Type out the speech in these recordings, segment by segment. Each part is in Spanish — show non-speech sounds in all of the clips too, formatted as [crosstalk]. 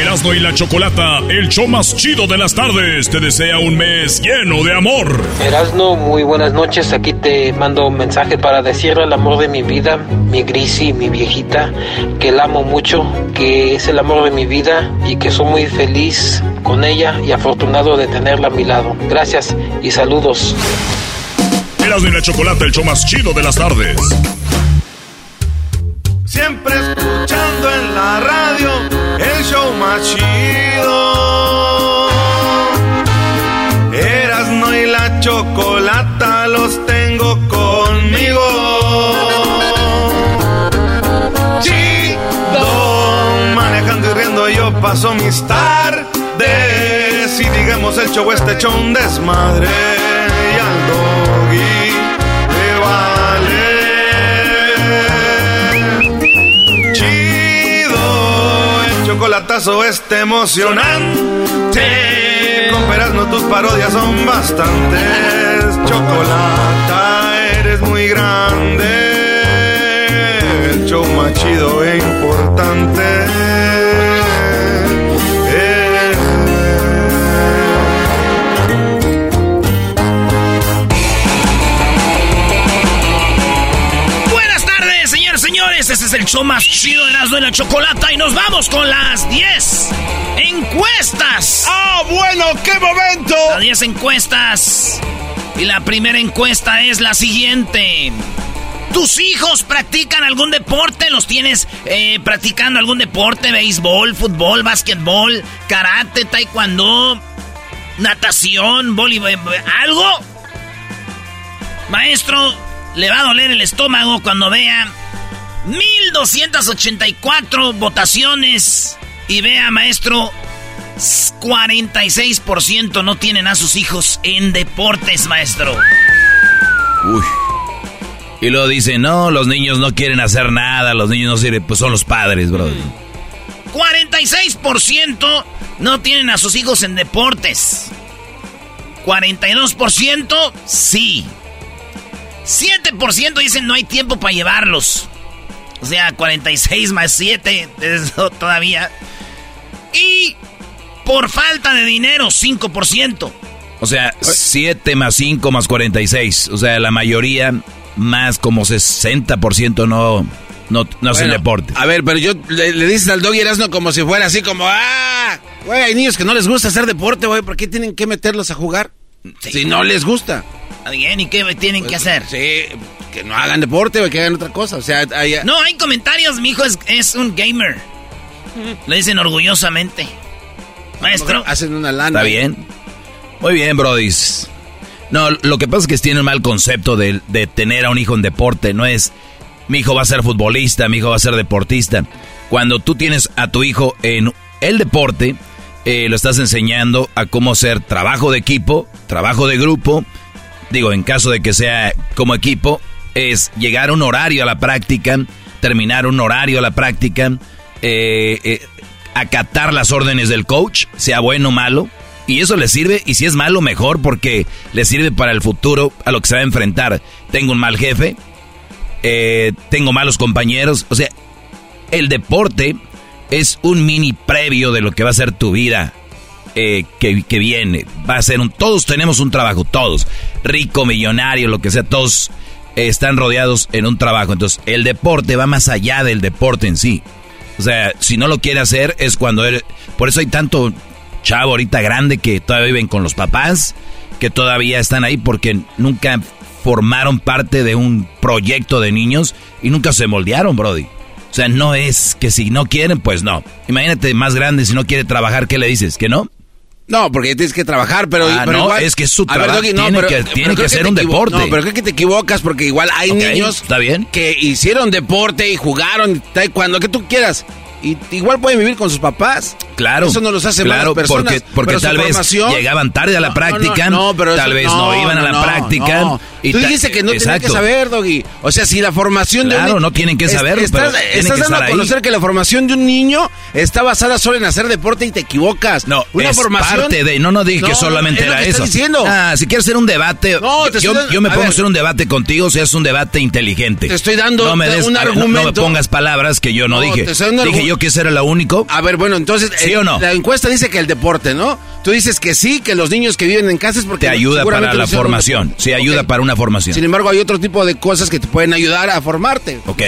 Erasmo y la Chocolata, el show más chido de las tardes, te desea un mes lleno de amor. Erasno, muy buenas noches. Aquí te mando un mensaje para decirle al amor de mi vida, mi Grisi, mi viejita, que la amo mucho, que es el amor de mi vida y que soy muy feliz con ella y afortunado de tenerla a mi lado. Gracias y saludos. Erasmo y la Chocolata, el show más chido de las tardes. Siempre escuchando en la radio el show más chido. Erasno y la chocolata los tengo conmigo. Chido, manejando y riendo yo paso mis tardes. Y digamos el show este hecho un desmadre. Y al doggy chocolatazo este emocionante. Con no tus parodias son bastantes. Chocolata, eres muy grande. El show más chido e importante. Señores, señores. Este es el show más chido de Erasmo y la Chocolata. Y nos vamos con las 10 encuestas. ¡Ah, bueno! ¡Qué momento! Las 10 encuestas. Y la primera encuesta es la siguiente. ¿Tus hijos practican algún deporte? ¿Los tienes eh, practicando algún deporte? ¿Béisbol, fútbol, básquetbol, karate, taekwondo, natación, voleibol, algo? Maestro, le va a doler el estómago cuando vea 1284 votaciones y vea, maestro, 46% no tienen a sus hijos en deportes, maestro. Uy. Y luego dice, no, los niños no quieren hacer nada, los niños no sirven, pues son los padres, bro. 46% no tienen a sus hijos en deportes. 42% sí. 7% dicen no hay tiempo para llevarlos. O sea, 46 más 7, eso todavía. Y por falta de dinero, 5%. O sea, 7 más 5 más 46. O sea, la mayoría, más como 60% no, no, no hacen Bueno, deporte. A ver, pero yo le, le dices al doggy Erasmo como si fuera así como, ah, güey, hay niños que no les gusta hacer deporte, güey, ¿por qué tienen que meterlos a jugar? Si no les gusta. Bien, ¿y qué tienen que hacer? Sí, que no hagan deporte, güey, que hagan otra cosa. O sea, hay, No, hay comentarios, mi hijo es, es un gamer. Lo dicen orgullosamente. Maestro. Hacen una lana. Está bien. Muy bien, brodis. No, lo que pasa es que tienen un mal concepto de, de tener a un hijo en deporte. No es, mi hijo va a ser futbolista, mi hijo va a ser deportista. Cuando tú tienes a tu hijo en el deporte, eh, lo estás enseñando a cómo hacer trabajo de equipo, trabajo de grupo. Digo, en caso de que sea como equipo, es llegar un horario a la práctica, terminar un horario a la práctica, eh, eh, acatar las órdenes del coach, sea bueno o malo. Y eso le sirve, y si es malo, mejor, porque le sirve para el futuro a lo que se va a enfrentar. Tengo un mal jefe, eh, tengo malos compañeros. O sea, el deporte es un mini previo de lo que va a ser tu vida eh, que, que viene. Va a ser un... Todos tenemos un trabajo, todos. Rico, millonario, lo que sea, todos están rodeados en un trabajo. Entonces, el deporte va más allá del deporte en sí. O sea, si no lo quiere hacer es cuando él... Por eso hay tanto chavo ahorita grande que todavía viven con los papás, que todavía están ahí porque nunca formaron parte de un proyecto de niños y nunca se moldearon, Brody. O sea, no es que si no quieren, pues no. Imagínate más grande, si no quiere trabajar, ¿qué le dices? ¿Que no? No, porque tienes que trabajar, pero, ah, no, es que es su trabajo. tiene que, tiene que ser un deporte. No, pero creo que te equivocas porque igual hay niños ¿está bien? que hicieron deporte y jugaron taekwondo, que tú quieras y igual pueden vivir con sus papás. Claro. Eso no los hace claro, porque, porque tal vez llegaban tarde a la práctica, no, pero tal vez no, iban a la práctica. Y Tú dijiste que no tienen que saber, Doggy. O sea, si la formación de un Claro, no tienen que saberlo, estás, estás dando a conocer que la formación de un niño está basada solo en hacer deporte y te equivocas. No, una es formación parte de, no no dije que solamente era eso. Diciendo. Ah, si quieres hacer un debate, yo, yo, me pongo a hacer un debate contigo si es un debate inteligente. Te estoy dando no me un argumento. No, me pongas palabras que yo no, dije. Dije yo que ese era lo único. A ver, bueno, entonces ¿Sí o no? la encuesta dice que el deporte, ¿no? Tú dices que sí, que los niños que viven en casa es porque... Te ayuda para la formación, sí, ayuda para una formación. Sin embargo, hay otro tipo de cosas que te pueden ayudar a formarte. Ok,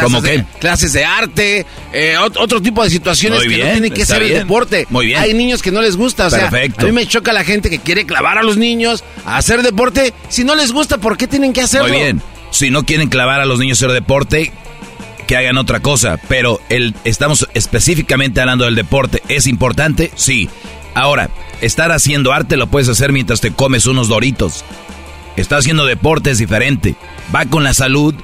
¿cómo qué? Clases de arte, eh, otro tipo de situaciones que no tienen que ser el deporte. Muy bien. Hay niños que no les gusta, o Perfecto. sea, a mí me choca la gente que quiere clavar a los niños a hacer deporte. Si no les gusta, ¿por qué tienen que hacerlo? Muy bien. Si no quieren clavar a los niños a hacer deporte, hagan otra cosa, pero el, estamos específicamente hablando del deporte. ¿Es importante? Sí. Ahora, estar haciendo arte lo puedes hacer mientras te comes unos doritos. Estar haciendo deporte es diferente. Va con la salud,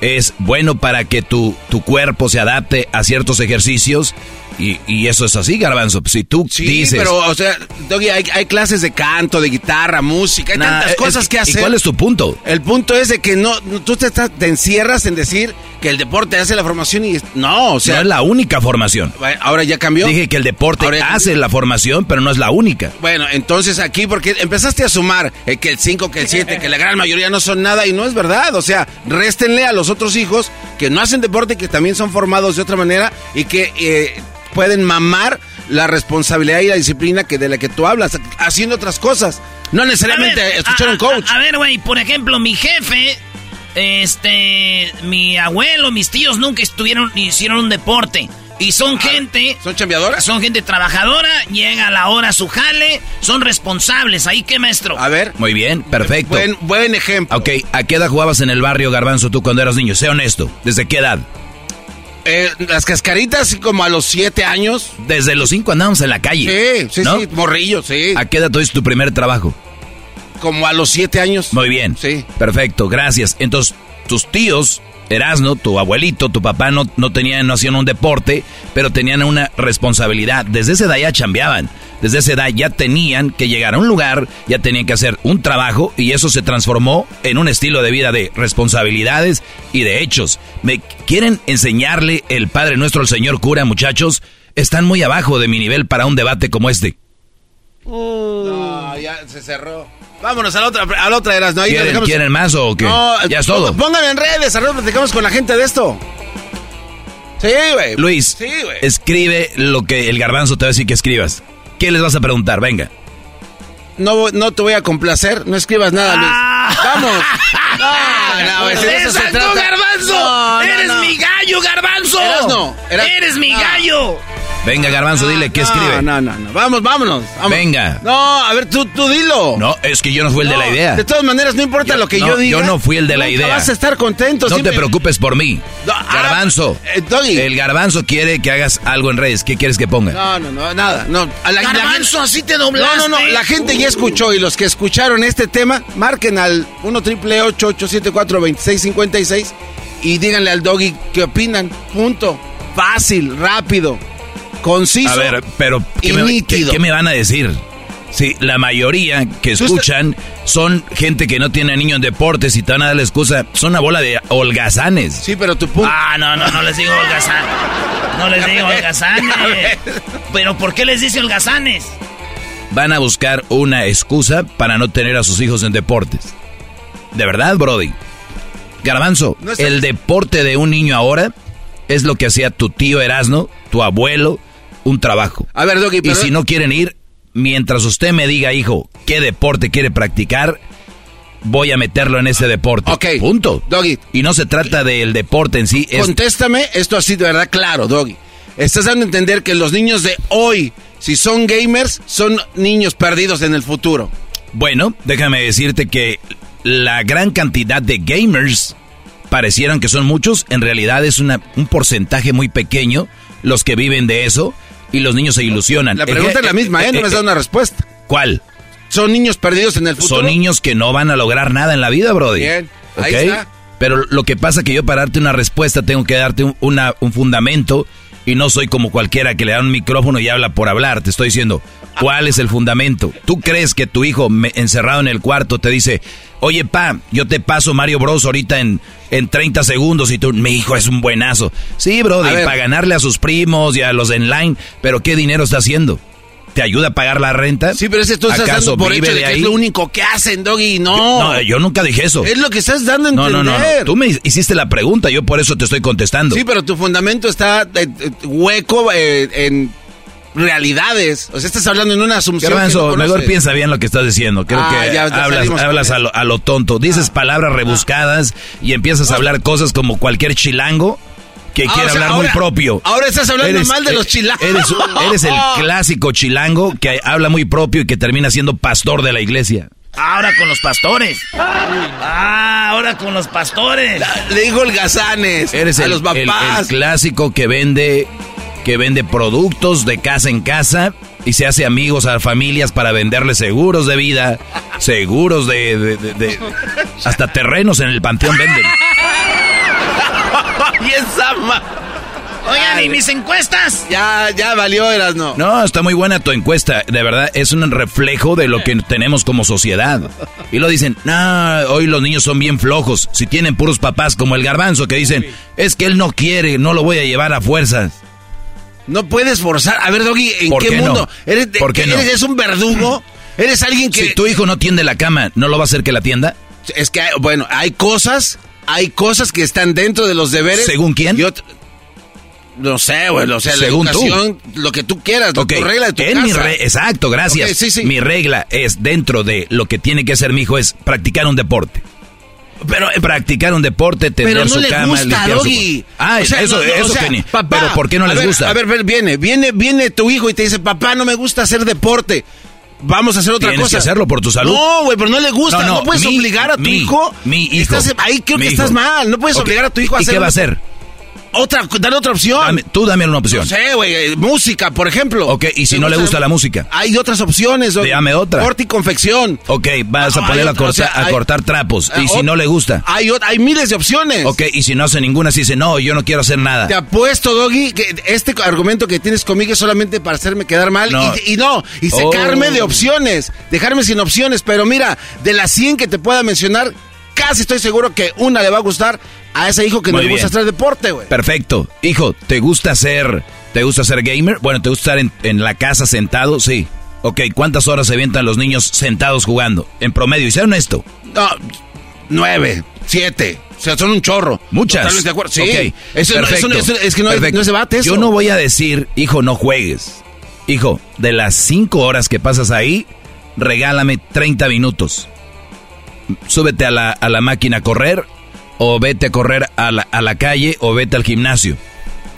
es bueno para que tu, tu cuerpo se adapte a ciertos ejercicios y, eso es así, Garbanzo. Si tú sí, dices. pero, o sea, Doggy, hay, clases de canto, de guitarra, música, hay tantas cosas que hacer. ¿Y cuál es tu punto? El punto es de que no, tú te, te encierras en decir que el deporte hace la formación y no, o sea. No es la única formación. Ahora ya cambió. Dije que el deporte hace la formación, pero no es la única. Bueno, entonces aquí, porque empezaste a sumar eh, que el 5, que el 7, que la gran mayoría no son nada y no es verdad. O sea, réstenle a los otros hijos que no hacen deporte, que también son formados de otra manera y que eh, pueden mamar la responsabilidad y la disciplina que de la que tú hablas, haciendo otras cosas. No necesariamente escuchar un coach. A, ver, güey, por ejemplo, mi jefe, este, mi abuelo, mis tíos nunca estuvieron, hicieron un deporte. Y son ah, gente. ¿Son chambeadoras? Son gente trabajadora, llega a la hora su jale, son responsables. ¿Ahí qué, maestro? A ver. Muy bien, perfecto. Buen, buen ejemplo. Ok, ¿a qué edad jugabas en el barrio Garbanzo tú cuando eras niño? Sé honesto. ¿Desde qué edad? Eh, las cascaritas como a los siete años. Desde los cinco andábamos en la calle. Sí, sí, sí, morrillo, sí. ¿A qué edad tuviste tu primer trabajo? Como a los siete años. Muy bien. Sí. Perfecto, gracias. Entonces, tus tíos, Erasno, tu abuelito, tu papá no, no tenían, no hacían un deporte, pero tenían una responsabilidad. Desde esa edad ya chambeaban desde esa edad ya tenían que llegar a un lugar, ya tenían que hacer un trabajo y eso se transformó en un estilo de vida de responsabilidades y de hechos. ¿Me quieren enseñarle el Padre Nuestro al señor cura, muchachos? Están muy abajo de mi nivel para un debate como este. No, ya se cerró. Vámonos a la otra, a la otra ¿no? ¿Quieren, ¿Quieren, más o qué? ya es todo. Pónganme en redes, al platicamos con la gente de esto. Sí, güey. Luis, sí, escribe lo que el garbanzo te va a decir que escribas. ¿Qué les vas a preguntar? Venga. No, no te voy a complacer, no escribas nada, Luis. Ah. Vamos. [laughs] No, no, eso se trata. garbanzo! ¡Eres mi gallo, garbanzo! Eres no. ¡Eres mi gallo! Venga, Garbanzo, dile, ¿qué escribe? No, no, no. Vamos, vámonos, Venga. No, a ver, tú, tú dilo. No, es que yo no fui el de la idea. De todas maneras, no importa lo que yo diga. Yo no fui el de la idea. vas a estar contento. No te preocupes por mí. Ah, garbanzo. Eh, el Garbanzo quiere que hagas algo en redes. ¿Qué quieres que ponga? No, no, no, nada. No. garbanzo, así te doblaste. No, no, no. La gente ya escuchó y los que escucharon este tema, marquen al 1 triple 874 2656 y díganle al doggy qué opinan. Punto. Fácil, rápido conciso. A ver, pero ¿qué, me, ¿qué, me, van a decir? Sí, la mayoría que escuchan son gente que no tiene niños en deportes y te van a dar la excusa. Son una bola de holgazanes. Sí, pero tu punto. Ah, no, no, no les digo holgazanes. No les digo [laughs] holgazanes. Pero ¿por qué les dice holgazanes? Van a buscar una excusa para no tener a sus hijos en deportes. ¿De verdad, Brody? Garbanzo, el deporte de un niño ahora es lo que hacía tu tío Erasno, tu abuelo, un trabajo. A ver, Doggy, Y si no quieren ir, mientras usted me diga, hijo, qué deporte quiere practicar, voy a meterlo en ese deporte. Ok. Punto. Doggy. Y no se trata del deporte en sí. Contéstame esto así de verdad claro, Doggy. estás dando a entender que los niños de hoy, si son gamers, son niños perdidos en el futuro. Bueno, déjame decirte que la gran cantidad de gamers parecieran que son muchos, en realidad es una, un porcentaje muy pequeño los que viven de eso y los niños se ilusionan. La pregunta es la misma, ¿eh? No me has dado una respuesta. ¿Cuál? ¿Son niños perdidos en el futuro? Son niños que no van a lograr nada en la vida, Brody. Bien, ahí está. Pero lo que pasa es que yo para darte una respuesta tengo que darte un, una, un fundamento y no soy como cualquiera que le da un micrófono y habla por hablar. Te estoy diciendo, ¿cuál es el fundamento? ¿Tú crees que tu hijo encerrado en el cuarto te dice, oye, pa, yo te paso Mario Bros ahorita en, en 30 segundos y tú, mi hijo es un buenazo? Sí, Brody, para ganarle a sus primos y a los en line, pero ¿qué dinero está haciendo? te ayuda a pagar la renta. Sí, pero ese tú estás dando por hecho de, que es lo único que hacen, Doggy. No. no, yo nunca dije eso. Es lo que estás dando a entender. No, no, no, Tú me hiciste la pregunta, yo por eso te estoy contestando. Sí, pero tu fundamento está eh, eh, hueco eh, en realidades. O sea, estás hablando en una asunción. Garbanzo, mejor piensa bien lo que estás diciendo. Creo ah, que hablas, a, lo, tonto. Dices ah. palabras rebuscadas y empiezas a hablar cosas como cualquier chilango que ah, quiere hablar muy propio. Ahora estás hablando mal de los chilangos. Eres, el [laughs] clásico chilango que habla muy propio y que termina siendo pastor de la iglesia. Ahora con los pastores. Ah, ahora con los pastores. Le dijo el gazanes. Eres a los papás. El, clásico que vende que vende productos de casa en casa y se hace amigos a familias para venderle seguros de vida, seguros de, de hasta terrenos en el panteón venden. [laughs] y esa Oigan, ¿y mis encuestas? Ya, ya valió, Erasno. No, está muy buena tu encuesta. De verdad, es un reflejo de lo que tenemos como sociedad. Y lo dicen, no, hoy los niños son bien flojos. Si tienen puros papás como el garbanzo que dicen, es que él no quiere, no lo voy a llevar a fuerzas. No puedes forzar. A ver, Doggy, ¿en qué, mundo? ¿Eres, ¿Por qué no? ¿Eres un verdugo? ¿Eres alguien que...? Si tu hijo no tiende la cama, ¿no lo va a hacer que la tienda? Es que, bueno, hay cosas hay cosas que están dentro de los deberes. ¿Según quién? Yo, no sé, güey, o sea, Según la educación, lo que tú quieras, tu regla de tu casa. Mi exacto, gracias. sí, sí. Mi regla es dentro de lo que tiene que hacer mi hijo es practicar un deporte. Pero eh, practicar un deporte, tener pero no su le cama, gusta, Doggy. Ah, eso, eso que Pero ¿por qué no les gusta? A ver, viene, viene, viene tu hijo y te dice, papá, no me gusta hacer deporte. Vamos a hacer otra Tienes cosa. que hacerlo por tu salud. No, güey, pero no le gusta. No, puedes obligar a tu hijo. Mi hijo. ahí creo que estás mal. No puedes obligar a tu hijo a hacer. ¿Y qué va a hacer? Otra, dale otra opción. tú dame una opción. No sé, güey, eh, música, por ejemplo. Ok, y si no le gusta la música. Hay otras opciones. Dame otra. Corte y confección. Ok, vas a poner a, cortar, trapos. y si no le gusta. Hay, hay miles de opciones. Ok, y si no hace ninguna, si dice, no, yo no quiero hacer nada. Te apuesto, Doggy, que este argumento que tienes conmigo es solamente para hacerme quedar mal. Y, no, y secarme de oh. opciones. Dejarme sin opciones. Pero mira, de las 100 que te pueda mencionar, casi estoy seguro que una le va a gustar a ese hijo que no le gusta hacer deporte, güey. Perfecto. Hijo, ¿te gusta ser, te gusta ser gamer? Bueno, ¿te gusta estar en, la casa sentado? Sí. Ok, ¿cuántas horas se avientan los niños sentados jugando? En promedio, y sea honesto. No, nueve, siete. O sea, son un chorro. Muchas. de acuerdo. Sí. Eso, Perfecto. es que no, es, no debate eso. Yo no voy a decir, hijo, no juegues. Hijo, de las cinco horas que pasas ahí, regálame 30 minutos súbete a la, a la máquina a correr, o vete a correr a la, a la calle, o vete al gimnasio.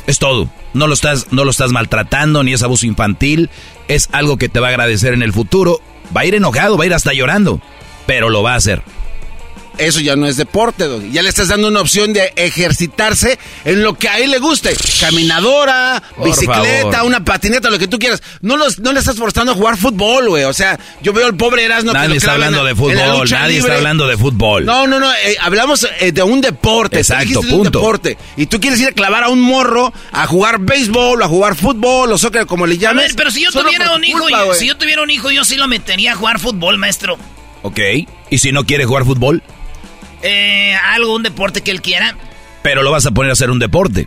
Es todo. No lo, estás, no lo estás maltratando, ni es abuso infantil. Es algo que te va a agradecer en el futuro. Va a ir enojado, va a ir hasta llorando, pero lo va a hacer eso ya no es deporte, Ya le estás dando una opción de ejercitarse en lo que a él le guste. Caminadora, bicicleta, una patineta, lo que tú quieras. No, los, no le estás forzando a jugar fútbol, güey. O sea, yo veo al pobre Erasmo nadie está hablando de fútbol, nadie está hablando de fútbol. No, no, no. Eh, hablamos eh, de un deporte. Exacto, punto. un deporte. Y tú quieres ir a clavar a un morro a jugar béisbol, a jugar fútbol o soccer, como le llames. A ver, pero si yo tuviera un hijo, si yo tuviera un hijo, yo sí lo metería a jugar fútbol, maestro. Ok. ¿Y si no quiere jugar fútbol? Eh, algo, un deporte que él quiera. Pero lo vas a poner a hacer un deporte.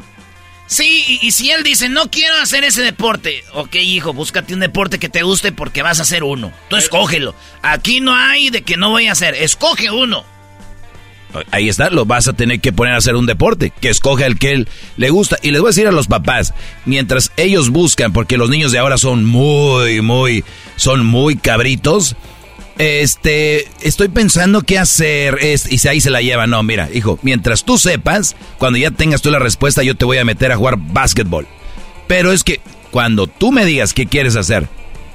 Sí, y, si él dice, no quiero hacer ese deporte, ok, hijo, búscate un deporte que te guste porque vas a hacer uno. Tú escógelo. Aquí no hay de que no voy a hacer, escoge uno. Ahí está, lo vas a tener que poner a hacer un deporte, que escoge el que él le gusta. Y les voy a decir a los papás, mientras ellos buscan, porque los niños de ahora son muy, muy, son muy cabritos, este, estoy pensando qué hacer. Es, y ahí se la lleva. No, mira, hijo, mientras tú sepas, cuando ya tengas tú la respuesta, yo te voy a meter a jugar básquetbol. Pero es que cuando tú me digas qué quieres hacer,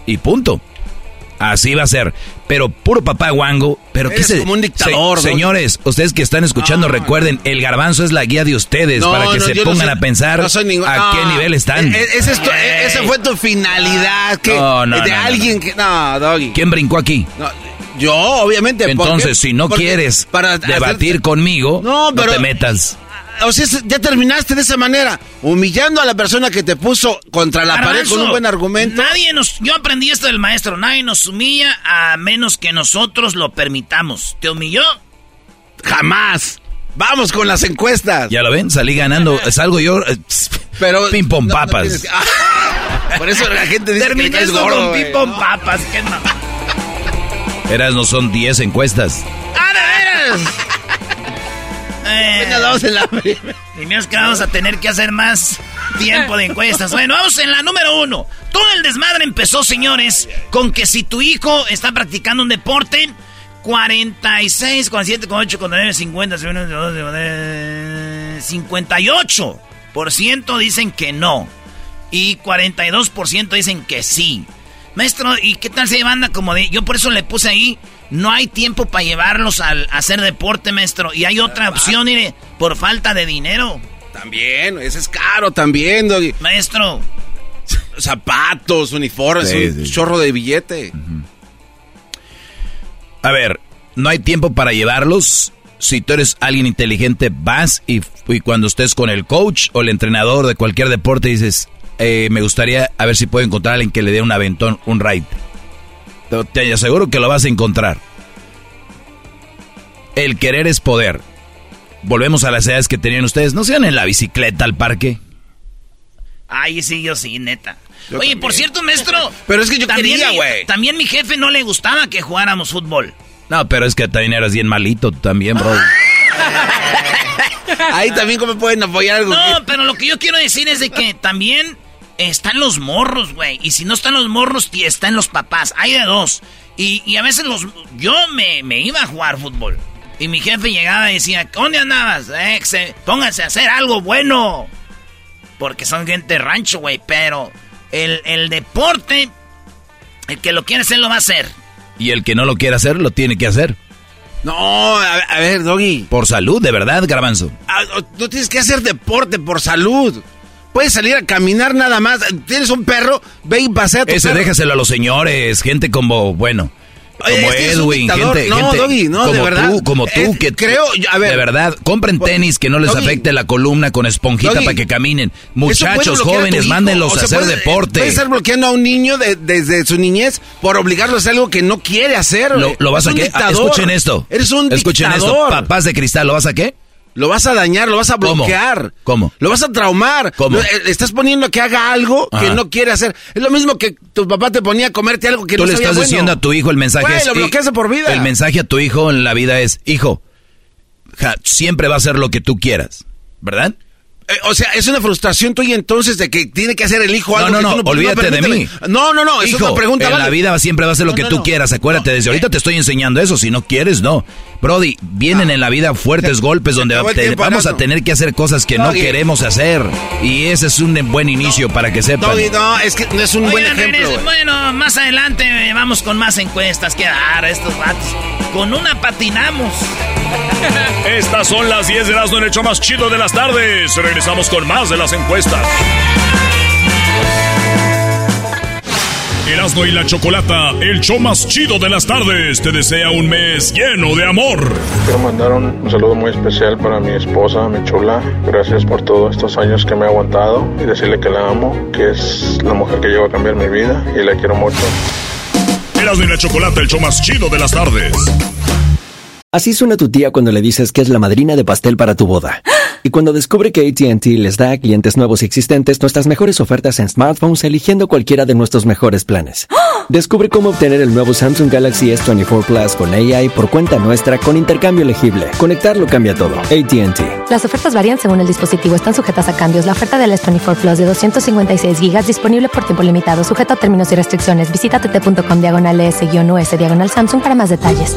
y punto. Así va a ser. Pero puro papá guango. Pero Eres ¿qué se, como un dictador, señores, ustedes que están escuchando, recuerden, el garbanzo es la guía de ustedes No, para que no, se pongan soy- a pensar a qué nivel están. E- e- ese es tu- e- esa fue tu finalidad. Que, No, no, de alguien que. No, Doggy. ¿Quién brincó aquí? No, yo, obviamente. Entonces, si no Porque quieres para debatir hacer- conmigo, No, te metas. O sea, ya terminaste de esa manera, humillando a la persona que te puso contra la pared con un buen argumento. Nadie nos. Yo aprendí esto del maestro. Nadie nos humilla a menos que nosotros lo permitamos. ¿Te humilló? Jamás. Vamos con las encuestas. Ya lo ven, salí ganando. Salgo yo. eh, [laughs] Pero. Ping pong no- no papas. que- Ah, [laughs] por eso la gente dice que Terminé caes esto gordo, con güey. pipón papas. ¿Qué ma- Eras, no son 10 encuestas. ¡Ah, de veras! Eh, vamos en la primera. y que vamos a tener que hacer más tiempo de encuestas. Bueno, vamos en la número uno. Todo el desmadre empezó, señores, con que si tu hijo está practicando un deporte, 46, 47, 8, 9, 50, 58% dicen que no. Y 42% dicen que sí. Maestro, ¿y qué tal hay banda como de.? Yo por eso le puse ahí. No hay tiempo para llevarlos al, a hacer deporte, maestro. Y hay otra opción, mire, por falta de dinero. También, ese es caro también, Doggy. Maestro, Zapatos, uniformes, Sí, un sí. chorro de billete. A ver, no hay tiempo para llevarlos. Si tú eres alguien inteligente, vas y, y cuando estés con el coach o el entrenador de cualquier deporte dices, eh, me gustaría a ver si puedo encontrar a alguien que le dé un aventón, un ride. Te, aseguro que lo vas a encontrar. El querer es poder. Volvemos a las edades que tenían ustedes. ¿No se iban en la bicicleta al parque? Ay, sí, yo sí, neta. Yo Oye, también. por cierto, maestro. [laughs] Pero es que yo también quería, güey. También mi jefe no le gustaba que jugáramos fútbol. No, pero es que también eras bien malito, tú también, bro. [laughs] Ahí también cómo pueden apoyar algo. No, que- pero lo que yo quiero decir es de que también están los morros, güey. Y si no están los morros, están los papás. Hay de dos. Y, y a veces los... Yo me, me iba a jugar fútbol. Y mi jefe llegaba y decía, ¿dónde andabas? Eh, se- pónganse a hacer algo bueno. Porque son gente de rancho, güey. Pero el, el deporte, el que lo quiere hacer, lo va a hacer. Y el que no lo quiere hacer, lo tiene que hacer. No, a, a ver, Doggy. Por salud, de verdad, garbanzo. Ah, No tienes que hacer deporte por salud. Puedes salir a caminar nada más. Tienes un perro, ve y pasea a tu Ese perro. déjaselo a los señores, gente como, bueno, como Edwin, gente, No, gente Doggy, no, como de verdad. tú, como tú, que creo, a ver. de verdad, compren tenis que no les Doggy. afecte la columna con esponjita Doggy, para que caminen. Muchachos a jóvenes, hijo. mándenlos O sea, a hacer puede- deporte. Puede estar bloqueando a un niño de- desde su niñez por obligarlo a hacer algo que no quiere hacer. Lo, vas a qué? Ah. Escuchen esto. Eres un Escuchen dictador. esto. Papás de cristal, ¿lo vas a qué? Lo vas a dañar, lo vas a bloquear. ¿Cómo? Lo vas a traumar. ¿Cómo? Lo- eh, le estás poniendo que haga algo que no quiere hacer. Es lo mismo que tu papá te ponía a comerte algo que Tú no le sabía estás bueno. diciendo a tu hijo el mensaje Güey, es... lo por vida. El mensaje a tu hijo en la vida es, hijo, ja, siempre va a ser lo que tú quieras, ¿verdad? Eh, o sea, es una frustración tuya entonces de que tiene que hacer el hijo algo no, que no, tú no olvídate de mí. No, no, no, es Hijo, una pregunta. en la vida siempre va a ser lo No, que tú quieras, acuérdate, desde ahorita te estoy enseñando eso, si no quieres, no. Brody, vienen en la vida fuertes [laughs] golpes donde te- vamos a tener que hacer cosas que no queremos hacer. Y ese es un buen inicio para que sepan. Doggy, no, es que no es un buen ejemplo. bueno, más adelante eh, vamos con más encuestas. Que dar estos vatos. Con una patinamos. [laughs] Estas son las 10 de Erasmo en el show más chido de las tardes. Regresamos con más de las encuestas. Erasmo y la Chocolata, el show más chido de las tardes, te desea un mes lleno de amor. Quiero mandar un, un saludo muy especial para mi esposa, mi chula. Gracias por todos estos años que me ha aguantado y decirle que la amo, que es la mujer que llegó a cambiar mi vida y la quiero mucho. Erasmo y la Chocolata, el show más chido de las tardes. Así suena tu tía cuando le dices que es la madrina de pastel para tu boda. [laughs] Y cuando descubre que ATT les da a clientes nuevos y existentes nuestras mejores ofertas en smartphones eligiendo cualquiera de nuestros mejores planes. [gasps] Descubre cómo obtener el nuevo Samsung Galaxy S24 Plus con AI por cuenta nuestra con intercambio elegible. Conectarlo cambia todo. ATT. Las ofertas varían según el dispositivo, están sujetas a cambios. La oferta del S24 Plus de 256 gigas disponible por tiempo limitado, sujeto a términos y restricciones. Visita tt.com diagonal S-US diagonal Samsung para más detalles.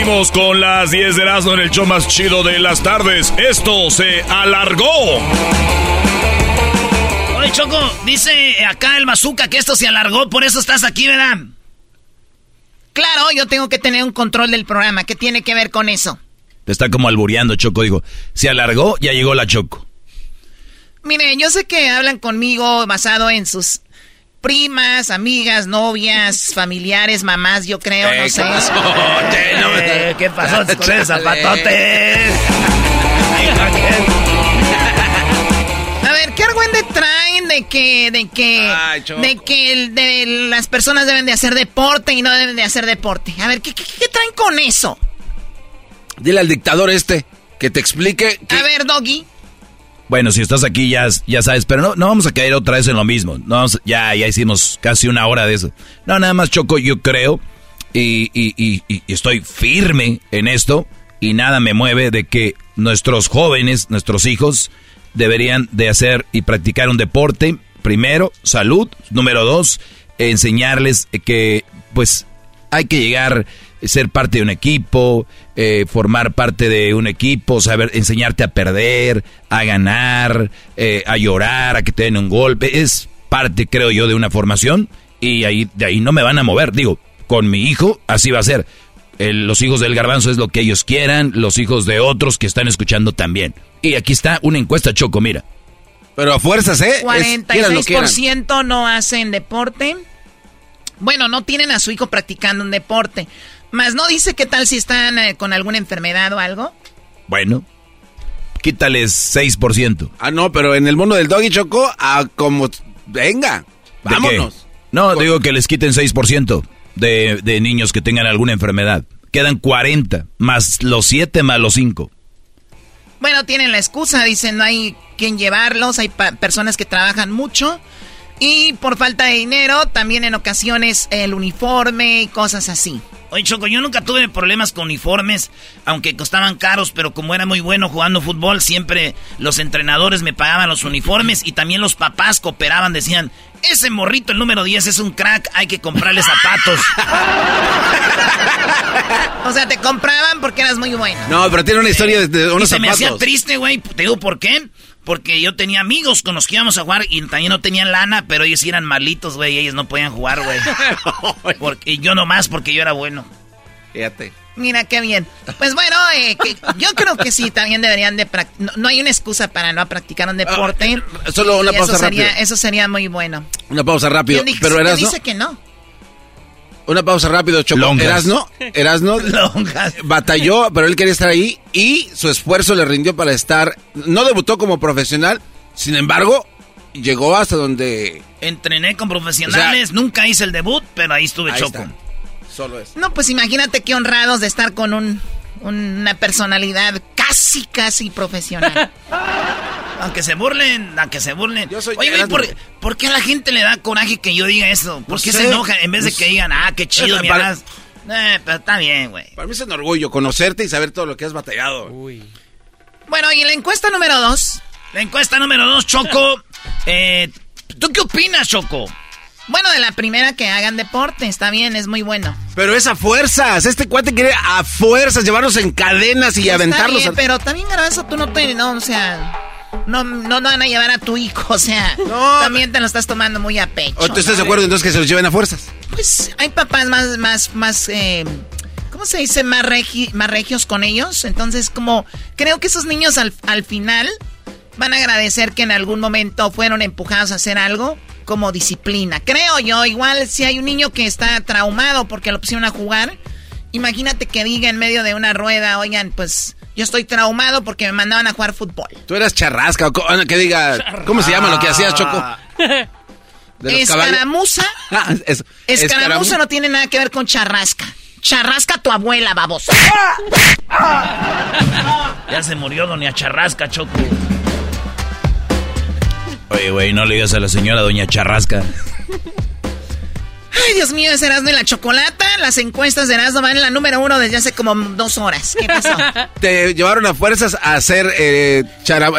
Seguimos con las 10 de Erasmo en el show más chido de las tardes. Esto se alargó. Oye, Choco, dice acá el bazooka que esto se alargó, por eso estás aquí, ¿verdad? Claro, yo tengo que tener un control del programa. ¿Qué tiene que ver con eso? Te está como albureando, Choco. Digo, se alargó, ya llegó la Choco. Mire, yo sé que hablan conmigo basado en sus primas, amigas, novias, [laughs] familiares, mamás, yo creo, no sé. ¿qué pasó? Eh, ¿Qué pasó [laughs] con esos zapatotes? [laughs] A ver, ¿qué argüende traen de que, de que, de que el- de las personas deben de hacer deporte y no deben de hacer deporte? A ver, ¿qué, qué, qué traen con eso? Dile al dictador este que te explique. A ver, Doggy. Bueno, si estás aquí ya, ya sabes, pero no, no vamos a caer otra vez en lo mismo. No ya, ya hicimos casi una hora de eso. No, nada más Choco, yo creo y, y- y- y estoy firme en esto y nada me mueve de que nuestros jóvenes, nuestros hijos, deberían de hacer y practicar un deporte. Primero, salud. Número dos, enseñarles que pues hay que llegar, ser parte de un equipo, eh, formar parte de un equipo, saber enseñarte a perder, a ganar, eh, a llorar, a que te den un golpe. Es parte, creo yo, de una formación y ahí de ahí no me van a mover. Digo, con mi hijo así va a ser. El- los hijos del garbanzo es lo que ellos quieran, los hijos de otros que están escuchando también. Y aquí está una encuesta, Choco, mira. Pero a fuerzas, ¿eh? Es- quieran lo quieran. 46% no hacen deporte. Bueno, no tienen a su hijo practicando un deporte. Más no dice qué tal si están eh, con alguna enfermedad o algo. Bueno, quítales 6%. Ah, no, pero en el mundo del doggy choco, a como. Venga, ¿De vámonos. qué? No, digo que les quiten 6% de, de niños que tengan alguna enfermedad. Quedan 40, más los 7 más los 5. Bueno, tienen la excusa, dicen no hay quien llevarlos, hay pa- personas que trabajan mucho y por falta de dinero también en ocasiones el uniforme y cosas así. Oye, Choco, yo nunca tuve problemas con uniformes, aunque costaban caros, pero como era muy bueno jugando fútbol, siempre los entrenadores me pagaban los uniformes y también los papás cooperaban, decían, ese morrito, el número 10, es un crack, hay que comprarle zapatos. [laughs] O sea, te compraban porque eras muy bueno. No, pero tiene una historia de, de y unos se me hacía zapatos. triste, güey. Te digo por qué. Porque yo tenía amigos con los que íbamos a jugar y también no tenían lana, pero ellos sí eran malitos, güey. y Ellos no podían jugar, güey. [laughs] Porque, y yo nomás porque yo era bueno. Fíjate. Mira qué bien. Pues bueno, eh, que yo creo que sí, también deberían de prac- no, no hay una excusa para no practicar un deporte. Ah, solo una pausa eso sería, rápido. eso sería muy bueno. Una pausa rápido. ¿Quién Pero quién Erasno, dice que no? Una pausa rápido, Choco. Longas. Erasno, Erasno [laughs] batalló, pero él quería estar ahí y su esfuerzo le rindió para estar. No debutó como profesional, sin embargo, llegó hasta donde. Entrené con profesionales, nunca hice el debut, pero ahí estuve Ahí choco. está. Solo eso. No, pues imagínate qué honrados de estar con un, una personalidad casi, casi profesional. [laughs] Aunque se burlen, aunque se burlen. Yo soy Oye. ¿por, por qué a la gente le da coraje que yo diga eso? ¿Por No qué sé. se enojan en vez de No que digan, ah, qué chido, mi para-? Eh, pero está bien, güey. Para mí es un orgullo conocerte y saber todo lo que has batallado. Bueno, y la encuesta número dos. La encuesta número dos, Choco. [laughs] Eh, ¿Tú qué opinas, Choco? Bueno, de la primera que hagan deporte, está bien, es muy bueno. Pero es a fuerzas. Este cuate quiere a fuerzas llevarnos en cadenas y Está aventarlos. bien, a- pero también Garbanzo, tú no te, no, o sea, no, no van a llevar a tu hijo, o sea, [laughs] No. también te lo estás tomando muy a pecho. ¿O tú estás de acuerdo entonces que se los lleven a fuerzas? Pues hay papás más, más, más, eh, ¿cómo se dice? Más, regi- más regios con ellos. Entonces, como creo que esos niños al, al final van a agradecer que en algún momento fueron empujados a hacer algo como disciplina. Creo yo, igual si hay un niño que está traumado porque lo pusieron a jugar, imagínate que diga en medio de una rueda, oigan, pues yo estoy traumado porque me mandaban a jugar fútbol. Tú eras charrasca. o co- Que diga, ¿cómo se llama lo que hacías, Choco? [laughs] escaramuza. [laughs] Ah, es- escaramuza no tiene nada que ver con charrasca. Charrasca tu abuela, baboso. Ya se murió doña Charrasca, Choco. Oye, güey, no le digas a la señora doña Charrasca. Ay, Dios mío, es Erasmo y la Chocolata. Las encuestas de Erasmo van en la número uno desde hace como dos horas. ¿Qué pasó? [laughs] Te llevaron a fuerzas a hacer eh,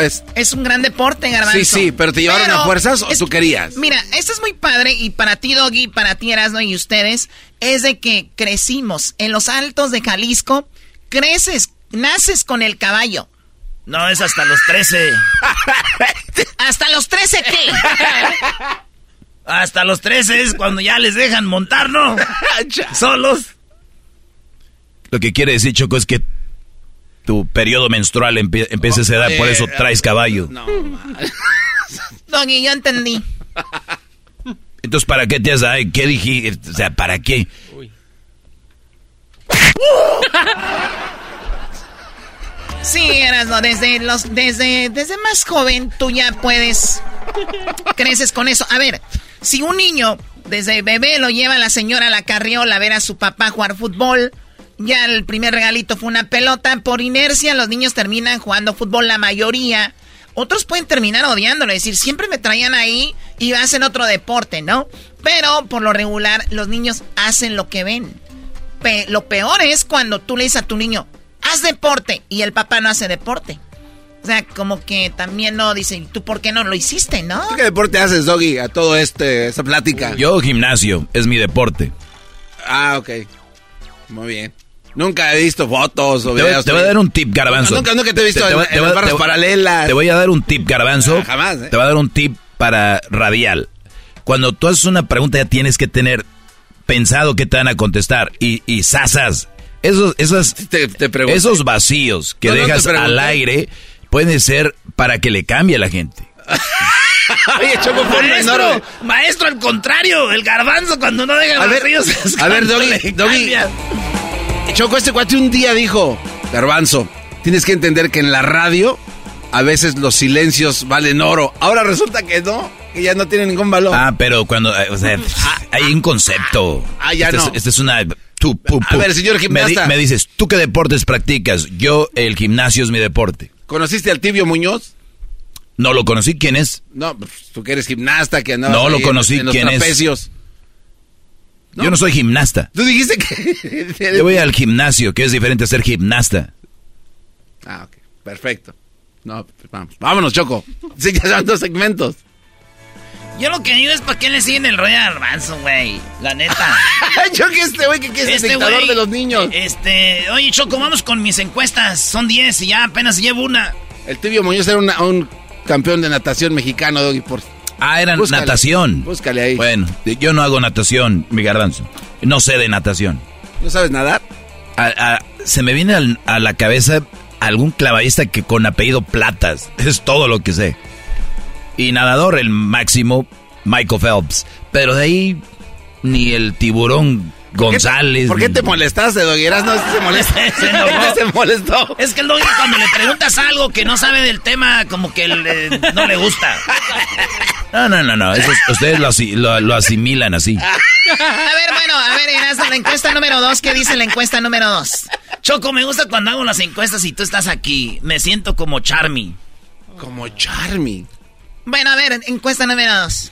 es- es un gran deporte, Garbanzo. Sí, sí, pero ¿te llevaron a fuerzas o es- tú querías? Mira, esto es muy padre y para ti, Doggy, para ti, Erasmo y ustedes, es de que crecimos en los altos de Jalisco. Creces, naces con el caballo. No, es hasta los 13. [laughs] ¿Hasta los 13 qué? Hasta los 13 es cuando ya les dejan montar, ¿no? [laughs] Solos. Lo que quiere decir, Choco, es que tu periodo menstrual empie- empieza a esa edad, por eso traes caballo. Doggy, yo entendí. Entonces, ¿para qué te has ay, ¿Qué dije? O sea, ¿para qué? [laughs] Sí, Erasmo, desde los, desde, desde más joven tú ya puedes, creces con eso. A ver, si un niño desde bebé lo lleva la señora a la carriola a ver a su papá jugar fútbol, ya el primer regalito fue una pelota, por inercia los niños terminan jugando fútbol la mayoría. Otros pueden terminar odiándolo, es decir, siempre me traían ahí y hacen otro deporte, ¿no? Pero por lo regular los niños hacen lo que ven. Pe- lo peor es cuando tú le dices a tu niño, haz deporte, y el papá no hace deporte. O sea, como que también no dicen, ¿tú por qué no lo hiciste, no? ¿Tú qué deporte haces, Doggy, a todo este, esta plática? Yo gimnasio, es mi deporte. Ah, ok. Muy bien. Nunca he visto fotos o Te voy, videos. te voy a dar un tip, garbanzo. Nunca, nunca te he visto en, voy- en barras paralelas. Te voy a dar un tip, garbanzo. Ah, jamás, ¿eh? Te voy a dar un tip para radial. Cuando tú haces una pregunta ya tienes que tener pensado qué te van a contestar. Y, y sasas, esos, esas, pregunté. esos vacíos que No, te dejas al aire pueden ser para que le cambie a la gente. [laughs] Oye, Choco, Maestro, maestro, al contrario, el garbanzo cuando no deja A ver, vacíos a ver, Doggy, Doggy. Choco, este cuate un día dijo, Garbanzo, tienes que entender que en la radio a veces los silencios valen oro. Ahora resulta que no, que ya no tiene ningún valor. Ah, pero cuando, eh, o sea, [laughs] hay un concepto. Ah, ya Esta no. Es, esta es una... tú, A ver, señor Me di- gimnasta. Me, dices, ¿tú qué deportes practicas? Yo, el gimnasio es mi deporte. ¿Conociste al Tibio Muñoz? No lo conocí. ¿Quién es? No, pues, tú que eres gimnasta, que andabas No lo conocí. en los ¿Quién es? trapecios. Yo no soy gimnasta. Tú dijiste que... Yo voy al gimnasio, que es diferente a ser gimnasta. Ah, ok, perfecto. No, pues vamos. Vámonos, Choco. Sí, ya son dos segmentos. Yo lo que digo es para qué le siguen el rollo al garbanzo, güey. La neta. [laughs] Yo que este güey que, que es el dictador de los niños. Este, oye, Choco, vamos con mis encuestas. Son 10 y ya apenas llevo una. El Tibio Muñoz era una- un campeón de natación mexicano, Doggy, por... Ah, era Búscale, natación. Búscale ahí. Bueno, yo no hago natación, mi garbanzo. No sé de natación. ¿No sabes nadar? A- a- se me viene al- a la cabeza algún clavadista que con apellido Platas. [laughs] Es todo lo que sé. Y nadador, el máximo, Michael Phelps. Pero de ahí, ni el tiburón González. ¿Por qué ni- te molestaste, Doggy? No se molesta. [laughs] Se enojó. [laughs] se molestó. Es que el doggy cuando le preguntas algo que no sabe del tema, como que le- no le gusta. [laughs] No, no, no, no. eso es- ustedes lo, asi- lo- lo asimilan así. A ver, bueno, a ver, Erasmo, la encuesta número dos, ¿qué dice la encuesta número dos? Choco, me gusta cuando hago las encuestas y tú estás aquí. Me siento como Charmy. Como Charmy. Bueno, a ver, encuesta número dos.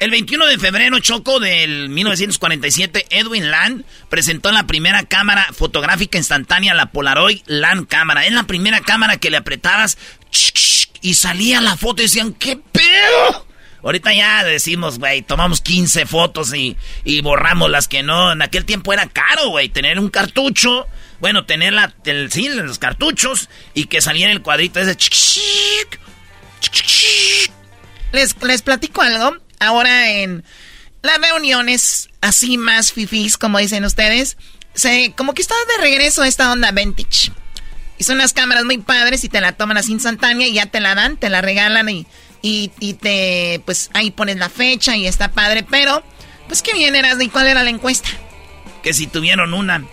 El 21 de febrero, Choco, del 1947, Edwin Land presentó la primera cámara fotográfica instantánea, la Polaroid Land cámara. Es la primera cámara que le apretabas y salía la foto y decían, ¿qué pedo? Ahorita ya decimos, güey, tomamos 15 fotos y, y borramos las que no. En aquel tiempo era caro, güey, tener un cartucho. Bueno, tener la, sí, los cartuchos y que saliera el cuadrito ese. Les, les platico algo. Ahora en las reuniones así más fifís, como dicen ustedes, se, como que está de regreso esta onda vintage. Y son unas cámaras muy padres y te la toman así instantánea y ya te la dan, te la regalan y, y, y te, pues ahí pones la fecha y está padre. Pero, pues qué bien eras, ¿y cuál era la encuesta? que si tuvieron una.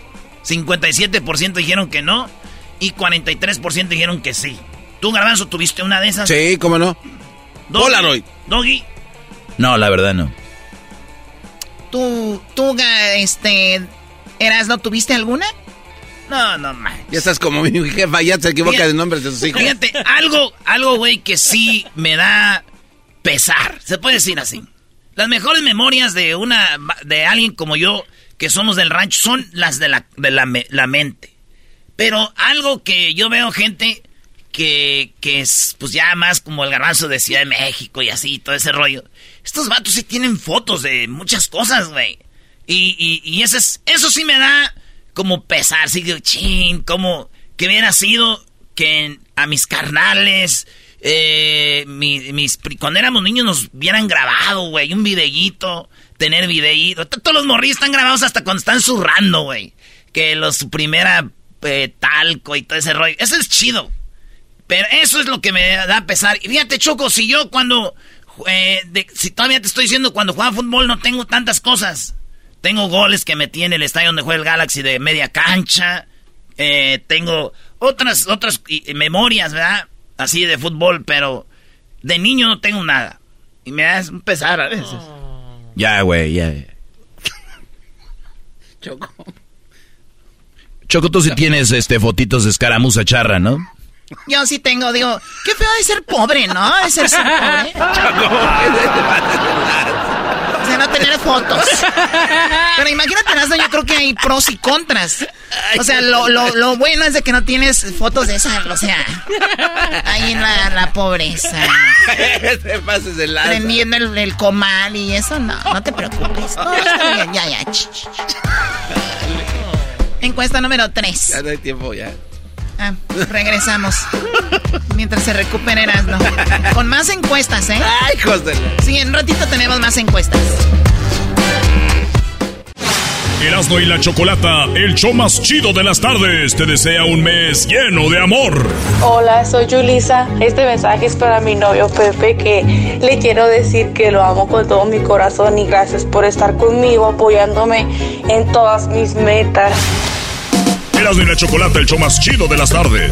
57% dijeron que no y 43% dijeron que sí. ¿Tú, Garbanzo, tuviste una de esas? Sí, cómo no. Doggy, Polaroid. Doggy. No, la verdad no. ¿Tú, tú, este, Eras, ¿no tuviste alguna? No, no man. Ya estás como mi jefa, ya se equivoca de nombres de sus hijos. Fíjate, algo, algo, güey, que sí me da pesar. Se puede decir así. Las mejores memorias de una, de alguien como yo, que somos del rancho, son las de la, de la, la mente. Pero algo que yo veo gente que, es, pues ya más como el garbanzo de Ciudad de México y así, todo ese rollo. Estos vatos sí tienen fotos de muchas cosas, güey. Y, y, eso, es, eso sí me da como pesar, así que, chin, como que hubiera sido que a mis carnales, eh, mis, cuando éramos niños nos hubieran grabado, güey, un videíto, tener videíto. Todos los morrillos están grabados hasta cuando están zurrando, güey. Que los, su primera eh, talco y todo ese rollo. Eso es chido. Pero eso es lo que me da pesar. Y fíjate, Choco, si yo cuando... Eh, si todavía te estoy diciendo, cuando jugaba fútbol no tengo tantas cosas. Tengo goles que metí en el estadio donde juega el Galaxy de media cancha. Eh, tengo otras, otras memorias, ¿verdad? Así de fútbol, pero de niño no tengo nada. Y me da un pesar a veces. Ya, güey, ya. [laughs] Choco. Choco, tú sí tienes este fotitos de escaramuza charra, ¿no? Yo sí tengo, digo, qué feo de ser pobre, ¿no? De ser, ser pobre. o sea, no tener fotos. Pero imagínate, yo creo que hay pros y contras. O sea, lo, lo, lo bueno es de que no tienes fotos de esa, o sea, ahí en la, la pobreza. [laughs] Te pases lado. Prendiendo el, el, comal y eso, no, no te preocupes. ya, ya. Encuesta número 3. Ya no hay tiempo, ya. Ah, regresamos. Mientras se recuperen no. Con más encuestas, ¿eh? Ay, hijos de... Sí, en un ratito tenemos más encuestas. Erasmo y la Chocolata, el show más chido de las tardes, te desea un mes lleno de amor. Hola, soy Julisa. Este mensaje es para mi novio Pepe, que le quiero decir que lo amo con todo mi corazón y gracias por estar conmigo, apoyándome en todas mis metas. Erasmo y la Chocolata, el show más chido de las tardes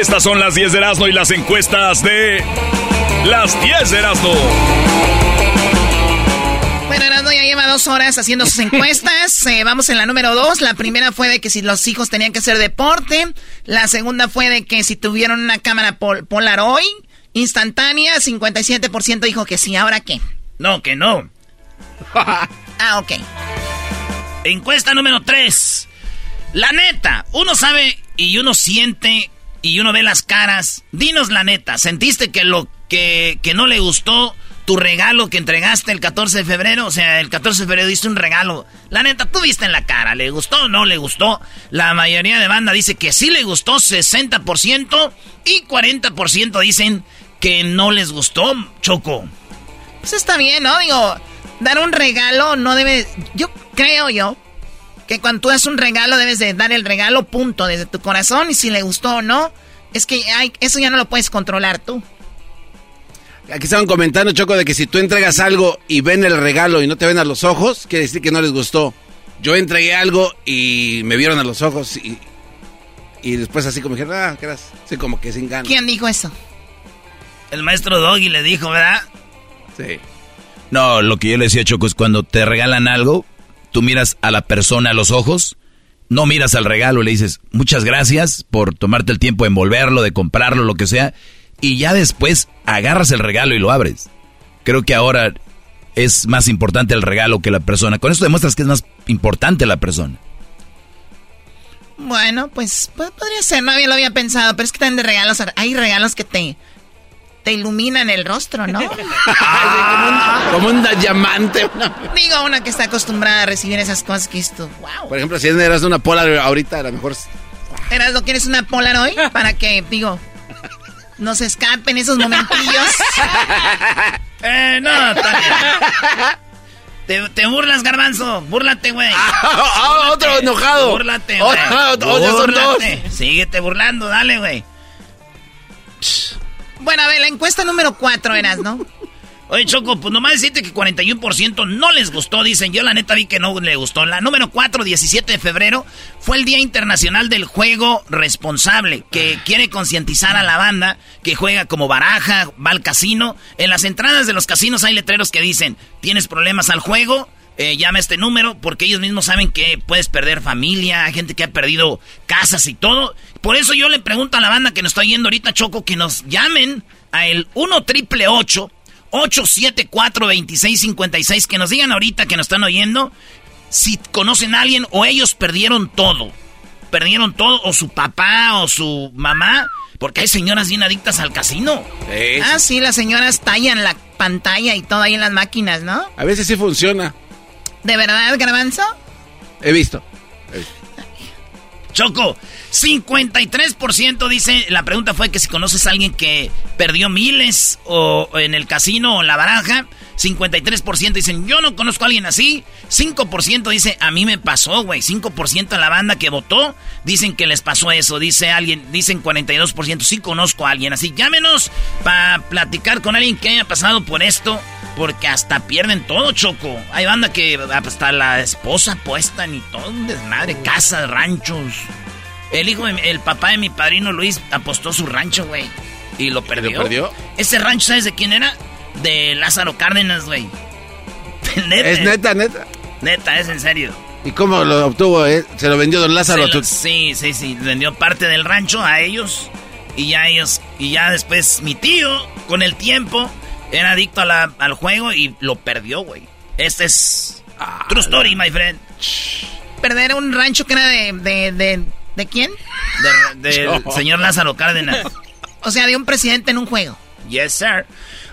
Estas son las 10 de Erasmo y las encuestas de las 10 de Erasmo. Bueno, Erasmo ya lleva dos horas haciendo sus [laughs] encuestas. Eh, vamos en la número dos. La primera fue de que si los hijos tenían que hacer deporte. La segunda fue de que si tuvieron una cámara pol Polaroid instantánea, 57% dijo que sí. ¿Ahora qué? No, que no. [laughs] ah, ok. Encuesta número 3. La neta, uno sabe y uno siente y uno ve las caras. Dinos la neta, ¿sentiste que lo que, que no le gustó tu regalo que entregaste el 14 de febrero? O sea, el 14 de febrero diste un regalo. La neta, tú viste en la cara, ¿le gustó o no le gustó? La mayoría de banda dice que sí le gustó, 60%, y 40% dicen que no les gustó, Choco. Eso está bien, ¿no? Digo, dar un regalo no debe... Yo creo yo que cuando tú das un regalo debes de dar el regalo punto desde tu corazón y si le gustó o no, es que hay, eso ya no lo puedes controlar tú. Aquí estaban comentando, Choco, de que si tú entregas algo y ven el regalo y no te ven a los ojos, quiere decir que no les gustó. Yo entregué algo y me vieron a los ojos y, y después así como dijeron, ah, ¿qué eras? Sí, como que sin ganas. ¿Quién dijo eso? El maestro Doggy le dijo, ¿verdad? Sí. No, lo que yo le decía, Choco, es cuando te regalan algo, tú miras a la persona a los ojos, no miras al regalo, le dices, muchas gracias por tomarte el tiempo de envolverlo, de comprarlo, lo que sea, y ya después agarras el regalo y lo abres. Creo que ahora es más importante el regalo que la persona. Con esto demuestras que es más importante la persona. Bueno, pues, pues podría ser, no lo había pensado, pero es que también de regalos, hay regalos que te, te iluminan el rostro, ¿no? [laughs] como, un, diamante. [laughs] Digo, una que está acostumbrada a recibir esas cosas que esto, wow. Por ejemplo, si eras una Polaroid ahorita, a lo mejor... ¿Eras lo quieres una Polaroid? Para que, digo, no se escapen esos momentillos. [laughs] eh, no, te, te, burlas, garbanzo. Búrlate, güey. Ah, otro enojado. Búrlate, güey. Síguete burlando, dale, güey. Bueno, a ver, la encuesta número 4 eras, ¿no? Oye, Choco, pues nomás decirte que 41% no les gustó, dicen. Yo la neta vi que no le gustó. La número 4, 17 de febrero, fue el Día Internacional del Juego Responsable, que ah. quiere concientizar a la banda que juega como baraja, va al casino. En las entradas de los casinos hay letreros que dicen, tienes problemas al juego, eh, llama este número, porque ellos mismos saben que puedes perder familia, hay gente que ha perdido casas y todo. Por eso yo le pregunto a la banda que nos está yendo ahorita, Choco, que nos llamen a el 1 triple 874-2656. Que nos digan ahorita que nos están oyendo si conocen a alguien o ellos perdieron todo. Perdieron todo, o su papá o su mamá. Porque hay señoras bien adictas al casino. Ah, sí, las señoras tallan la pantalla y todo ahí en las máquinas, ¿no? A veces sí funciona. ¿De verdad, Garbanzo? He visto. Choco, 53% dice, la pregunta fue que si conoces a alguien que perdió miles o en el casino o en la baraja. 53% dicen, yo no conozco a alguien así. 5% dice, a mí me pasó, güey. 5% de la banda que votó dicen que les pasó eso. Dice alguien, dicen 42%, sí conozco a alguien así. Llámenos para platicar con alguien que haya pasado por esto. Porque hasta pierden todo, Choco. Hay banda que hasta la esposa puesta ni todo un desmadre. Casas, ranchos. El hijo, el papá de mi padrino Luis apostó su rancho, güey. Y lo perdió. ¿Lo perdió? Ese rancho, ¿sabes de quién era? De Lázaro Cárdenas, güey. [laughs] Es neta, neta. Neta, es en serio. ¿Y cómo lo obtuvo? Eh? ¿Se lo vendió don Lázaro? sí, sí, sí. Vendió parte del rancho a ellos. Y ya ellos. Y ya después mi tío, con el tiempo, era adicto al juego y lo perdió, güey. Este es. Ah, true story, my friend. Perder un rancho que era de ¿De quién? del señor Lázaro Cárdenas. [laughs] O sea, de un presidente en un juego. Yes, sir.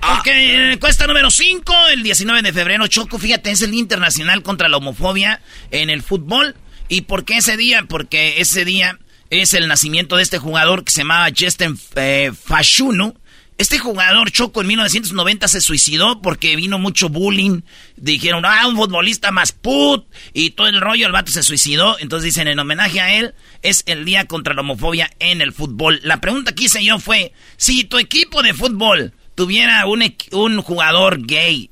Ah. Ok, eh, cuesta número 5, el 19 de febrero. Choco, fíjate, es el Día Internacional contra la Homofobia en el fútbol. ¿Y por qué ese día? Porque ese día es el nacimiento de este jugador que se llamaba Justin eh, Fashuno este jugador Choco en 1990 se suicidó porque vino mucho bullying. Dijeron, ah, un futbolista más put. Y todo el rollo, el vato se suicidó. Entonces dicen, en homenaje a él, es el día contra la homofobia en el fútbol. La pregunta que hice yo fue, si tu equipo de fútbol tuviera un, un jugador gay,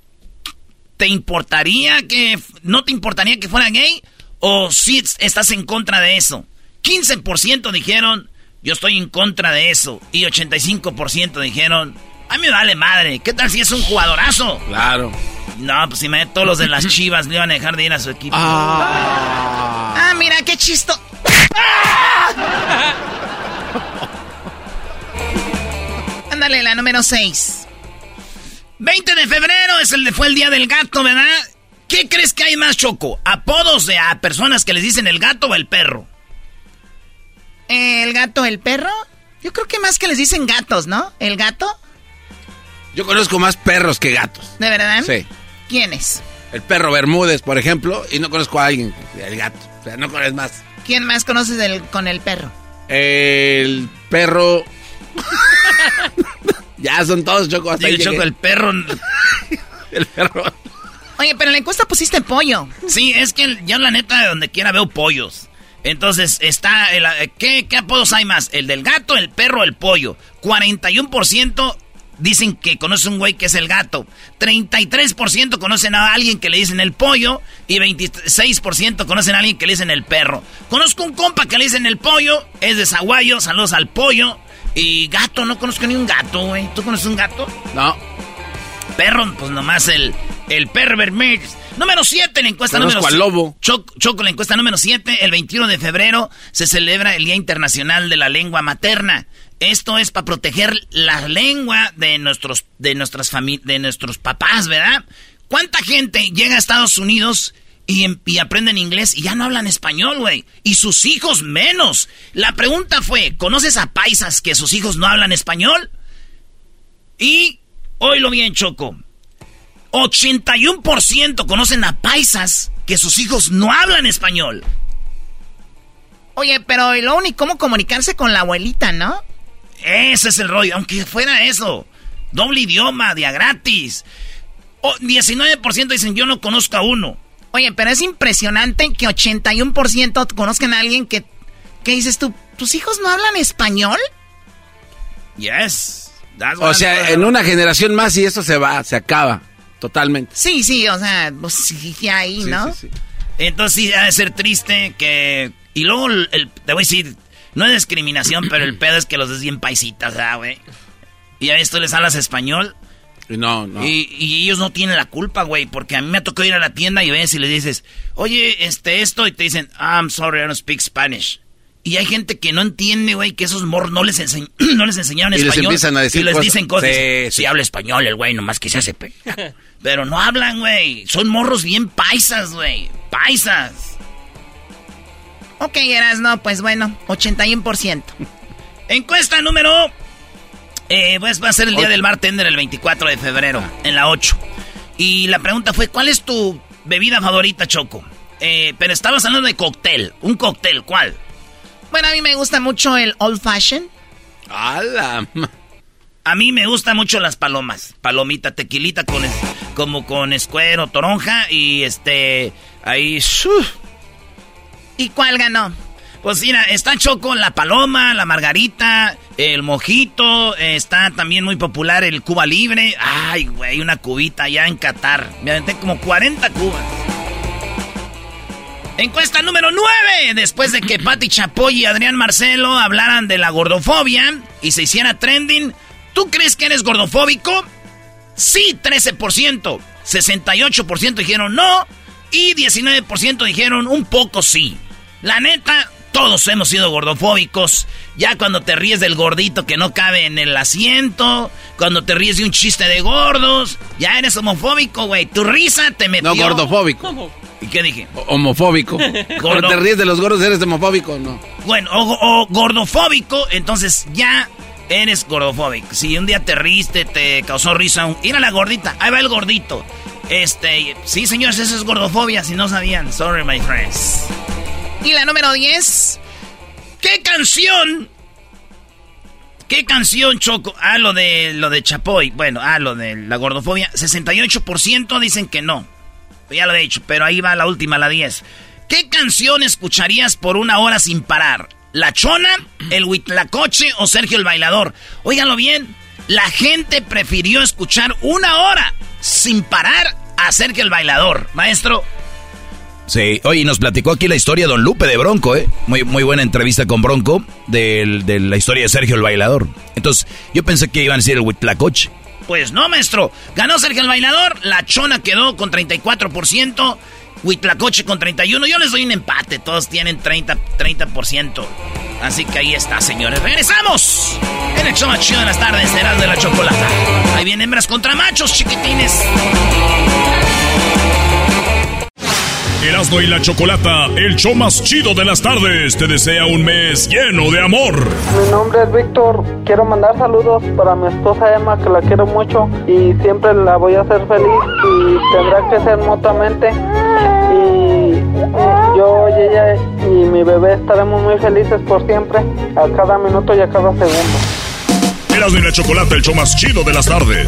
¿te importaría que, no te importaría que fuera gay? ¿O si estás en contra de eso? 15% dijeron, yo estoy en contra de eso. Y 85% dijeron, a mí me vale madre. ¿Qué tal si es un jugadorazo? Claro. No, pues si me todos los de las [laughs] chivas le iban a dejar de ir a su equipo. Ah, ah mira, qué chisto. [laughs] Ándale, la número 6. 20 de febrero es el de fue el día del gato, ¿verdad? ¿Qué crees que hay más choco? ¿Apodos de a personas que les dicen el gato o el perro? ¿El gato, el perro? Yo creo que más que les dicen gatos, ¿no? ¿El gato? Yo conozco más perros que gatos. ¿De verdad? Sí. ¿Quiénes? El perro Bermúdez, por ejemplo, y no conozco a alguien, el gato. O sea, no conoces más. ¿Quién más conoces del, con el perro? El perro. [laughs] ya son todos Choco. Hasta el Choco, el perro. [laughs] el perro. Oye, pero en la encuesta pusiste pollo. Sí, es que yo la neta de donde quiera veo pollos. Entonces, está. El, eh, ¿qué, ¿Qué apodos hay más? El del gato, el perro, el pollo. 41% dicen que conoce un güey que es el gato. 33% conocen a alguien que le dicen el pollo. Y 26% conocen a alguien que le dicen el perro. Conozco un compa que le dicen el pollo. Es de Zaguayo. Saludos al pollo. Y gato, no conozco ni un gato, güey. ¿Tú conoces un gato? No. Perro, pues nomás el, el perver mix. Número 7, la encuesta número 7. lobo. Choco, la encuesta número 7. El 21 de febrero se celebra el Día Internacional de la Lengua Materna. Esto es para proteger la lengua de nuestros, de nuestras de nuestros papás, ¿verdad? ¿Cuánta gente llega a Estados Unidos y, y aprenden inglés y ya no hablan español, güey? Y sus hijos menos. La pregunta fue, ¿conoces a paisas que sus hijos no hablan español? Y, lo bien, Choco, 81% conocen a paisas que sus hijos no hablan español. Oye, pero lo único, ¿cómo comunicarse con la abuelita, no? Ese es el rollo, aunque fuera eso. Doble idioma, día gratis. 19% dicen yo no conozco a uno. Oye, pero es impresionante que 81% conozcan a alguien que... ¿Qué dices tú? ¿Tus hijos no hablan español? Yes. o sea, en una generación más y eso se va, se acaba. Totalmente. Sí, sí, o sea, pues sí, ahí, ¿no? Sí, sí, Entonces sí, debe ser triste que... Y luego, el, te voy a decir, no es discriminación, pero el pedo es que los des bien paisitas, güey? Y a esto les hablas español. No, no. Y, ellos no tienen la culpa, güey, porque a mí me ha tocado ir a la tienda y ves y le dices, oye, este, esto, y te dicen, I'm sorry, I don't speak Spanish. Y hay gente que no entiende, güey, que esos morros no les, [clears throat] no les enseñaron y español. Les empiezan a decir y les dicen cosas. Sí, habla español el güey, nomás que se hace [laughs] Pero no hablan, güey. Son morros bien paisas, güey. Paisas. Ok, eras, no, pues bueno, 81%. [laughs] Encuesta número. Eh, pues va a ser el día del bartender el 24 de febrero, en la 8. Y la pregunta fue: ¿Cuál es tu bebida favorita, Choco? Eh, pero estabas hablando de cóctel. ¿Un cóctel? ¿Cuál? Bueno, a mí me gusta mucho el old fashion. ¡Hala! A mí me gustan mucho las palomas. Palomita, tequilita con como con escuero, toronja y este ahí. ¿Y cuál ganó? Pues mira, está Choco, la paloma, la margarita, el mojito, está también muy popular el Cuba Libre. Ay, güey, una cubita ya en Qatar. Me aventé como 40 cubas. Encuesta número 9. Después de que Patti Chapoy y Adrián Marcelo hablaran de la gordofobia y se hiciera trending, ¿Tú crees que eres gordofóbico? Sí, 13%. 68% dijeron no. Y 19% dijeron un poco sí. La neta, todos hemos sido gordofóbicos. Ya cuando te ríes del gordito que no cabe en el asiento, cuando te ríes de un chiste de gordos, ya eres homofóbico, güey. Tu risa te metió. No, gordofóbico. [laughs] ¿Y qué dije? homofóbico. [laughs] Cuando te ríes de los gordos, eres homofóbico, ¿no? Bueno, o gordofóbico, entonces ya Eres gordofóbico. Si un día te riste, te causó risa, ir a la gordita, ahí va el gordito. Este, sí, señores, eso es gordofobia, si no sabían. Sorry, my friends. Y la número 10. ¿Qué canción? ¿Qué canción, Choco? Ah, lo de, lo de Chapoy. Bueno, ah, lo de la gordofobia. 68% dicen que no. Ya lo he dicho, pero ahí va la última, la 10. ¿Qué canción escucharías por una hora sin parar? ¿La Chona, el Huitlacoche o Sergio el Bailador? Óiganlo bien, la gente prefirió escuchar una hora sin parar a Sergio el Bailador. Maestro. Sí, oye, nos platicó aquí la historia de Don Lupe de Bronco, ¿eh? Muy, muy buena entrevista con Bronco de, de la historia de Sergio el Bailador. Entonces, yo pensé que iban a decir el Huitlacoche. Pues no, maestro. Ganó Sergio el Bailador, la Chona quedó con 34%. Huitlacoche con 31. Yo les doy un empate. Todos tienen 30, 30%. Así que ahí está, señores. ¡Regresamos! En el show más chido de las tardes, serás de la chocolata. Ahí vienen hembras contra machos, chiquitines. Erasmo y la Chocolata, el show más chido de las tardes, te desea un mes lleno de amor. Mi nombre es Víctor, quiero mandar saludos para mi esposa Emma, que la quiero mucho y siempre la voy a hacer feliz y tendrá que ser mutuamente. Y yo y ella y mi bebé estaremos muy felices por siempre, a cada minuto y a cada segundo. Erasmo y la Chocolata, el show más chido de las tardes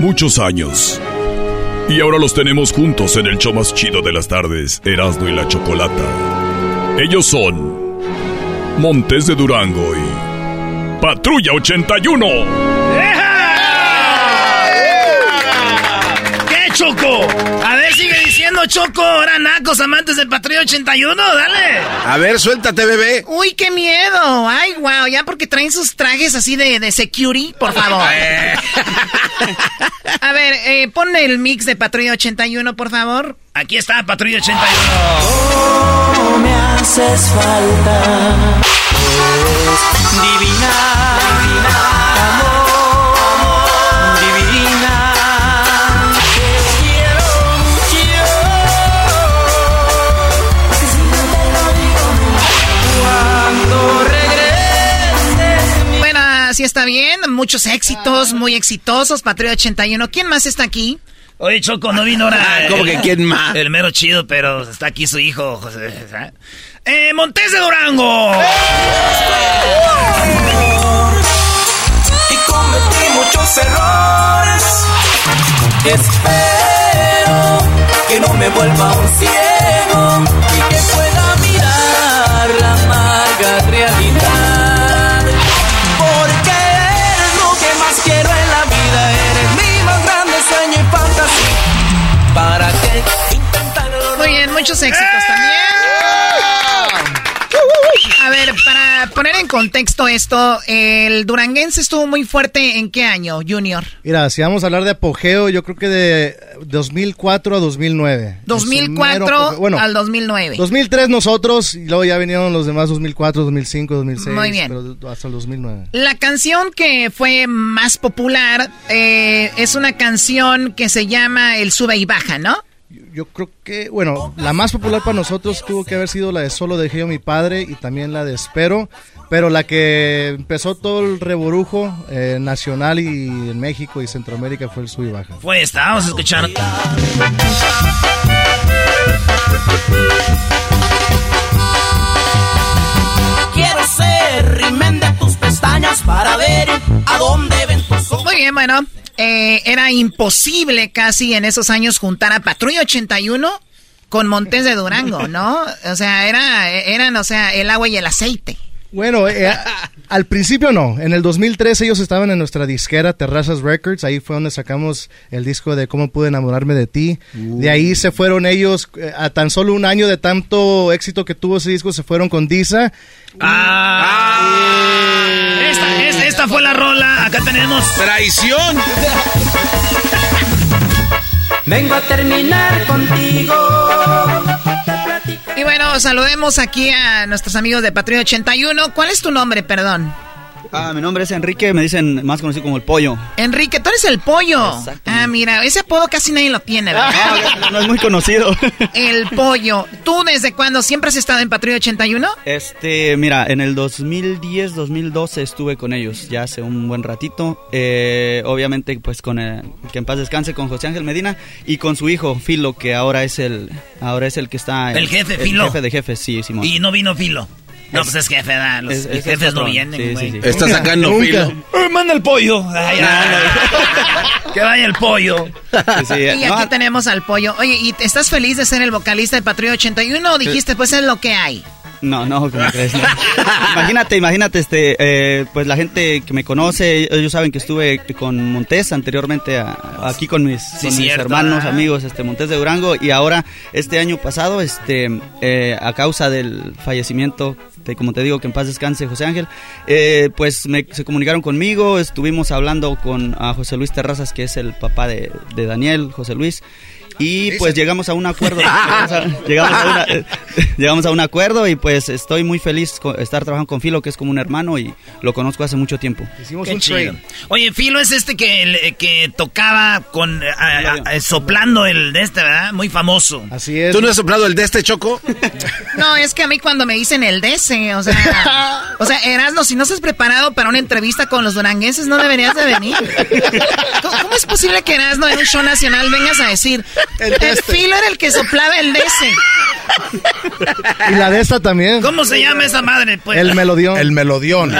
Muchos años. Y ahora los tenemos juntos en el show más chido de las tardes, Erasmo y la Chocolata. Ellos son Montes de Durango y Patrulla 81. Choco? A ver, sigue diciendo, Choco. Ahora nacos, amantes del Patrulla 81, dale. A ver, suéltate, bebé. Uy, qué miedo. Ay, wow, ya porque traen sus trajes así de, de security, por favor. [laughs] A ver, eh, pon el mix de Patrulla 81, por favor. Aquí está Patrulla 81. No me haces falta. Divina, Bueno, así está bien. Muchos éxitos, muy exitosos. Patrulla 81. ¿Quién más está aquí? Oye, Choco, no vino ahora. [laughs] ¿Cómo el- que quién más? El mero chido, pero está aquí su hijo, José. ¿sabes? Eh, Montes de Durango. y cometí muchos errores. Espero que no me vuelva un ciego y que pueda mirar la amarga realidad. Muy bien, muchos éxitos también. A ver, para poner en contexto esto, el duranguense estuvo muy fuerte en qué año, Junior? Mira, si vamos a hablar de apogeo, yo creo que de 2004 a 2009. 2004 Su mero apogeo. Bueno, al 2009. 2003 nosotros y luego ya vinieron los demás 2004, 2005, 2006. Muy bien. Pero hasta el 2009. La canción que fue más popular eh, es una canción que se llama El sube y baja, ¿no? Yo creo que, bueno, la más popular para nosotros tuvo que haber sido la de Solo dejé a mi padre y también la de Espero, pero la que empezó todo el reborujo eh, nacional y en México y Centroamérica fue el sub y baja. Fue esta, vamos a escuchar. Quiero ser rimen de tus pestañas para ver a dónde ven tus ojos. Muy bien, bueno, eh, era imposible casi en esos años juntar a Patrulla 81 con Montes de Durango, ¿no? O sea, era, eran, o sea, el agua y el aceite. Bueno, eh, al principio no. En el 2013 ellos estaban en nuestra disquera Terrazas Records. Ahí fue donde sacamos el disco de Cómo pude enamorarme de ti. De ahí se fueron ellos eh, a tan solo un año de tanto éxito que tuvo ese disco. Se fueron con Disa. Ah. Esta, es- esta fue la rola. Acá tenemos. ¡Traición! Vengo a terminar contigo. Y bueno, saludemos aquí a nuestros amigos de Patrulla 81. ¿Cuál es tu nombre, perdón? Ah, mi nombre es Enrique, me dicen más conocido como el pollo. Enrique, tú eres el pollo. Ah, mira, ese apodo casi nadie lo tiene, ¿verdad? Ah, no es muy conocido. [laughs] El pollo. ¿Tú desde cuándo siempre has estado en Patrulla 81? Este, mira, en el 2010, 2012 estuve con ellos, ya hace un buen ratito. Eh, obviamente, pues con eh, que en paz descanse con José Ángel Medina y con su hijo Filo, que ahora es el, ahora es el que está. El jefe, Filo. El jefe de jefes, sí, Simón. Y no vino Filo. No, pues es jefe, ¿verdad? Los Es- es el jefes no vienen, Sí, güey. sí, sí. Está sacando Nunca. filo. Eh, manda el pollo. Ay, ay. [laughs] que vaya el pollo. Y aquí tenemos al pollo. Oye, ¿y estás feliz de ser el vocalista de Patrulla 81 o dijiste, pues es lo que hay? No, no, ¿cómo crees? No. imagínate, imagínate, este, eh, pues la gente que me conoce, ellos saben que estuve con Montés anteriormente a- aquí con mis, con mis cierto, hermanos, ah. amigos, este, Montés de Durango, y ahora este año pasado, este, eh, a causa del fallecimiento, de, como te digo, que en paz descanse José Ángel, eh, pues se comunicaron conmigo, estuvimos hablando con a José Luis Terrazas, que es el papá de Daniel, José Luis. Y pues llegamos a un acuerdo. llegamos, a, llegamos a una- eh, [laughs] llegamos a un acuerdo y pues estoy muy feliz con estar trabajando con Filo, que es como un hermano y lo conozco hace mucho tiempo. Hicimos Qué chido. Oye, Filo es este que, que tocaba con a- a- a- soplando el de este, ¿verdad? Muy famoso. Así es. ¿Tú no has soplado el de este choco? [laughs] No, es que a mí cuando me dicen el DC, o sea, o sea, Erasmo, si no estás preparado para una entrevista con los duranguenses, no deberías de venir. [laughs] ¿Cómo, cómo es posible que Erasmo en un show nacional vengas a decir, el, filo era el que soplaba el DC? Y la de esta también. ¿Cómo se llama esa madre? Pues? El melodión. El melodión.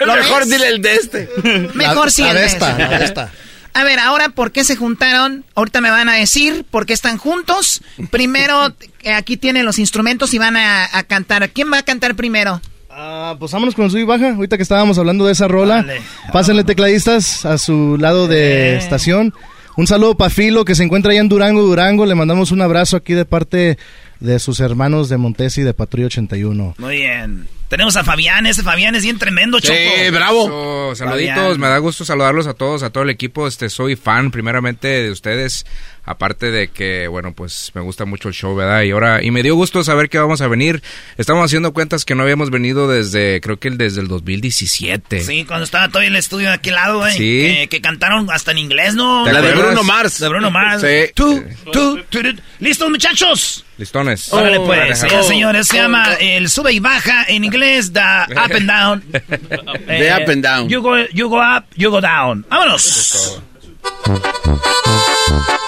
¿Lo Mejor dile el de este. Mejor La- sí la el de de esta, ese. la de esta. A ver, ahora, ¿por qué se juntaron? Ahorita me van a decir por qué están juntos. Primero, eh, aquí tienen los instrumentos y van a, a cantar. ¿Quién va a cantar primero? Ah, pues vámonos con sub y baja. Ahorita que estábamos hablando de esa rola. Pásenle tecladistas a su lado de Eh. estación. Un saludo para Filo que se encuentra allá en Durango, Durango. Le mandamos un abrazo aquí de parte de sus hermanos de Montes y de Patrulla 81. Muy bien. Tenemos a Fabián, ese Fabián es bien tremendo, Choco. Eso, saluditos, Fabián. me da gusto saludarlos a todos, a todo el equipo. Este, soy fan primeramente de ustedes, aparte de que, bueno, pues me gusta mucho el show, ¿verdad? Y ahora, y me dio gusto saber que vamos a venir. Estamos haciendo cuentas que no habíamos venido desde, creo que el desde el 2017. Sí, cuando estaba todo el estudio de aquel lado, güey. Sí. Que, que cantaron hasta en inglés, ¿no? ¿Te La de? Bruno Mars. De Bruno Mars. Sí. Tú, tú, tú, tú. ¿Listos, muchachos? Listones. Órale, Oh, pues, órale. señores, señores, se llama el sube y baja, en inglés, the up and down. [laughs] The up and down. You go, you go up, you go down. ¡Vámonos!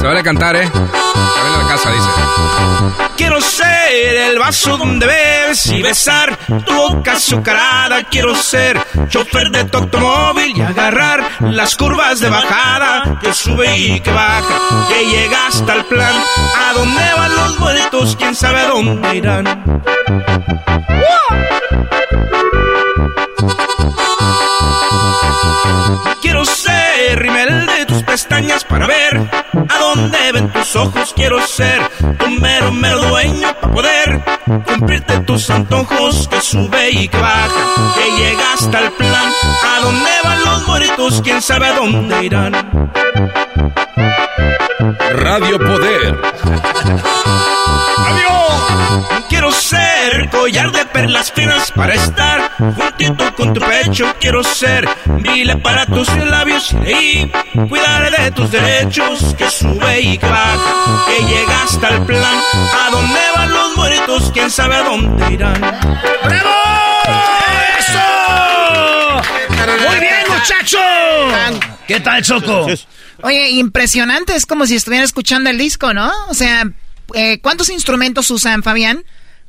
Se vale cantar, ¿eh? Vale la casa, dice. Quiero ser el vaso donde bebes y besar tu boca azucarada. Quiero ser chofer de tu automóvil y agarrar las curvas de bajada que sube y que baja, que llega hasta el plan. ¿A dónde van los muertos? ¿Quién sabe a dónde irán? Quiero ser rimel de tus pestañas para ver a dónde ven tus ojos. Quiero ser tu mero, mero dueño para poder cumplirte tus antojos. Que sube y que baja, que llega hasta el plan. A dónde van los muertos, quién sabe a dónde irán. Radio Poder. Quiero ser collar de perlas finas para estar juntito con tu pecho. Quiero ser vile para tus labios y cuidar de tus derechos. Que sube y que baja, que llega hasta el plan. ¿A dónde van los muertos? ¿Quién sabe a dónde irán? ¡Bravo! ¡Eso! ¡Muy bien, muchachos! ¿Qué tal, Choco? Oye, impresionante, es como si estuviera escuchando el disco, ¿no? O sea, eh, ¿cuántos instrumentos usan, Fabián?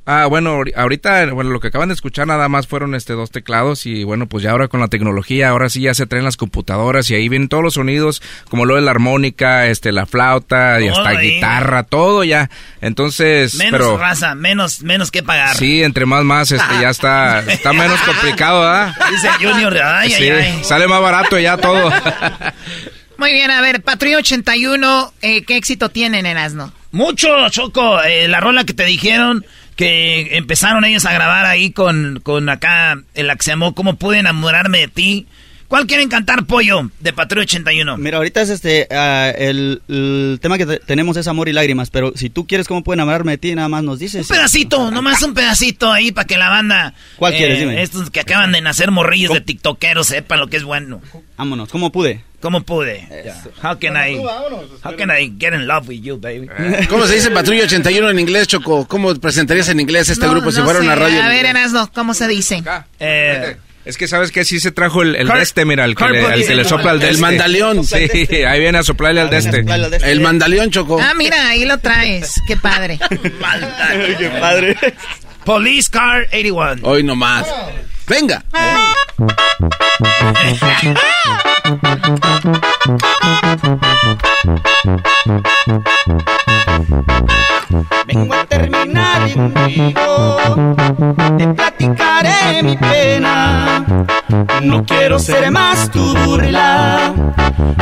Ah, bueno, ahori- ahorita, bueno, lo que acaban de escuchar nada más fueron este dos teclados y bueno, pues ya ahora con la tecnología, ahora sí ya se traen las computadoras y ahí vienen todos los sonidos, como lo de la armónica, este, la flauta y Todo hasta ahí. guitarra, todo ya. Entonces, Menos pero raza, menos, menos que pagar. sí, entre más más, este, ya está, [laughs] está menos complicado, ¿verdad? Dice Junior, ay, sí, ay, ay. sale más barato ya todo. [laughs] Muy bien, a ver, Patrulla 81, eh, ¿qué éxito tienen en Asno? Mucho, Choco. Eh, la rola que te dijeron que empezaron ellos a grabar ahí con, con acá el que se llamó ¿Cómo pude enamorarme de ti? ¿Cuál quieren cantar, Pollo, de Patrulla 81? Mira, ahorita es este, ah, el, el tema que te- tenemos es amor y lágrimas, pero si tú quieres cómo puedo enamorarme de ti, nada más nos dices. Un pedacito, nomás un pedacito ahí para que la banda... ¿Cuál eh, quieres? Dime. Estos que acaban de nacer morrillos de tiktokeros sepan lo que es bueno. Vámonos, ¿cómo pude? ¿Cómo pude? How can I... How can I get in love with you, baby? [laughs] ¿Cómo se dice Patrulla 81 en inglés, Choco? ¿Cómo presentarías en inglés este No, grupo si no fuera sé. una radio? A ver, en Asno, ¿cómo se dice? Eh, Es que sabes que sí se trajo el, el Car- de este, mira, el que, le, el que le sopla al de El este. mandaleón. Sí, ahí viene a soplarle al de este. El mandaleón, Choco. Ah, mira, ahí lo traes. Qué padre. [laughs] Qué padre. Police Car 81. Hoy nomás. Venga. Vengo a terminar contigo, te platicaré mi pena. No quiero ser más tu burla,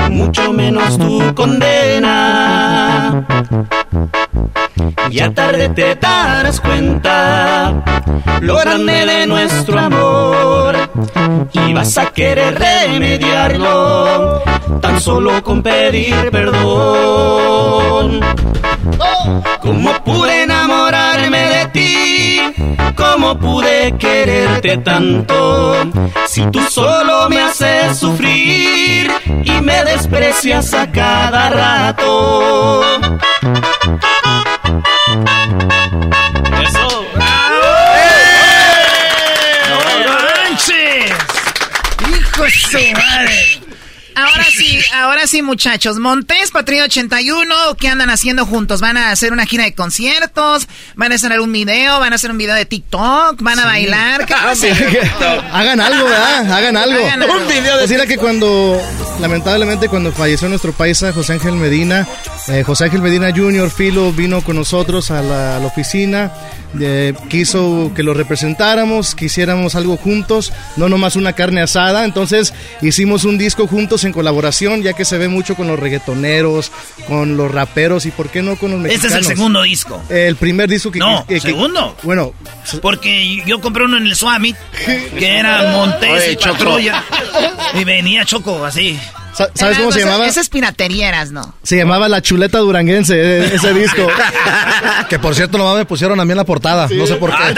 mucho menos tu condena. Ya tarde te darás cuenta lo grande de nuestro amor y vas a querer remediarlo tan solo con pedir perdón. ¿Cómo pude enamorarme ti? ¿Cómo pude quererte tanto? Si tú solo me haces sufrir y me desprecias a cada rato. Eso. ¡No manches! ¡Hijo de su madre! Ahora sí, ahora sí, muchachos. Montes, Patria 81, ¿qué andan haciendo juntos? ¿Van a hacer una gira de conciertos? ¿Van a hacer un video? ¿Van a hacer un video de TikTok? ¿Van a bailar? ¿Qué van a hacer? Hagan algo, ¿verdad? Hagan algo. Hagan algo. Un video de Pues era que cuando, lamentablemente, cuando falleció nuestro paisa José Ángel Medina, eh, José Ángel Medina Jr., Filo, vino con nosotros a la, a la oficina, eh, quiso que lo representáramos, que hiciéramos algo juntos, no nomás una carne asada. Entonces hicimos un disco juntos en colaboración, ya que se ve mucho con los reggaetoneros, con los raperos y por qué no con los Este mexicanos. es el segundo disco. El primer disco que... No, que- que- segundo. Bueno, Porque yo compré uno en el Swami, que era [laughs] Montes Oye, y Choco. Patrulla. Y venía Choco así. Sa- ¿Sabes cómo se llamaba? Esa es piraterieras, ¿no? Se llamaba La Chuleta Duranguense, eh, ese disco. [laughs] que por cierto, nomás me pusieron a mí en la portada. No sé por Ah,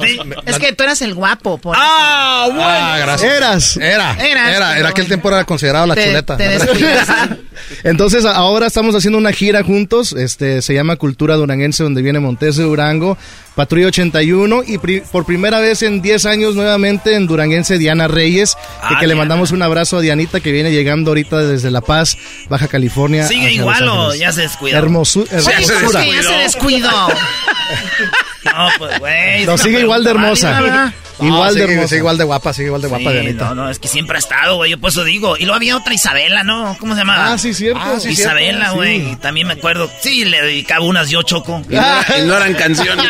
qué. Es que tú eras el guapo. Por ¡Ah, Ah, gracias. Eras. Era. Eras, Era. Era aquel tiempo era considerado la Te- chuleta. [laughs] [laughs] Entonces ahora estamos haciendo una gira juntos, este se llama Cultura Duranguense donde viene Montes de Durango, Patrulla 81 y pri- por primera vez en 10 años nuevamente en Duranguense Diana Reyes, que, Ah, que le mandamos un abrazo a Dianita que viene llegando ahorita desde La Paz, Baja California. ¿Sigue igual o ya se descuidó? Hermosu- Oye, ¿cómo hermosura. que ya se descuidó? [laughs] No, pues, güey. No, es una sigue igual de hermosa. Igual de sigue, hermosa. sigue igual de guapa, sigue igual de guapa, Sí, Dianita. no, no, es que siempre ha estado, güey. Yo por eso digo. Y luego había otra Isabela, ¿no? ¿Cómo se llamaba? Ah, sí, cierto. Ah, sí, Isabela, güey. sí. También me acuerdo. Sí, le dedicaba unas yo, Choco. Y [laughs] no, y no eran canciones.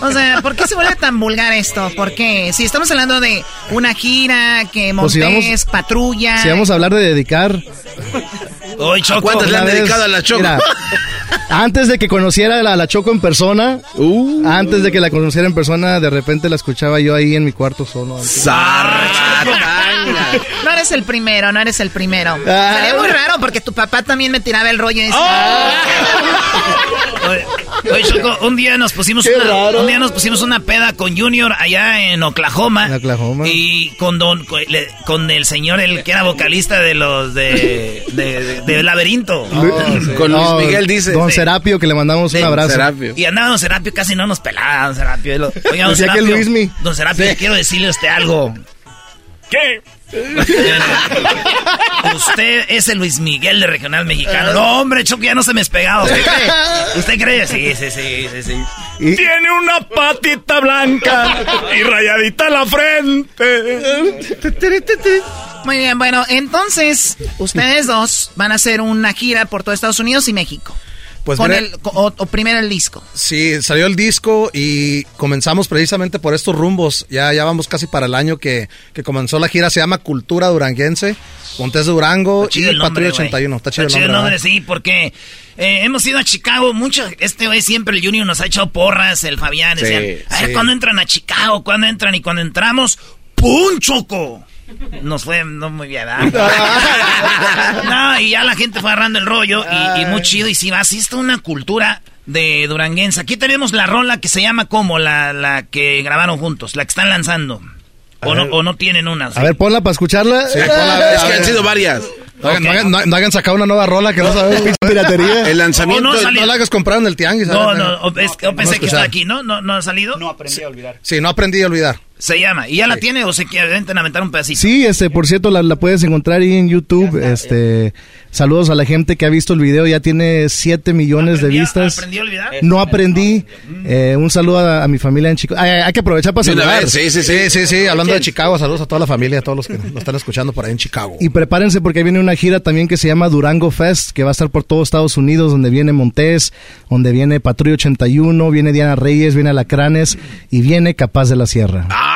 O sea, ¿por qué se vuelve tan vulgar esto? ¿Por qué? Si estamos hablando de una gira, que Pues si Montes, vamos- patrulla. Si vamos a hablar de dedicar, Hoy, Choco. ¿Cuántas le han vez, dedicado a la Choco? mira, antes de que conociera a la, la Choco en persona, Uh. antes de que la conociera en persona, de repente la escuchaba yo ahí en mi cuarto solo. No eres el primero, no eres el primero. Ah. Sería muy raro porque tu papá también me tiraba el rollo y decía, oye, Choco, un día nos pusimos una, un día nos pusimos una peda con Junior allá en Oklahoma. En Oklahoma. Y con don con, le- con el señor el que era vocalista de los de de, de- de laberinto. [laughs] Con Luis Miguel dice. Don Serapio, que le mandamos un abrazo. Serapio. Y andaba don Serapio, casi no nos pelaba don Serapio. Y lo- Oiga, don Decía que Serapio, Luismi. don Serapio, le quiero decirle a usted algo. ¿Qué? Usted es el Luis Miguel de Regional Mexicano. No, hombre, Choco, ya no se me es pegado. ¿Usted cree? ¿Usted cree? Sí, sí, sí, sí, sí. Y- Tiene una patita blanca y rayadita la frente. muy bien, bueno, entonces ustedes dos van a hacer una gira por todo Estados Unidos y México. Pues con mira- el, co- o, o primero el disco. Sí, salió el disco y comenzamos precisamente por estos rumbos. Ya, ya vamos casi para el año que, que comenzó la gira. Se llama Cultura Duranguense, Montes de Durango chido y el nombre, Patrulla güey. 81. Está chido Está el nombre. ¿verdad? sí, porque eh, hemos ido a Chicago mucho. Este güey siempre, el Junior, nos ha echado porras, el Fabián. Sí, Decían, a ver, sí. ¿cuándo entran a Chicago? ¿Cuándo entran? Y cuando entramos, ¡pum, choco! Nos fue no muy bien, [laughs] no, y ya la gente fue agarrando el rollo y, y muy chido. Y si vas, sí está una cultura de duranguense. Aquí tenemos la rola que se llama como la, la que grabaron juntos, la que están lanzando. O no, o no tienen una. A ver, ponla para escucharla. Sí, ponla, a ver, Es que han sido varias. No hagan, no hagan- no- no hagan sacado una nueva rola que no sabemos, pinche piratería. El lanzamiento. Oh, no, la hagas comprar en el tianguis. No, ¿sabes? no, es- yo pensé que estaba aquí, ¿no? ¿no? ¿No ha salido? No aprendí a olvidar. Sí, no aprendí a olvidar. Se llama. ¿Y ya la tiene o se quieren aventar un pedacito? Sí, este, por cierto, la, la puedes encontrar ahí en YouTube. Este, saludos a la gente que ha visto el video, ya tiene 7 millones de ¿Aprendí a- vistas. ¿Aprendí a olvidar? No aprendí. Eh, un saludo a, a mi familia en Chicago. Ay, hay que aprovechar para saludar. sí, sí, sí. Sí, sí. Hablando de Chicago, saludos a toda la familia, a todos los que lo están escuchando por ahí en Chicago. Y prepárense porque ahí viene una gira también que se llama Durango Fest, que va a estar por todo Estados Unidos, donde viene Montés, donde viene Patrulla 81, viene Diana Reyes, viene Alacranes y viene Capaz de la Sierra. Ah,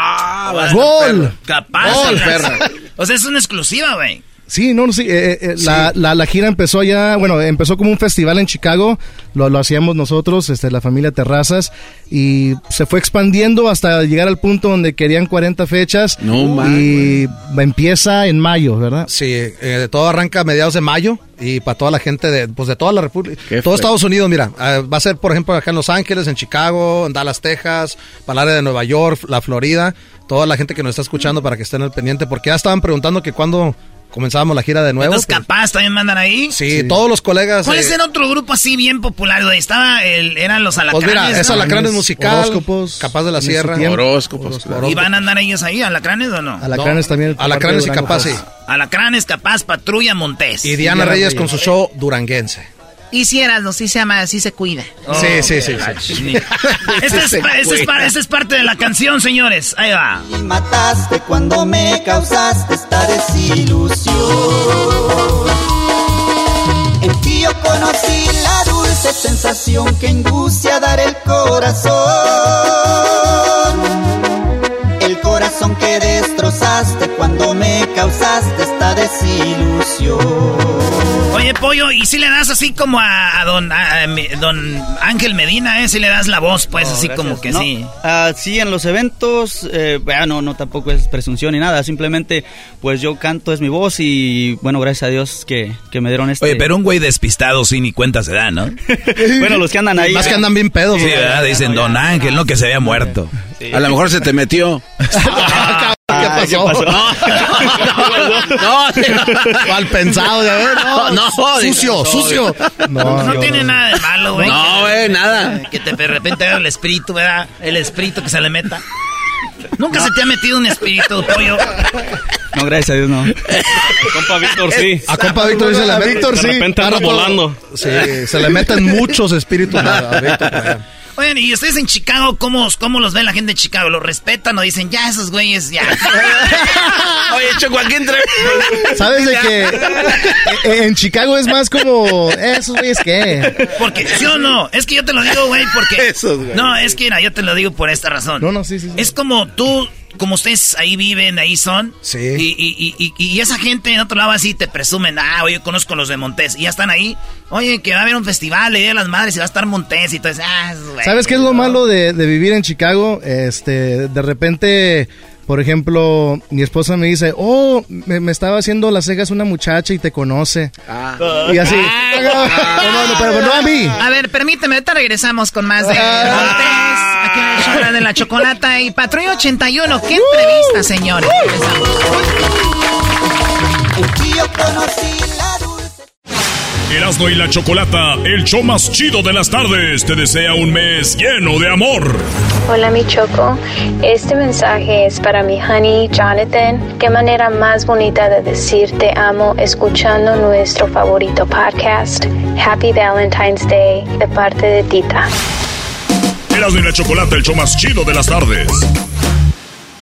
¡Gol! Capaz. Gol, perra. O sea, es una exclusiva, güey. Sí, no, no, sí. eh, eh, La, la, la gira empezó ya, bueno, empezó como un festival en Chicago, lo, lo hacíamos nosotros, este, la familia Terrazas, y se fue expandiendo hasta llegar al punto donde querían 40 fechas. No, Y empieza en mayo, ¿verdad? Sí, eh, todo arranca a mediados de mayo y para toda la gente de, pues de toda la República, Qué todo. Estados Unidos, mira, eh, va a ser por ejemplo acá en Los Ángeles, en Chicago, en Dallas, Texas, para el área de Nueva York, la Florida, toda la gente que nos está escuchando para que estén al pendiente, porque ya estaban preguntando que cuándo comenzábamos la gira de nuevo. ¿Los capaz también mandan ahí? Sí, todos los colegas. ¿Cuál eh, es el otro grupo así bien popular? güey? Estaba el, eran los Pues alacranes. mira, es ¿no? Alacranes musical, Horóscopos, Capaz de la Sierra. Horóscopos. ¿Y van a andar ellos ahí, alacranes o no? Alacranes también. Alacranes y Capaz, sí. Alacranes, capaz, patrulla, Montés. Y Diana Reyes con su show duranguense. Y si eras, no, sí se llama, sí se cuida. sí, sí, sí. sí. [laughs] Este es, este es este es parte de la canción, señores. Ahí va. Y mataste cuando me causaste esta desilusión. En ti yo conocí la dulce sensación que induce a dar el corazón. El corazón que destrozaste cuando me causaste esta desilusión. Oye, pollo, ¿y si le das así como a, a don, a- don Ángel Medina, eh? Si le das la voz, pues, así como que No, sí. ah, sí, en los eventos, eh, bueno, no tampoco es presunción ni nada, simplemente pues yo canto, es mi voz y bueno, gracias a Dios que, que me dieron este... Oye, pero un güey despistado sí ni cuenta se da, ¿no? [laughs] bueno, los que andan ahí... Más que andan bien pedos. Sí, ¿verdad? ¿verdad? Dicen Don Ángel, no que se había muerto. A lo mejor se te metió. [laughs] [laughs] ¿Qué pasó? Mal pensado, ya ves. [laughs] No, No, sucio, no, sucio. No, No, tiene nada de malo, güey. No, güey, nada. Que te, de repente vea el espíritu, ¿verdad? El espíritu que se le meta. Nunca se te ha metido un espíritu, pollo. No, gracias a Dios no. Compa Víctor, sí. A compa Víctor dice la Víctor, De sí. repente anda volando. Sí, se le meten muchos espíritus a a Víctor. Oigan, y ustedes en Chicago, ¿cómo, cómo los ve la gente de Chicago? ¿Los respetan o dicen, ya, esos güeyes, ya? [laughs] Oye, Choco, aquí entre... ¿Sabes de que eh, en Chicago es más como eh, esos güeyes qué? Porque, ¿sí o no? Es que yo te lo digo, güey, porque... [laughs] Esos, güey. No, es que, mira, yo te lo digo por esta razón. No, no, sí, sí. sí. Es como tú, como ustedes ahí viven, ahí son. Sí. Y, y, y, y, y esa gente en otro lado así te presumen, ah, oye, yo conozco a los de Montés. Y ya están ahí. Oye, que va a haber un festival, le Día de las madres y va a estar Montés. Y todo eso. Ah, güey. ¿Sabes qué es lo malo de, de vivir en Chicago? Este, de repente, por ejemplo, mi esposa me dice, oh, me, me estaba haciendo las cejas una muchacha y te conoce. Y así. [laughs] no, no, no, pero no a mí. A ver, permíteme, ahorita regresamos con más de Montés, aquí en el show de la chocolata y Patrulla 81. ¡Qué entrevista, señores! Erasmo y la Chocolata, el show más chido de las tardes, te desea un mes lleno de amor. Hola mi Choco, este mensaje es para mi honey Jonathan. Qué manera más bonita de decir te amo escuchando nuestro favorito podcast. Happy Valentine's Day de parte de Tita. Erasmo y la Chocolata, el show más chido de las tardes.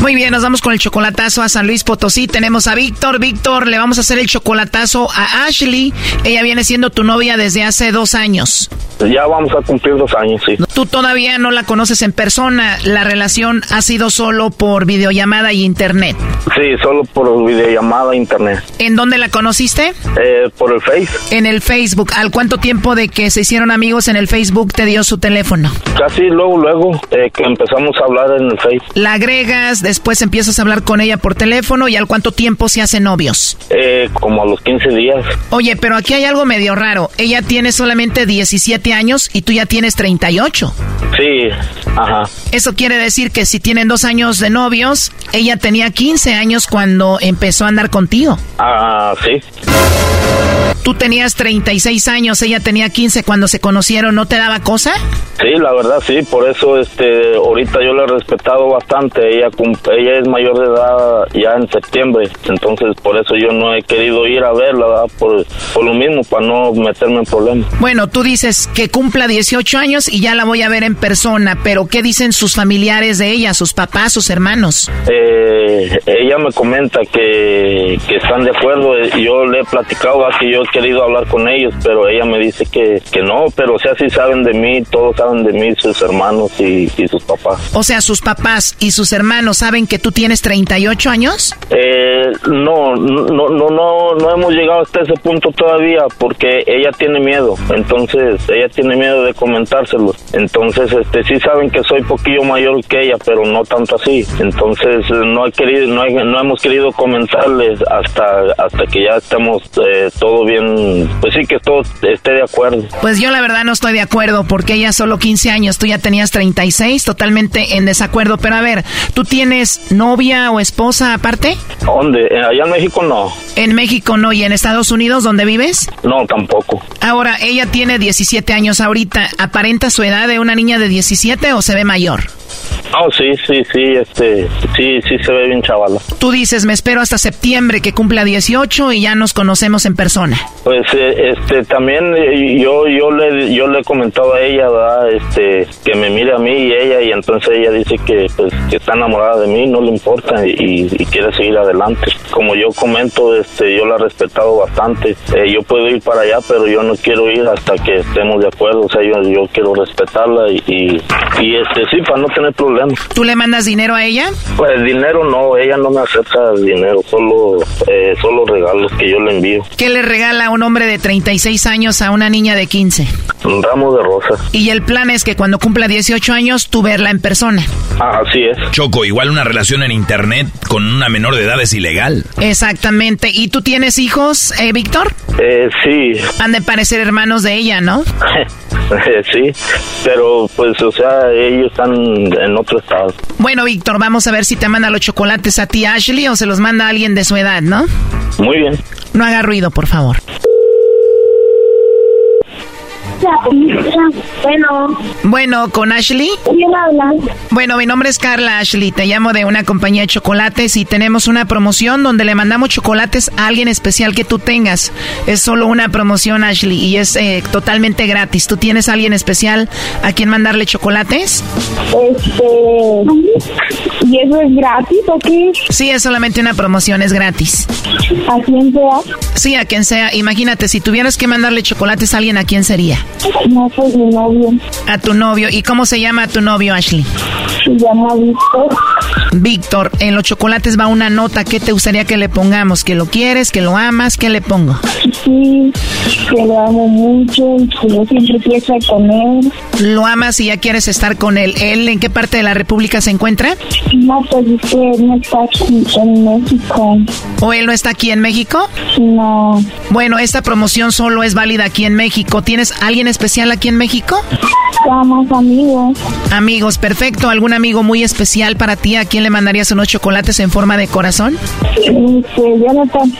Muy bien, nos vamos con el chocolatazo a San Luis Potosí. Tenemos a Víctor. Víctor, le vamos a hacer el chocolatazo a Ashley. Ella viene siendo tu novia desde hace dos años. Ya vamos a cumplir dos años, sí. Tú todavía no la conoces en persona. La relación ha sido solo por videollamada y internet. Sí, solo por videollamada e internet. ¿En dónde la conociste? Eh, por el Face. En el Facebook. ¿Al cuánto tiempo de que se hicieron amigos en el Facebook te dio su teléfono? Casi luego, luego eh, que empezamos a hablar en el Face. La agregas, después empiezas a hablar con ella por teléfono y al cuánto tiempo se hacen novios. Eh, como a los 15 días. Oye, pero aquí hay algo medio raro. Ella tiene solamente 17 años y tú ya tienes 38. Sí, Ajá. Eso quiere decir que si tienen dos años de novios, ella tenía 15 años cuando empezó a andar contigo. Ah, sí. Tú tenías 36 años, ella tenía 15 cuando se conocieron, ¿no te daba cosa? Sí, la verdad sí, por eso este ahorita yo la he respetado bastante. Ella cum- ella es mayor de edad ya en septiembre, entonces por eso yo no he querido ir a verla, ¿verdad? Por, por lo mismo para no meterme en problemas. Bueno, tú dices que cumpla 18 años y ya la voy a ver en persona, pero ¿qué dicen sus familiares de ella, sus papás, sus hermanos? Eh, ella me comenta que, que están de acuerdo. eh, Yo le he platicado ¿verdad? que yo he querido hablar con ellos, pero ella me dice que, que no, pero o sea, sí saben de mí, todos saben de mí, sus hermanos y, y sus papás. O sea, sus papás y sus hermanos saben que tú tienes 38 años? Eh, no, no, no, no, no hemos llegado hasta ese punto todavía porque ella tiene miedo, entonces ella tiene miedo de comentárselo. Entonces, este, sí saben que soy poquillo mayor que ella, pero no tanto así. Entonces, eh, no he querido, no, he- no hemos querido comentarles hasta, hasta que ya estemos eh, todo bien, pues sí que todo esté de acuerdo. Pues yo la verdad no estoy de acuerdo porque ella solo 15 años, tú ya tenías 36, totalmente en desacuerdo. Pero a ver, ¿tú tienes novia o esposa aparte? ¿Dónde? Allá en México no, En México no y en Estados Unidos, ¿dónde vives? no tampoco. Ahora, ella tiene 17 años ahorita. ¿Aparenta su edad de una niña de 17 o se ve mayor? Oh, sí, sí, sí, este, sí, sí se ve bien chavala. Tú dices, me espero hasta septiembre que cumpla 18 y ya nos conocemos en persona. Pues eh, este también eh, yo yo le yo le he comentado a ella ¿verdad? este que me mire a mí y ella y entonces ella dice que pues que está enamorada de mí no le importa y, y quiere seguir adelante como yo comento este yo la he respetado bastante Eh, yo puedo ir para allá pero yo no quiero ir hasta que estemos de acuerdo o sea yo yo quiero respetarla y y, y, este sí para no tener problemas ¿Tú le mandas dinero a ella? pues dinero no ella no me acepta dinero solo eh, solo regalos que yo le envío ¿Qué le regala un hombre de 36 años a una niña de 15? un ramo de rosas Y el plan es que cuando cumpla 18 años tú verla en persona. Ah, así es. Choco, igual una relación en internet con una menor de edad es ilegal. Exactamente. ¿Y tú tienes hijos, eh, Víctor? Eh, sí, Han de parecer hermanos de ella, ¿no? [laughs] sí, pero pues, o sea, ellos están en otro estado. Bueno, Víctor, vamos a ver si te manda los chocolates a ti, Ashley, o se los manda alguien de su edad, ¿no? Muy bien. No haga ruido, por favor. Bueno, Bueno, con Ashley. ¿quién habla? Bueno, mi nombre es Carla Ashley, te llamo de una compañía de chocolates y tenemos una promoción donde le mandamos chocolates a alguien especial que tú tengas. Es solo una promoción, Ashley, y es eh, totalmente gratis. ¿Tú tienes a alguien especial a quien mandarle chocolates? Este. ¿Y eso es gratis o qué? Sí, es solamente una promoción, es gratis. ¿A quién sea? Sí, a quien sea. Imagínate, si tuvieras que mandarle chocolates a alguien, ¿a quién sería? No, pues mi novio. A tu novio. ¿Y cómo se llama tu novio, Ashley? Se llama Víctor. Víctor, en los chocolates va una nota. ¿Qué te gustaría que le pongamos? ¿Que lo quieres? ¿Que lo amas? ¿Qué le pongo? Sí, que lo amo mucho que yo siempre estar con él. Lo amas y ya quieres estar con él. ¿Él en qué parte de la República se encuentra? No, pues es que él no está aquí en México. ¿O él no está aquí en México? No. Bueno, esta promoción solo es válida aquí en México. ¿Tienes alguien especial aquí en México? Somos amigos. Amigos, perfecto. ¿Algún amigo muy especial para ti? ¿A quién le mandarías unos chocolates en forma de corazón? Jonathan.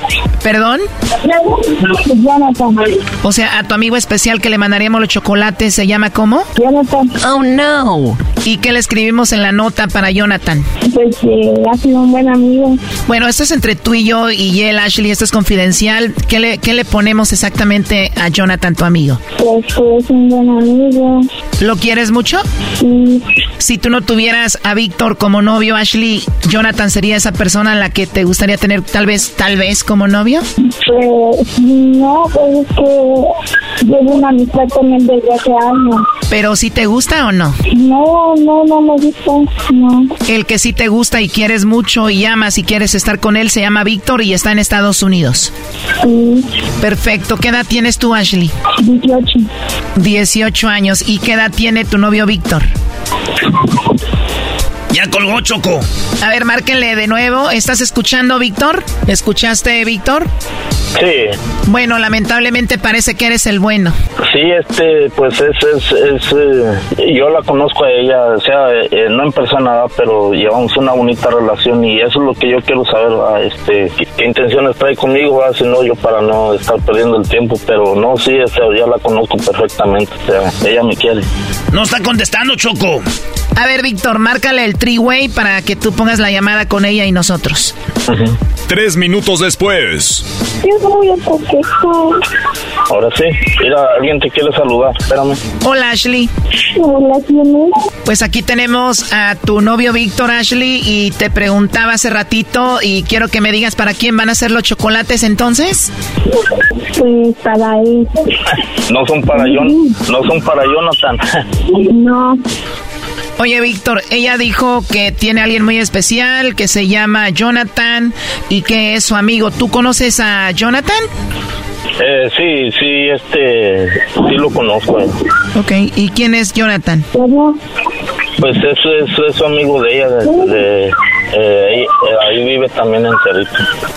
¿Perdón? Jonathan. O sea, a tu amigo especial que le mandaríamos los chocolates, ¿se llama cómo? Jonathan. Oh, no. ¿Y qué le escribimos en la nota para Jonathan? Pues eh, ha sido un buen amigo. Bueno, esto es entre tú y yo y él, Ashley, esto es confidencial. ¿Qué le, qué le ponemos exactamente a Jonathan, tu amigo? Pues que es un buen amigo. ¿Lo quieres mucho? Sí. Si tú no tuvieras a Víctor como novio, Ashley, Jonathan sería esa persona a la que te gustaría tener tal vez, tal vez como novio? Pues no, pues es que llevo una amistad con él desde hace años. Pero si te gusta o no? No, no, no me gusta. No. El que sí te gusta y quieres mucho y amas y quieres estar con él se llama Víctor y está en Estados Unidos. Sí. Perfecto. ¿Qué edad tienes tú, Ashley? 18. 18 años. ¿Y qué edad tiene tu novio Víctor? Ya colgó Choco. A ver, márquenle de nuevo. ¿Estás escuchando, Víctor? ¿Escuchaste, Víctor? Sí. Bueno, lamentablemente parece que eres el bueno. Sí, este, pues es, es, es eh, yo la conozco a ella, o sea, eh, no en persona, pero llevamos una bonita relación y eso es lo que yo quiero saber, este, qué, qué intenciones trae conmigo, ¿verdad? si no yo para no estar perdiendo el tiempo, pero no, sí, o sea, ya la conozco perfectamente, o sea, ella me quiere. No está contestando, Choco. A ver, Víctor, márcale el three-way para que tú pongas la llamada con ella y nosotros. Tres minutos después. Yo no voy a contestar. Ahora sí, mira, alguien te quiere saludar, espérame. Hola, Ashley. Hola, ¿quién es? Pues aquí tenemos a tu novio Víctor Ashley y te preguntaba hace ratito y quiero que me digas para quién van a ser los chocolates entonces. Pues para él. [laughs] No son para Jon, no son para Jonathan. No. Oye, Víctor, ella dijo que tiene a alguien muy especial que se llama Jonathan y que es su amigo. ¿Tú conoces a Jonathan? Eh, sí, sí, este, sí lo conozco. Ok, ¿y quién es Jonathan? Pues es, es, es su amigo de ella, de, de- eh, ahí, eh, ahí vive también en Cerrito.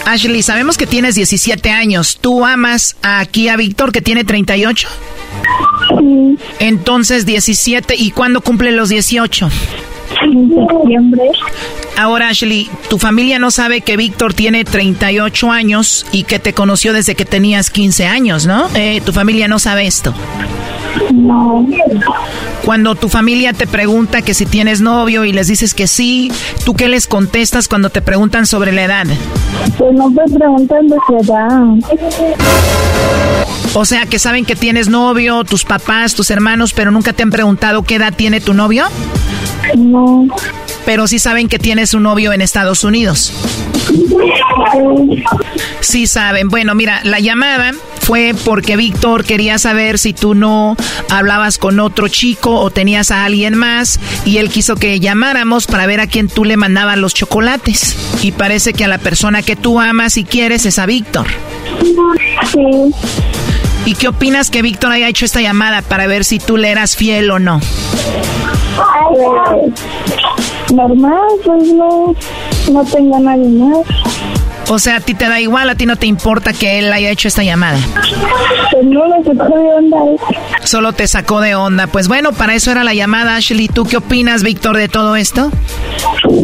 Ashley, sabemos que tienes 17 años. ¿Tú amas aquí a Víctor que tiene 38? Entonces 17. ¿Y cuándo cumple los 18? En septiembre. Ahora, Ashley, tu familia no sabe que Víctor tiene 38 años y que te conoció desde que tenías 15 años, ¿no? Eh, tu familia no sabe esto. No. Cuando tu familia te pregunta que si tienes novio y les dices que sí, ¿tú qué les contestas cuando te preguntan sobre la edad? Pues no me preguntan de su edad. O sea, que saben que tienes novio, tus papás, tus hermanos, pero nunca te han preguntado qué edad tiene tu novio. No. Pero sí saben que tienes un novio en Estados Unidos. Sí saben. Bueno, mira, la llamada fue porque Víctor quería saber si tú no hablabas con otro chico o tenías a alguien más y él quiso que llamáramos para ver a quién tú le mandabas los chocolates. Y parece que a la persona que tú amas y quieres es a Víctor. Sí. ¿Y qué opinas que Víctor haya hecho esta llamada para ver si tú le eras fiel o no? Pues, normal, pues no, no tengo a nadie más. O sea, a ti te da igual, a ti no te importa que él haya hecho esta llamada. Pues no sacó de onda. Solo te sacó de onda. Pues bueno, para eso era la llamada, Ashley. ¿Tú qué opinas, Víctor, de todo esto?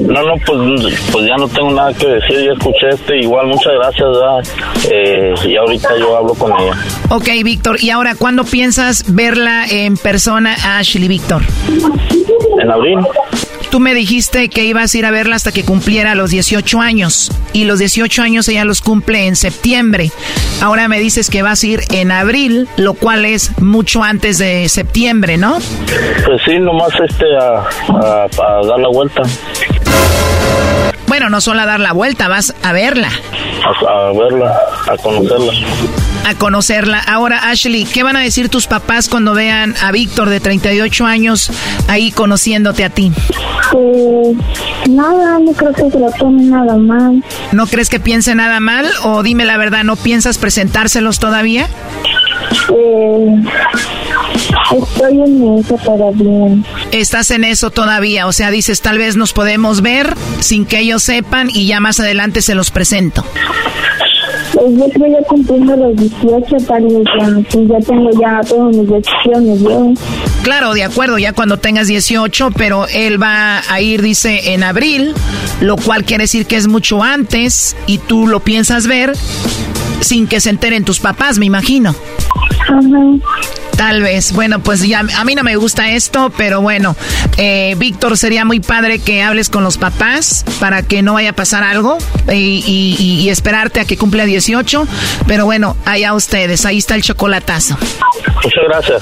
No, no, pues, pues ya no tengo nada que decir, ya escuché este, igual muchas gracias. Eh, y ahorita yo hablo con ella. Ok, Víctor. ¿Y ahora cuándo piensas verla en persona, a Ashley, Víctor? En abril. Tú me dijiste que ibas a ir a verla hasta que cumpliera los 18 años. Y los 18 años ella los cumple en septiembre. Ahora me dices que vas a ir en abril, lo cual es mucho antes de septiembre, ¿no? Pues sí, nomás este, a, a, a dar la vuelta, Bueno, no solo a dar la vuelta, vas a verla, a, a verla, a conocerla. a conocerla. Ahora, Ashley, ¿qué van a decir tus papás cuando vean a Víctor de 38 años ahí conociéndote a ti? Pues nada, no creo que se lo tome nada mal. ¿No crees que piense nada mal? O dime la verdad, ¿no piensas presentárselos todavía? Eh, estoy en eso todavía. Estás en eso todavía, o sea, dices, tal vez nos podemos ver sin que ellos sepan y ya más adelante se los presento. Pues yo creo ya cumpliendo los 18, tal vez ya, pues ya tengo ya todas mis decisiones yo. Claro, de acuerdo, ya cuando tengas 18, pero él va a ir, dice, en abril, lo cual quiere decir que es mucho antes y tú lo piensas ver sin que se enteren tus papás, me imagino. Tal vez. Bueno, pues ya a mí no me gusta esto, pero bueno, eh, Víctor, sería muy padre que hables con los papás para que no vaya a pasar algo y, y- esperarte a que cumpla 18. Pero bueno, allá ustedes, ahí está el chocolatazo. Muchas gracias.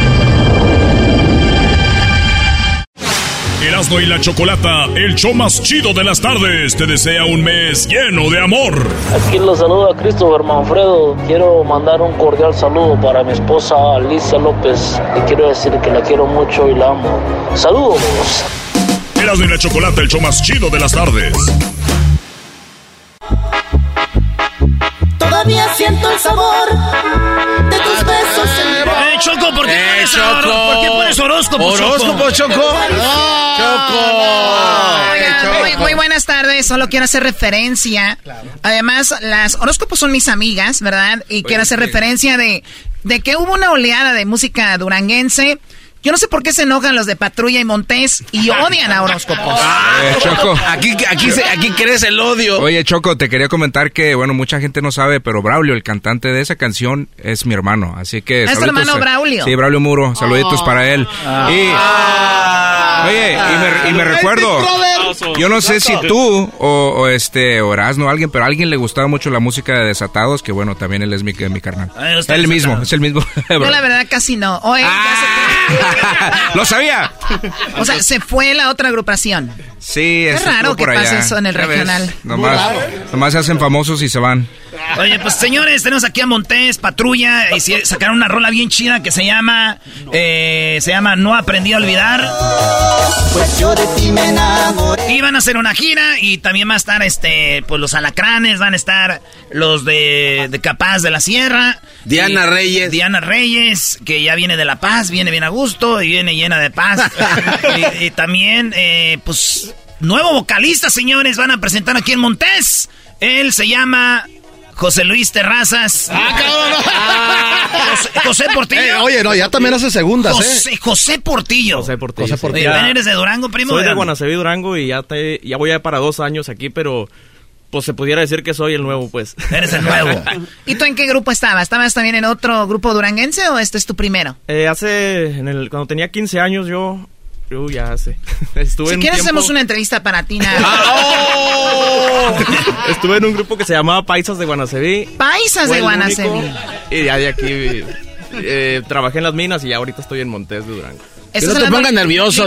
[laughs] Erasmo y la Chocolata, el show más chido de las tardes, te desea un mes lleno de amor. Aquí los saluda Christopher Manfredo. Quiero mandar un cordial saludo para mi esposa Alicia López. Le quiero decir que la quiero mucho y la amo. Saludos. Erasmo y la Chocolata, el show más chido de las tardes. Todavía siento el sabor Choco, ¿por qué Eh, pones Choco. ¿Por qué pones horóscopo, ¿Horóscopo, Choco? Oigan, muy, muy buenas tardes. Solo quiero hacer referencia. Además, las horóscopos son mis amigas, ¿verdad? Y quiero hacer referencia de, de que hubo una oleada de música duranguense. Yo no sé por qué se enojan los de Patrulla y Montés y odian a horóscopos. [laughs] Eh, Choco. Aquí, aquí, se- aquí crece el odio. Oye, Choco, te quería comentar que, bueno, mucha gente no sabe, pero Braulio, el cantante de esa canción, es mi hermano. Así que. ¿Es tu hermano Braulio? Sí, Braulio Muro. Saluditos Oh. para él. Y. Oye, y me, y me recuerdo. Yo no sé si tú o, o este o Erasmo, alguien, pero a alguien le gustaba mucho la música de Desatados, que bueno, también él es mi, mi carnal. Ah, está el mismo, es el mismo. [laughs] Yo la verdad casi no. Oye, [laughs] Lo sabía. o sea, se fue la otra agrupación. Sí, Es ese raro que pase eso en el regional. Nomás, nomás se hacen famosos y se van. Oye, pues señores, tenemos aquí a Montés, Patrulla, y si- sacaron una rola bien chida que se llama, eh, se llama No aprendí a olvidar. Pues yo de ti me enamoré. Y van a hacer una gira y también va a estar, este, pues los alacranes, van a estar los de, de Capaz de la Sierra. Diana Y- Reyes. Diana Reyes, que ya viene de La Paz, viene bien a gusto y viene llena de paz. [laughs] y, y también, eh, pues, nuevo vocalista, señores, van a presentar aquí en Montés. Él se llama José Luis Terrazas. José, José Portillo. Eh, oye, no, ya también hace segundas, José, ¿eh? José Portillo. José Portillo. José. Portillo. Oye, ¿Eres de Durango, primo? Soy de? Guanaceví, Durango y ya, te, ya voy a para dos años aquí, pero pues se pudiera decir que soy el nuevo, pues. Eres el nuevo. [laughs] ¿Y tú en qué grupo estabas? ¿Estabas también en otro grupo duranguense o este es tu primero? Eh, hace, en el, cuando tenía 15 años yo, ya [laughs] estuve Si en quieres tiempo- hacemos una entrevista para ti, nada. [laughs] [laughs] Estuve en un grupo que se llamaba Paisas de Guanaceví. Paisas Fue de Guanaceví. Y ya de aquí eh, trabajé en las minas y ya ahorita estoy en Montés de Durango. ¿Estás hablando-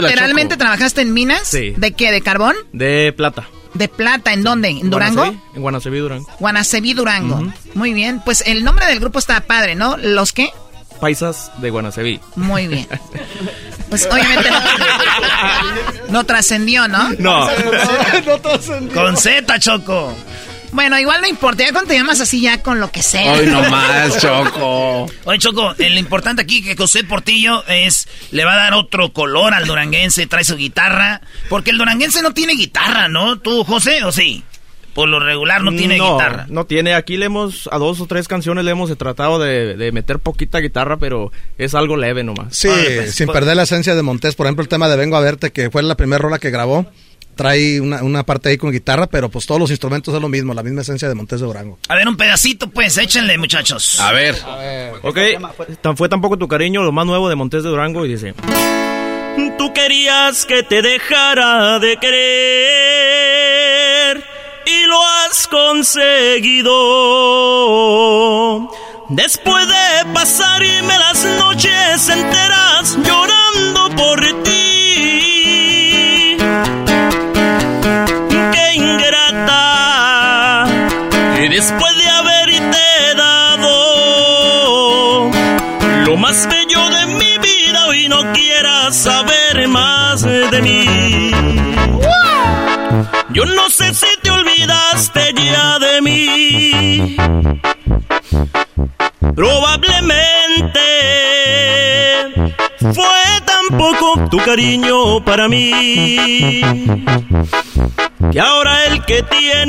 ¿Literalmente trabajaste en minas? Sí. ¿De qué? ¿De carbón? De plata. ¿De plata? ¿En dónde? ¿En Durango? Guanaceví, En Guanaceví, Durango. Guanaceví, Durango. Muy bien. Pues el nombre del grupo está padre, ¿no? ¿Los qué? Paisas de Guanaceví. Muy bien. Pues obviamente no, no trascendió, ¿no? No. [laughs] Con Z, Choco. Bueno, igual no importa. Ya cuando te llamas así, ya con lo que sea. Hoy nomás, Choco. Oye, Choco, eh, lo importante aquí que José Portillo es, le va a dar otro color al duranguense, trae su guitarra, porque el duranguense no tiene guitarra, ¿no? ¿Tú, José, o sí? Por lo regular no tiene guitarra. No tiene. Aquí le hemos, a dos o tres canciones le hemos tratado de, de meter poquita guitarra, pero es algo leve nomás. Sí, pues, sin perder la esencia de Montés. Por ejemplo, el tema de Vengo a Verte, que fue la primera rola que grabó. Trae una, una parte ahí con guitarra, pero pues todos los instrumentos es lo mismo, la misma esencia de Montés de Durango. A ver, un pedacito, pues, échenle, muchachos. A ver. Ok, tan- fue tampoco tu cariño, lo más nuevo de Montés de Durango y dice... Tú querías que te dejara de querer lo has conseguido. Después de pasarme las noches enteras llorando por ti. Qué ingrata. Y después de haberte dado lo más bello de mi vida, hoy no quieras saber más de mí. Yo no sé si te olvidaste ya de mí. Probablemente fue tan poco tu cariño para mí que ahora el que tienes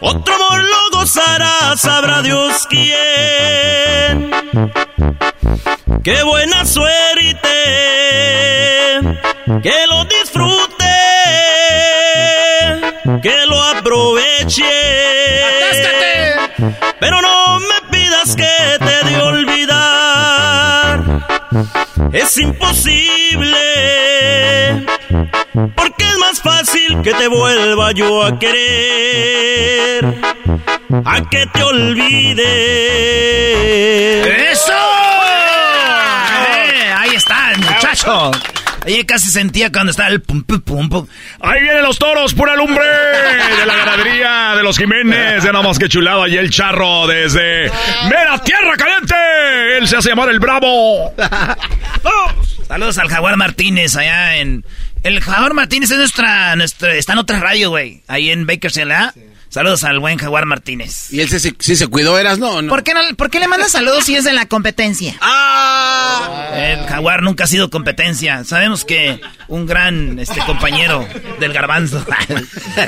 otro amor lo gozará, sabrá Dios quién. Qué buena suerte, que lo disfrute, que lo aproveche. Pero no me pidas que te de olvidar, es imposible. Porque es más fácil que te vuelva yo a querer, a que te olvide. ¡Eso! Eh, ahí está el muchacho. Ahí casi sentía cuando estaba el pum pum pum pum. Ahí vienen los toros, pura lumbre de la ganadería de los Jiménez. De nada más que chulado ahí el charro desde Mera Tierra Caliente. Él se hace llamar el Bravo. [laughs] Saludos al Jaguar Martínez allá en... El Jaguar Martínez es nuestra... nuestra está en otra radio, güey. Ahí en Bakersfield, ¿ah? Saludos al buen Jaguar Martínez. ¿Y él sí, sí se cuidó, eras? No, no. ¿Por qué, no, ¿Por qué le mandas saludos si es de la competencia? [laughs] ¡Ah! El Jaguar nunca ha sido competencia. Sabemos que un gran este, compañero del garbanzo.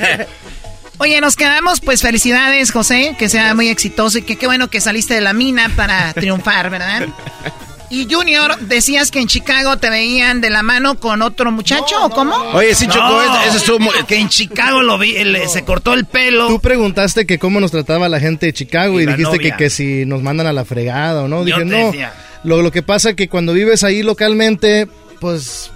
[laughs] Oye, nos quedamos, pues felicidades, José, que sea muy exitoso y que qué bueno que saliste de la mina para triunfar, ¿verdad? [laughs] Y Junior, decías que en Chicago te veían de la mano con otro muchacho, ¿o cómo? Oye, sí, Choco, eso estuvo muy... Que en Chicago lo vi, él, se cortó el pelo. Tú preguntaste que cómo nos trataba la gente de Chicago y, dijiste que, que si nos mandan a la fregada o no. Yo Dije, te no. decía. Lo, lo que pasa es que cuando vives ahí localmente, pues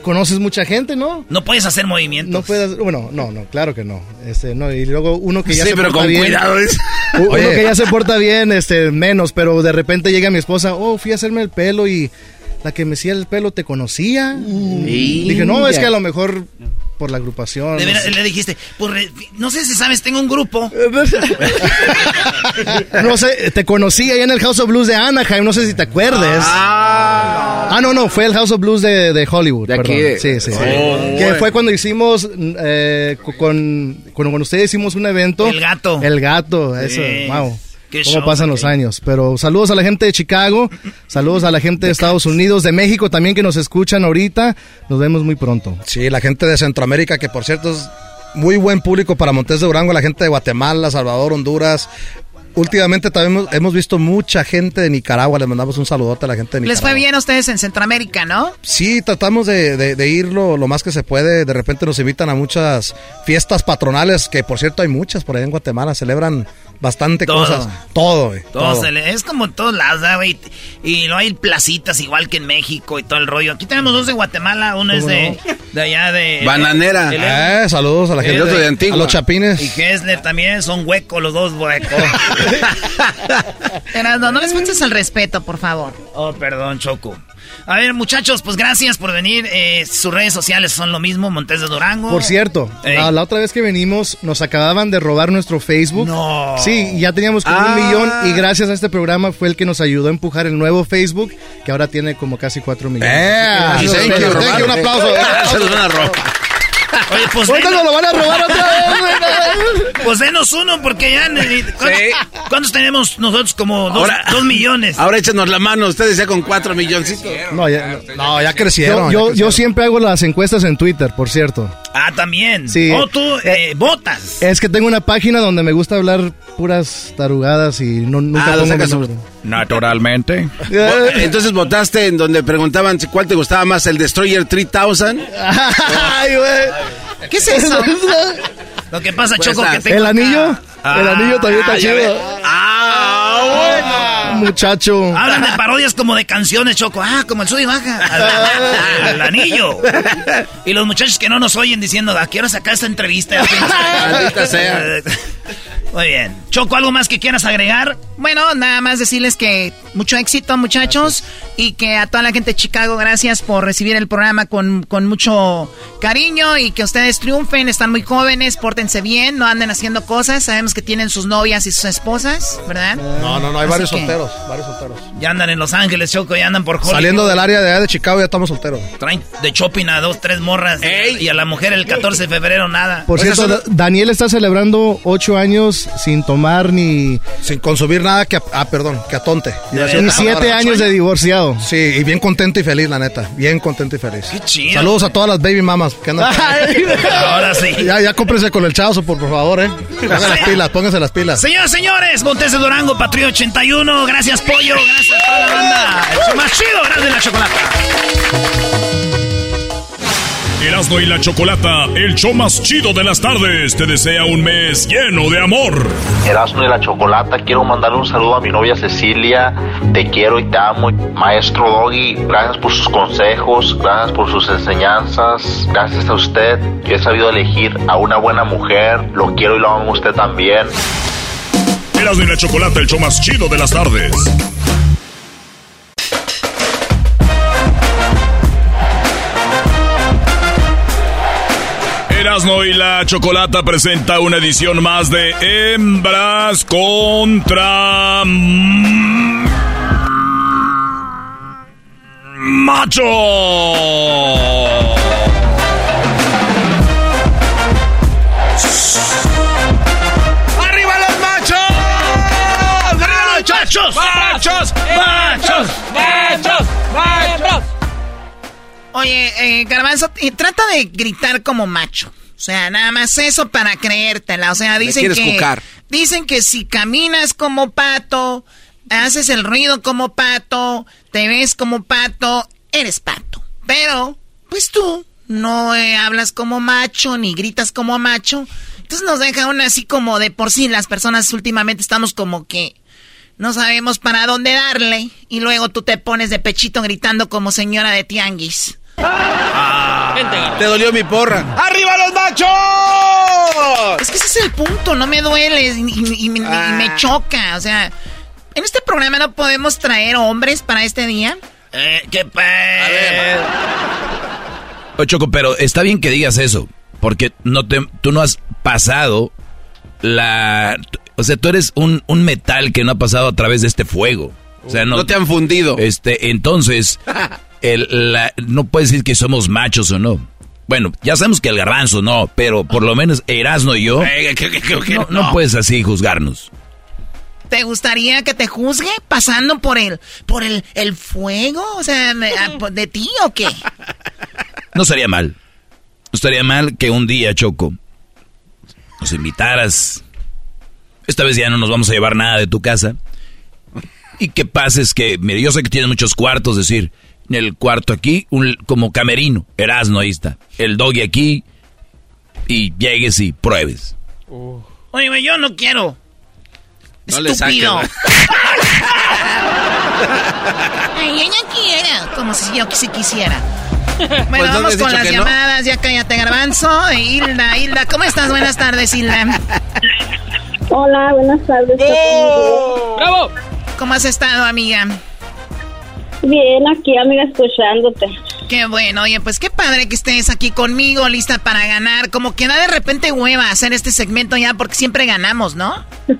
conoces mucha gente, ¿no? No puedes hacer movimientos. No puedes, bueno, no, no, claro que no. Este, no, y luego uno que ya Sí, se pero porta con bien. cuidado, ¿es? Uno Oye. que ya se porta bien, este, menos, pero de repente llega mi esposa, oh, fui a hacerme el pelo y la que me hacía el pelo te conocía. Dije, no, es que a lo mejor por la agrupación. De no veras, sé. le dijiste, pues re- no sé si sabes, tengo un grupo. [laughs] No sé, te conocí ahí en el House of Blues de Anaheim, no sé si te acuerdes. Ah, no, no, fue el House of Blues de, de Hollywood. De aquí. perdón. Sí, sí. Oh, que bueno. fue cuando hicimos, eh, con, con, con ustedes hicimos un evento. El gato. El gato, eso, Sí. wow. Qué ¿Cómo show, pasan los años? Pero saludos a la gente de Chicago, saludos a la gente de Estados Unidos, de México también que nos escuchan ahorita. Nos vemos muy pronto. Sí, la gente de Centroamérica, que por cierto es muy buen público para Montes de Durango, la gente de Guatemala, Salvador, Honduras. Últimamente también hemos, hemos visto mucha gente de Nicaragua, les mandamos un saludote a la gente de Nicaragua. Les fue bien a ustedes en Centroamérica, ¿no? Sí, tratamos de, de- de ir lo, lo más que se puede. De repente nos invitan a muchas fiestas patronales, que por cierto hay muchas por ahí en Guatemala. Celebran bastante Todo. cosas. Todo, güey. Todo todo. se le- es como en todos lados, ¿verdad, güey. Y no hay placitas igual que en México y todo el rollo. Aquí tenemos dos de Guatemala, uno es ¿Cómo de, de allá de... Bananera. El- Eh, saludos a la el- gente de Antigua. A los chapines. Y Kessler también, son huecos los dos huecos. [laughs] [laughs] No les faltes al respeto, por favor. oh, perdón, Choco. A ver, muchachos, pues gracias por venir. Eh, sus redes sociales son lo mismo, Montes de Durango. Por cierto, la, la otra vez que venimos nos acababan de robar nuestro Facebook. No. Sí, ya teníamos como Ah. un millón y gracias a este programa fue el que nos ayudó a empujar el nuevo Facebook, que ahora tiene como casi cuatro millones. Eh, thank you, thank you, un aplauso. [laughs] Se los van a robar. Oye, pues, Ahorita denos, nos lo van a robar otra vez, güey. pues denos uno, porque ya... ¿cuántos, Sí. cuántos tenemos nosotros? Como dos, Ahora- dos millones. Ahora échenos la mano, ustedes ya con cuatro milloncitos. No, ya, No, ya crecieron. yo, ya yo, crecieron. yo siempre hago las encuestas en Twitter, por cierto. Ah, también. Sí. Oh, tú eh, votas. Es que tengo una página donde me gusta hablar puras tarugadas y no, nunca Ah, pongo mi sacas. Naturalmente. [laughs] Entonces votaste en donde preguntaban si cuál te gustaba más, el Destroyer 3000. Ay, güey. ¿Qué es eso? [laughs] Lo que pasa, Pues, Choco, ah, que tengo ¿El anillo? El anillo también está Ah, chido. Ah, Muchacho. Hablan de parodias como de canciones, Choco. Ah, como el sub y baja. [laughs] Al, al anillo. Y los muchachos que no nos oyen diciendo, ¿a qué hora sacar esta entrevista? [laughs] Maldita sea. [laughs] Muy bien. Choco, ¿algo más que quieras agregar? Bueno, nada más decirles que mucho éxito, muchachos, y que a toda la gente de Chicago, gracias por recibir el programa con, con mucho cariño y que ustedes triunfen, están muy jóvenes, pórtense bien, no anden haciendo cosas, sabemos que tienen sus novias y sus esposas, ¿verdad? No, no, no, hay Así varios que- solteros, varios solteros. Ya andan en Los Ángeles, Choco, ya andan por Hollywood. Saliendo del área de, allá de Chicago ya estamos solteros. Traen de shopping a dos, tres morras. Y a la mujer el 14 de febrero nada. Por cierto, Daniel está celebrando ocho años sin tomar ni, Sin consumir nada que, ah, perdón, que atonte. Decir ni siete años de divorciado. Sí, y bien contento y feliz, la neta. Bien contento y feliz. Qué chido. Saludos a todas las baby mamas que andan. Ahora sí. ya, ya cómprense con el chavo, por, por favor, eh. Pónganse las pilas, pónganse las pilas. Señoras, señores, Montes de Durango, Patria 81. Gracias, Pollo. Gracias a toda la banda. Show más chido, grande de la chocolata. Erasmo y la Chocolata, el show más chido de las tardes, te desea un mes lleno de amor. Erasmo y la Chocolata, quiero mandar un saludo a mi novia Cecilia. Te quiero y te amo. Maestro Doggy, gracias por sus consejos, gracias por sus enseñanzas. Gracias a usted, yo he sabido elegir a una buena mujer. Lo quiero y lo amo a usted también. Erasmo y la Chocolata, el show más chido de las tardes. Erasmo y la Chocolata presenta una edición más de Hembras contra Macho. ¡Arriba los machos! ¡Arriba ¡Machos! ¡Machos! ¡Machos! ¡Machos! Oye, eh, Garbanzo, eh, trata de gritar como macho. O sea, nada más eso para creértela. O sea, dicen que cucar. dicen que si caminas como pato, haces el ruido como pato, te ves como pato, eres pato. Pero, pues tú no eh, hablas como macho ni gritas como macho. Entonces nos deja una así como de por sí las personas últimamente estamos como que no sabemos para dónde darle y luego tú te pones de pechito gritando como señora de tianguis. Te dolió mi porra. ¡Arriba los machos! Es que ese es el punto, no me duele y, y- y me- y Ah. me choca. O sea, en este programa no podemos traer hombres para este día. Eh, ¿Qué. Oye, Choco, pero está bien que digas eso, porque no te, tú no has pasado la... O sea, tú eres un, un metal que no ha pasado a través de este fuego. O sea, no, No te han fundido. Este, entonces, [laughs] el, la- no puedes decir que somos machos o no. Bueno, ya sabemos que el garbanzo no, pero por lo menos Erasno y yo, Eh, que- que- que- que no, no puedes así juzgarnos. ¿Te gustaría que te juzgue pasando por el por el, el fuego? O sea, me- a- por- [laughs] ¿de ti o qué? No estaría mal. No estaría mal que un día, Choco, nos invitaras. Esta vez ya no nos vamos a llevar nada de tu casa. Y que pases que, mire, yo sé que tienes muchos cuartos, decir, el cuarto aquí, un, como camerino, Erasno, ahí está. El doggy aquí, y llegues y pruebes. Oye, güey, yo no quiero. No le saques, Estúpido. güey. [laughs] Ay, ella quiera. Como si yo si quisiera. Bueno, Pues, ¿no vamos con las que no? llamadas. Ya cállate, Garbanzo. Hilda, Hilda, ¿cómo estás? Buenas tardes, Hilda. Hola, buenas tardes. ¡Bravo! ¿Cómo has estado, amiga? Bien, aquí, amiga, escuchándote. Qué bueno, oye, pues qué padre que estés aquí conmigo, lista para ganar. Como que da de repente hueva hacer este segmento ya porque siempre ganamos, ¿no? [laughs]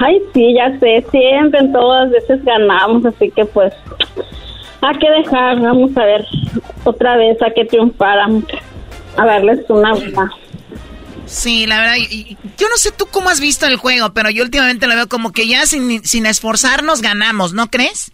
Ay, sí, ya sé, siempre en todas veces ganamos, así que pues hay que dejar, vamos a ver otra vez a que triunfáramos, a darles una buena. Sí, la verdad, yo no sé tú cómo has visto el juego, pero yo últimamente lo veo como que ya sin, sin esforzarnos ganamos, ¿no crees?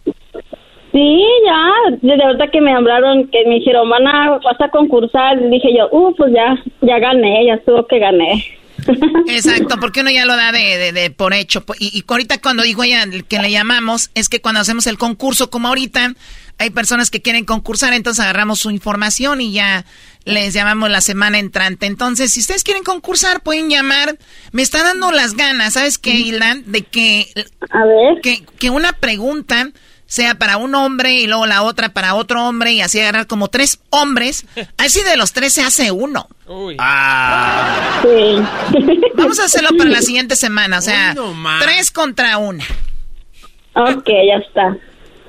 Sí, ya, desde ahorita que me hablaron, que me dijeron, van a, vas a concursar, dije yo, uh, pues ya, ya gané, ya estuvo que gané. [laughs] Exacto, porque uno ya lo da de, de- de por hecho. Y, y ahorita cuando dijo ella que le llamamos, es que cuando hacemos el concurso, como ahorita, hay personas que quieren concursar, entonces agarramos su información y ya les llamamos la semana entrante. Entonces, si ustedes quieren concursar, pueden llamar. Me está dando las ganas, ¿sabes qué, Ilan? De que, a ver. que, que una pregunta sea para un hombre y luego la otra para otro hombre y así agarrar como tres hombres. [laughs] Así de los tres se hace uno. Ah. [laughs] Vamos a hacerlo para la siguiente semana, o sea, tres contra una. Ok, ya está.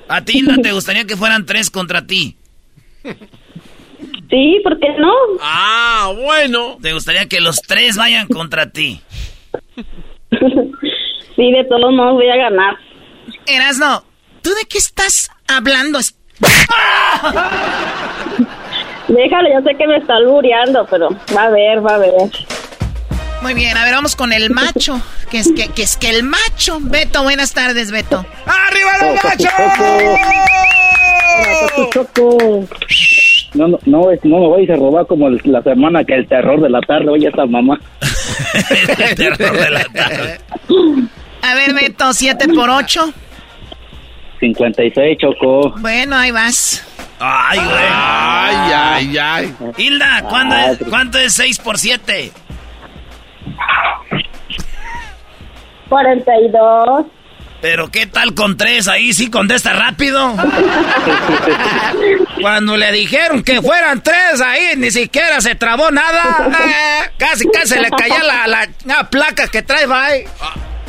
¿A ti no te gustaría que fueran tres contra ti? Sí, ¿por qué no? Ah, bueno. ¿Te gustaría que los tres vayan contra ti? [laughs] Sí, de todos modos voy a ganar. Erasno, ¿tú de qué estás hablando? Déjalo, yo sé que me está albureando, pero va a ver, va a ver. Muy bien, a ver, vamos con el macho. Que es que, que es que el macho. Beto, buenas tardes, Beto. ¡Arriba los machos! No, no, no, no me voy a robar como el- la semana que el terror de la tarde, oye, esta mamá. [laughs] el terror de la tarde. A ver, Beto, siete por ocho. 56, Choco. Bueno, ahí vas. Ay, güey. Ay, ay, ay. Hilda, ¿cuándo Ah, es, ¿cuánto es 6 por 7? 42. Pero ¿qué tal con tres? Ahí sí contesta rápido. [laughs] Cuando le dijeron que fueran tres ahí, ni siquiera se trabó nada. Eh, [laughs] casi, casi le caía la, la, la placa que trae, ahí.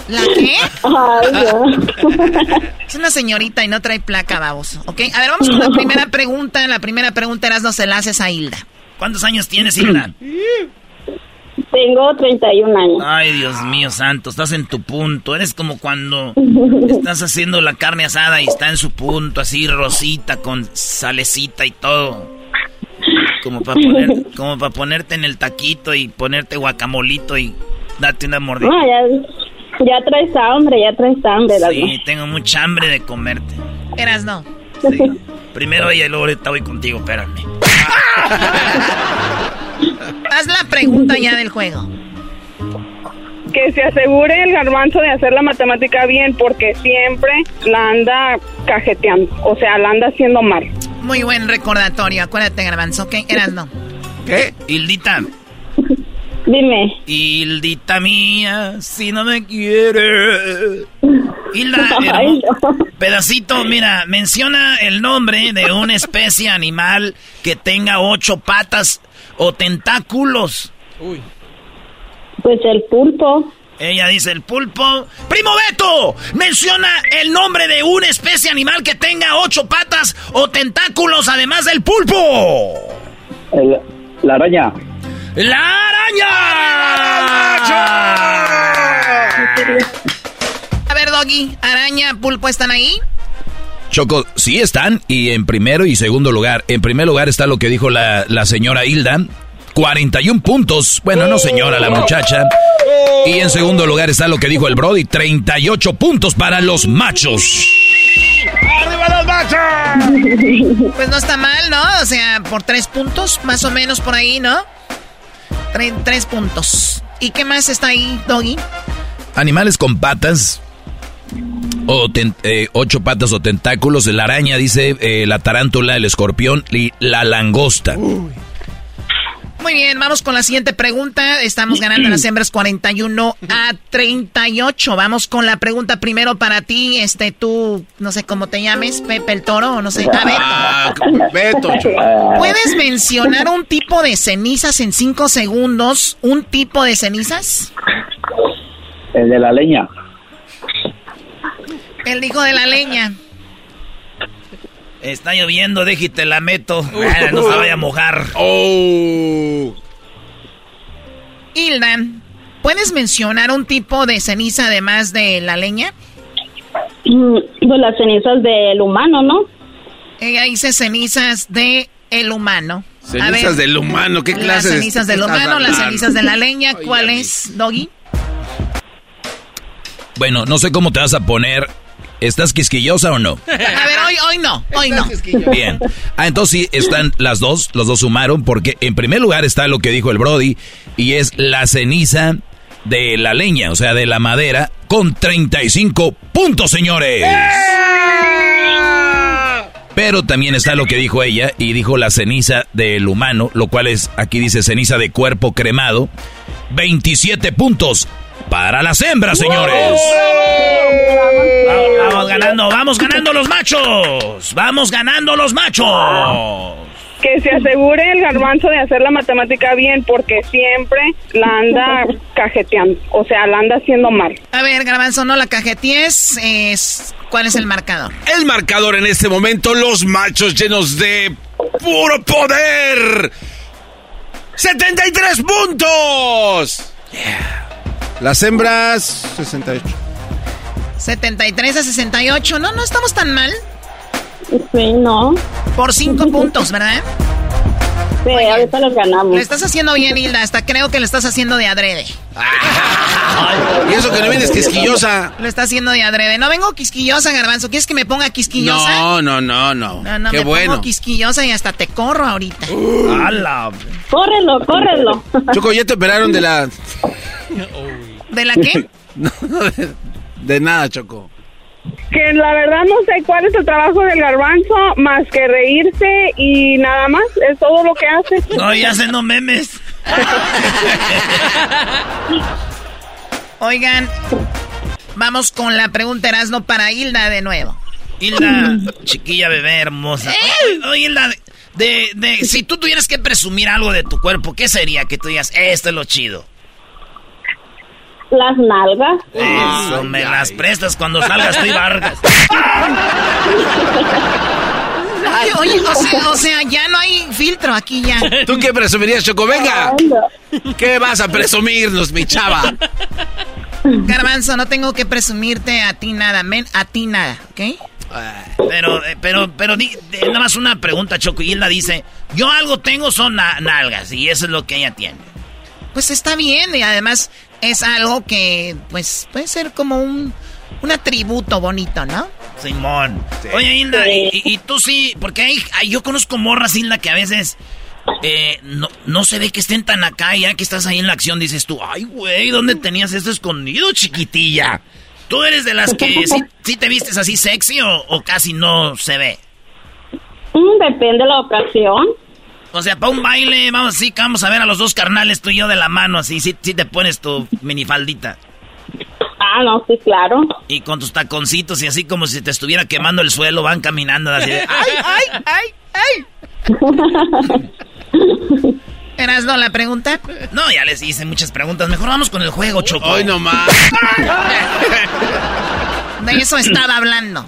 ¿La qué? Ay, no. [laughs] Es una señorita y no trae placa, baboso. ¿Ok? A ver, vamos con la primera pregunta. La primera pregunta eras no se la haces a Hilda. ¿Cuántos años tienes, Hilda? Tengo 31 años. Ay, Dios mío santo, estás en tu punto. Eres como cuando [laughs] estás haciendo la carne asada y está en su punto, así rosita, con salecita y todo. Como para poner, [laughs] como para ponerte en el taquito y ponerte guacamolito y darte una mordida. No, ya, Ya traes hambre, ya traes hambre, Sí, tengo mucha hambre de comerte. Eras no. Primero ella y luego ahorita voy contigo, espérame. [laughs] Haz la pregunta ya del juego. Que se asegure el garbanzo de hacer la matemática bien porque siempre la anda cajeteando, o sea, la anda haciendo mal. Muy buen recordatorio, acuérdate, garbanzo, ¿ok? Eras no. ¿Qué? Hildita. Dime. Hildita mía, si no me quieres. Hilda, [laughs] Ay, pedacito, mira, menciona el nombre de una especie animal que tenga ocho patas o tentáculos. Uy. Pues el pulpo. Ella dice el pulpo. ¡Primo Beto! Menciona el nombre de una especie animal que tenga ocho patas o tentáculos además del pulpo. El- la araña. ¡La araña! A ver, Doggy, araña, pulpo, ¿están ahí? Choco, sí están, y en primero y segundo lugar. En primer lugar está lo que dijo la, la señora Hilda, 41 puntos. Bueno, no señora, la muchacha. Y en segundo lugar está lo que dijo el Brody, 38 puntos para los machos. ¡Arriba los machos! Pues no está mal, ¿no? O sea, por tres puntos, más o menos por ahí, ¿no? Tre- tres puntos. ¿Y qué más está ahí, Doggy? Animales con patas, o ten- eh, ocho patas o tentáculos. La araña, dice eh, la tarántula, el escorpión y la langosta. Muy bien, vamos con la siguiente pregunta. Estamos [clears throat] ganando las hembras 41 a 38. Vamos con la pregunta primero para ti, este, tú, no sé cómo te llames, Pepe el Toro, o no sé. A ver, Beto, ¿puedes mencionar un tipo de cenizas en cinco segundos? ¿Un tipo de cenizas? El de la leña. El hijo de la leña. Está lloviendo, déjate la meto. [laughs] Ah, no se vaya a mojar. Oh. Hilda, ¿puedes mencionar un tipo de ceniza además de la leña? Mm, Pues las cenizas del humano, ¿no? Ella dice cenizas de el humano. Cenizas del humano, ¿qué clase Las cenizas del humano, las cenizas de la leña. [laughs] ¿Cuál es, Doggy? Bueno, no sé cómo te vas a poner. ¿Estás quisquillosa o no? [laughs] A ver, hoy, hoy no, hoy no. Bien. Ah, entonces sí, están las dos, los dos sumaron, porque en primer lugar está lo que dijo el Brody, y es la ceniza de la leña, o sea, de la madera, con 35 puntos, señores. Pero también está lo que dijo ella, y dijo la ceniza del humano, lo cual es, aquí dice ceniza de cuerpo cremado, 27 puntos para las hembras, señores. Vamos, vamos ganando, vamos ganando los machos. Vamos ganando los machos. Que se asegure el garbanzo de hacer la matemática bien porque siempre la anda cajeteando, o sea, la anda haciendo mal. A ver, Garbanzo, no la cajeties. Es, ¿Cuál es el marcador? El marcador en este momento, los machos llenos de puro poder. 73 puntos. Las hembras, 68. 73 a 68. No, no estamos tan mal. Sí, no. Por 5 [laughs] puntos, ¿verdad? Sí, ahorita los ganamos. Lo estás haciendo bien, Hilda. Hasta creo que lo estás haciendo de adrede. Y eso que no vienes quisquillosa. Lo está haciendo de adrede. No vengo quisquillosa, Garbanzo. ¿Quieres que me ponga quisquillosa? No, no, no, no. No, no, Qué me bueno. pongo quisquillosa y hasta te corro ahorita. ¡Hala! Córrelo, córrelo. Choco, ¿ya te operaron de la...? [laughs] ¿De la qué? [laughs] No, de, de nada, Choco. Que la verdad no sé cuál es el trabajo del garbanzo más que reírse y nada más, es todo lo que hace. No, ya haciendo memes. [laughs] Oigan, vamos con la pregunta Erasno para Hilda de nuevo. Hilda, chiquilla bebé hermosa. Oye, oye, Hilda, de, de, si tú tuvieras que presumir algo de tu cuerpo, ¿qué sería que tú digas, esto es lo chido? Las nalgas. Eso, me las prestas cuando salgas tú y Vargas. [laughs] Oye, oye, o sea, o sea, ya no hay filtro aquí ya. ¿Tú qué presumirías, Choco? Venga. ¿Qué vas a presumirnos, mi chava? Garbanzo, no tengo que presumirte a ti nada, men, a ti nada, ¿ok? Pero, eh, pero, pero, di- de- nada más una pregunta, Choco. Y Hilda dice, yo algo tengo son na- nalgas y eso es lo que ella tiene. Pues está bien, y además es algo que, pues, puede ser como un, un atributo bonito, ¿no? Simón. Oye, Hilda, y, y- y tú sí, porque hay, hay- yo conozco morras, Hilda, que a veces eh, no, no se ve que estén tan acá, y ya que estás ahí en la acción, dices tú, ay, güey, ¿dónde tenías esto escondido, chiquitilla? ¿Tú eres de las que [laughs] sí, sí te vistes así sexy o, o casi no se ve? Mm, depende de la ocasión. O sea, para un baile, vamos así, que vamos a ver a los dos carnales, tú y yo de la mano, así, sí, sí te pones tu minifaldita. Ah, no, sí, claro. Y con tus taconcitos y así como si te estuviera quemando el suelo, van caminando así de, [laughs] ¡ay, ay, ay, ay! [laughs] ¿Eras no la pregunta? No, ya les hice muchas preguntas. Mejor vamos con el juego, Choco. Hoy nomás. [laughs] De eso estaba hablando.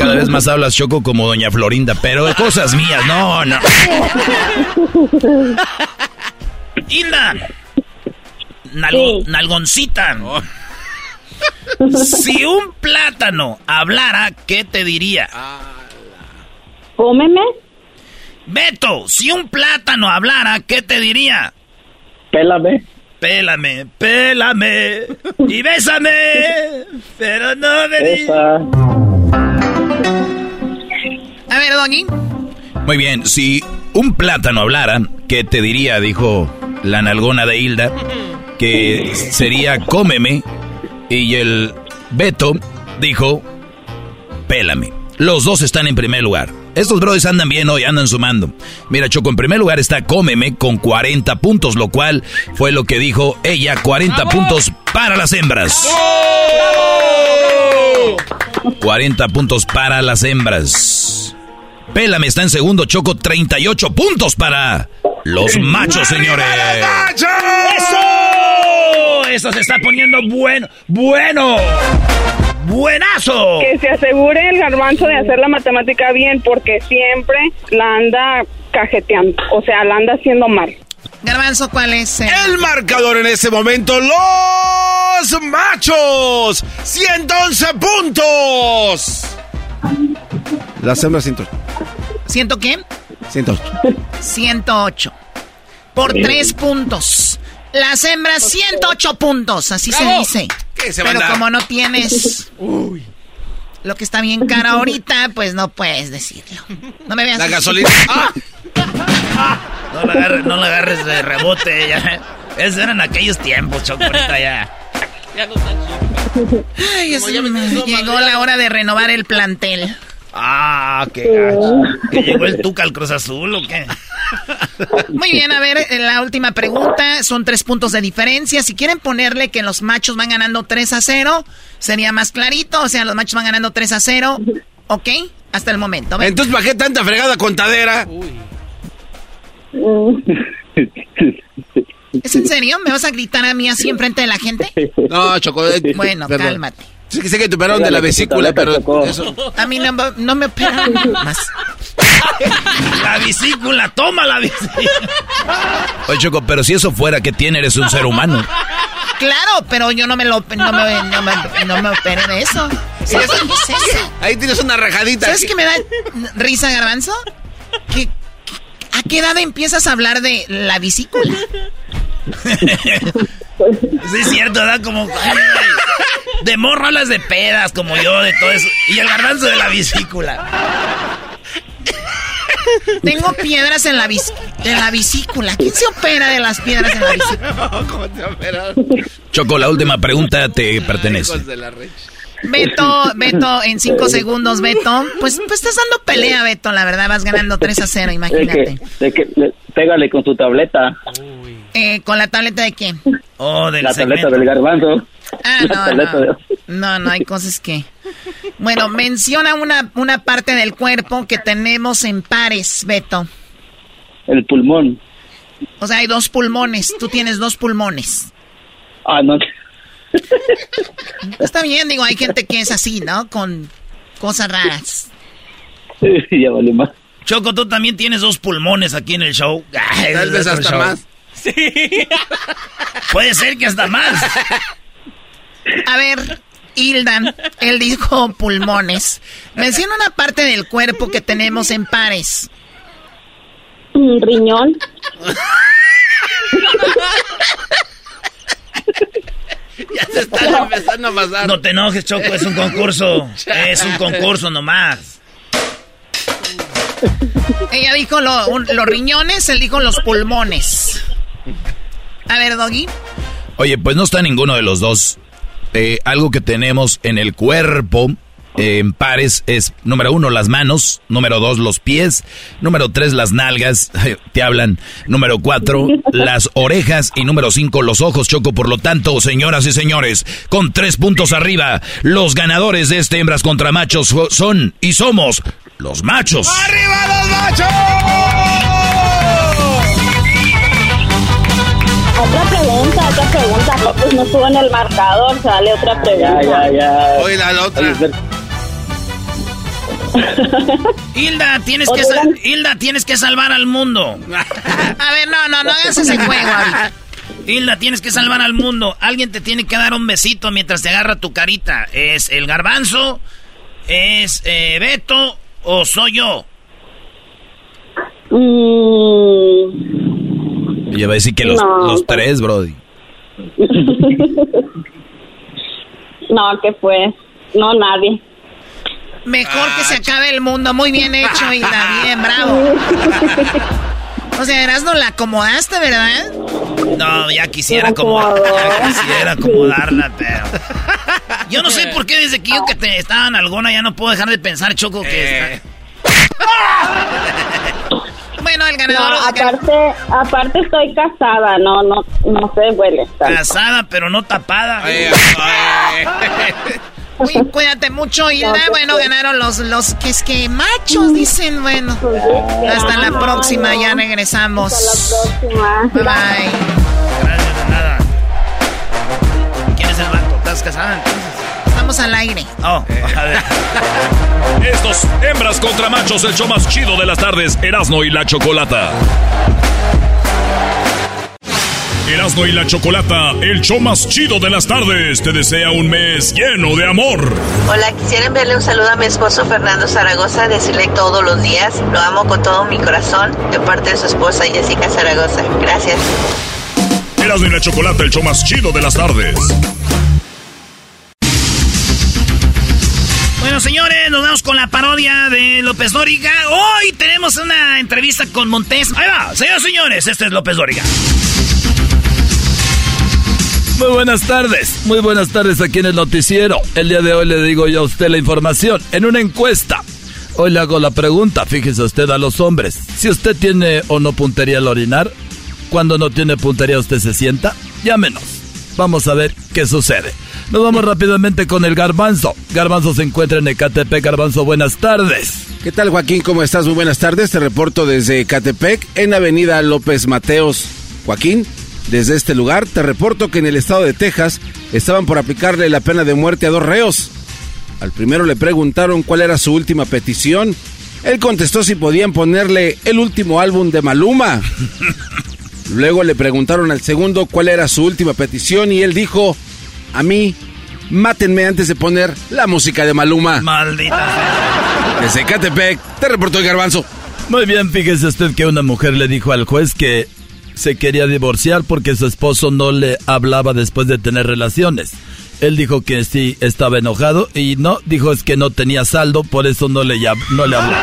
Cada vez más hablas, Choco, como doña Florinda, pero de cosas mías, no, no. [laughs] Hilda. Nalgo- Nalgoncita. [laughs] Si un plátano hablara, ¿qué te diría? Cómeme. Beto, si un plátano hablara, ¿qué te diría? Pélame. Pélame, pélame y bésame, pero no me digas. A ver, Doggy. Muy bien, si un plátano hablara, ¿qué te diría? Dijo la nalgona de Hilda, que sería cómeme. Y el Beto dijo, pélame. Los dos están en primer lugar. Estos brothers andan bien hoy, andan sumando. Mira, Choco, en primer lugar está Cómeme con 40 puntos, lo cual fue lo que dijo ella, 40 puntos para las hembras. 40 puntos para las hembras. Pélame está en segundo, Choco, 38 puntos para los machos, señores. ¡Eso! Eso se está poniendo bueno, bueno, buenazo. Que se asegure el garbanzo de hacer la matemática bien porque siempre la anda cajeteando, o sea, la anda haciendo mal. Garbanzo, ¿cuál es? El marcador en ese momento, los machos, 111 puntos. Las hembras 108. ¿Ciento qué? 108. 108. Por tres puntos. Las hembras, 108 puntos. Así se dice. ¿Qué se va a Pero como no tienes [laughs] lo que está bien caro ahorita, pues no puedes decirlo. No me veas La así. gasolina. [laughs] ¡Ah! No la agarres, no la agarres de rebote. Ya. Esos eran aquellos tiempos, Choco, ahorita ya. Ay, es- llegó la hora de renovar el plantel. Ah, qué gacho. ¿Que llegó el Tuca al Cruz Azul o qué? [laughs] Muy bien, a ver, eh, la última pregunta. Son tres puntos de diferencia. Si quieren ponerle que los machos van ganando 3 a 0, sería más clarito. O sea, los machos van ganando 3 a 0. ¿Ok? Hasta el momento. Ven. Entonces, ¿para qué tanta fregada contadera? ¿Es en serio? ¿Me vas a gritar a mí así enfrente de la gente? No, Choco. eh, Bueno, perdón. cálmate. Sí que sé que te operaron de la vesícula, pero eso... A mí no, me- no me operan [laughs] más. La vesícula, toma la vesícula. Oye, Choco, pero si eso fuera, ¿qué tiene? Eres un ser humano. Claro, pero yo no me lo no me, no me, no me operé de eso. ¿Sabes qué es eso? Ahí tienes una rajadita. ¿Sabes qué me da risa, Garbanzo? Que, que- ¿A qué edad empiezas a hablar de la vesícula? [laughs] Sí, es cierto, ¿verdad? Como. Ay, de morro hablas de pedas, como yo, de todo eso. Y el garbanzo de la vesícula. Tengo piedras en la, vis- en la vesícula. ¿Quién se opera de las piedras en la vesícula? [laughs] ¿Cómo te operaron? Choco, la última pregunta te pertenece. Hijos de la. Beto, Beto, en cinco segundos, Beto. Pues, pues estás dando pelea, Beto, la verdad. Vas ganando 3 a 0, De imagínate. que, de que, le- pégale con tu tableta. Eh, ¿Con la tableta de quién? Oh, del La tableta segmento. del garbanzo. Ah, no, no. No, no, hay cosas que... Bueno, menciona una, una parte del cuerpo que tenemos en pares, Beto. El pulmón. O sea, hay dos pulmones. Tú tienes dos pulmones. Ah, no. Está bien, digo, hay gente que es así, ¿no? Con cosas raras. ya vale más. Choco, tú también tienes dos pulmones aquí en el show. Tal vez hasta show. más. Puede ser que hasta más. A ver, Hildan, él dijo pulmones. Menciona una parte del cuerpo que tenemos en pares. Un riñón. [laughs] ya se están empezando a pasar. No te enojes, Choco, es un concurso. es un concurso nomás. Ella dijo los riñones, él dijo los pulmones. A ver, Doggy. Oye, pues no está ninguno de los dos. Eh, algo que tenemos en el cuerpo en pares es número uno las manos, número dos los pies, número tres las nalgas, [laughs] te hablan, número cuatro [laughs] las orejas y número cinco los ojos, Choco. Por lo tanto, señoras y señores, con tres puntos arriba, los ganadores de este hembras contra machos son y somos los machos. ¡Arriba los machos! Otra pregunta, otra pregunta. Pues no estuvo en el marcador, sale otra pregunta. Ya, ya, ya. Oye, la otra. [laughs] Hilda, tienes que Hilda, tienes que salvar al mundo. [laughs] A ver, no, no, no hagas ese juego Hilda, tienes que salvar al mundo. Alguien te tiene que dar un besito mientras te agarra tu carita. ¿Es el garbanzo? ¿Es eh, Beto? ¿O soy yo? Mm. Ya va a decir que los, los pues. tres, Brody. [laughs] no, que fue. No, nadie. Mejor que se acabe el mundo. Muy bien hecho, [laughs] Hilda. Bien, bravo. O sea, eras no la acomodaste, ¿verdad? No, ya quisiera acomodar, [laughs] quisiera acomodarla, pero. Yo no sé por qué desde que yo que te estaba en alguna ya no puedo dejar de pensar, Choco, que eh. Bueno, el ganador. aparte, aparte estoy casada, no, no, no se huele. Casada, pero no tapada. Uy, cuídate mucho, Hilda. bueno, ganaron los, los que es que machos, dicen. Bueno, hasta la próxima, ya regresamos. Hasta la próxima. Bye bye. Gracias, de nada. ¿Quién es el vato? ¿Estás casada entonces? Estamos al aire. Oh, [laughs] a ver. Estos hembras contra machos, el show más chido de las tardes, Erasmo y la Chocolata. Erasmo y la Chocolata, el show más chido de las tardes, te desea un mes lleno de amor. Hola, quisiera enviarle un saludo a mi esposo Fernando Zaragoza, decirle todos los días, lo amo con todo mi corazón, de parte de su esposa Jessica Zaragoza. Gracias. Erasmo y la Chocolata, el show más chido de las tardes. Bueno, señores, nos vamos con la parodia de López Dóriga. Hoy tenemos una entrevista con Montés. Ahí va, señores, señores, este es López Dóriga. Muy buenas tardes, muy buenas tardes aquí en el noticiero. El día de hoy le digo yo a usted la información en una encuesta. Hoy le hago la pregunta, fíjese usted a los hombres, si usted tiene o no puntería al orinar, cuando no tiene puntería usted se sienta, llámenos. Vamos a ver qué sucede. Nos vamos rápidamente con el garbanzo. Garbanzo se encuentra en Ecatepec. Garbanzo, buenas tardes. ¿Qué tal Joaquín? ¿Cómo estás? Muy buenas tardes. Te reporto desde Ecatepec en Avenida López Mateos. Joaquín, desde este lugar te reporto que en el estado de Texas estaban por aplicarle la pena de muerte a dos reos. Al primero le preguntaron cuál era su última petición. Él contestó si podían ponerle el último álbum de Maluma. [laughs] Luego le preguntaron al segundo cuál era su última petición y él dijo, a mí, mátenme antes de poner la música de Maluma. Maldita. Desde Catepec, te reportó el garbanzo. Muy bien, fíjese usted que una mujer le dijo al juez que se quería divorciar porque su esposo no le hablaba después de tener relaciones. Él dijo que sí estaba enojado y no, dijo es que no tenía saldo, por eso no le, no le habló.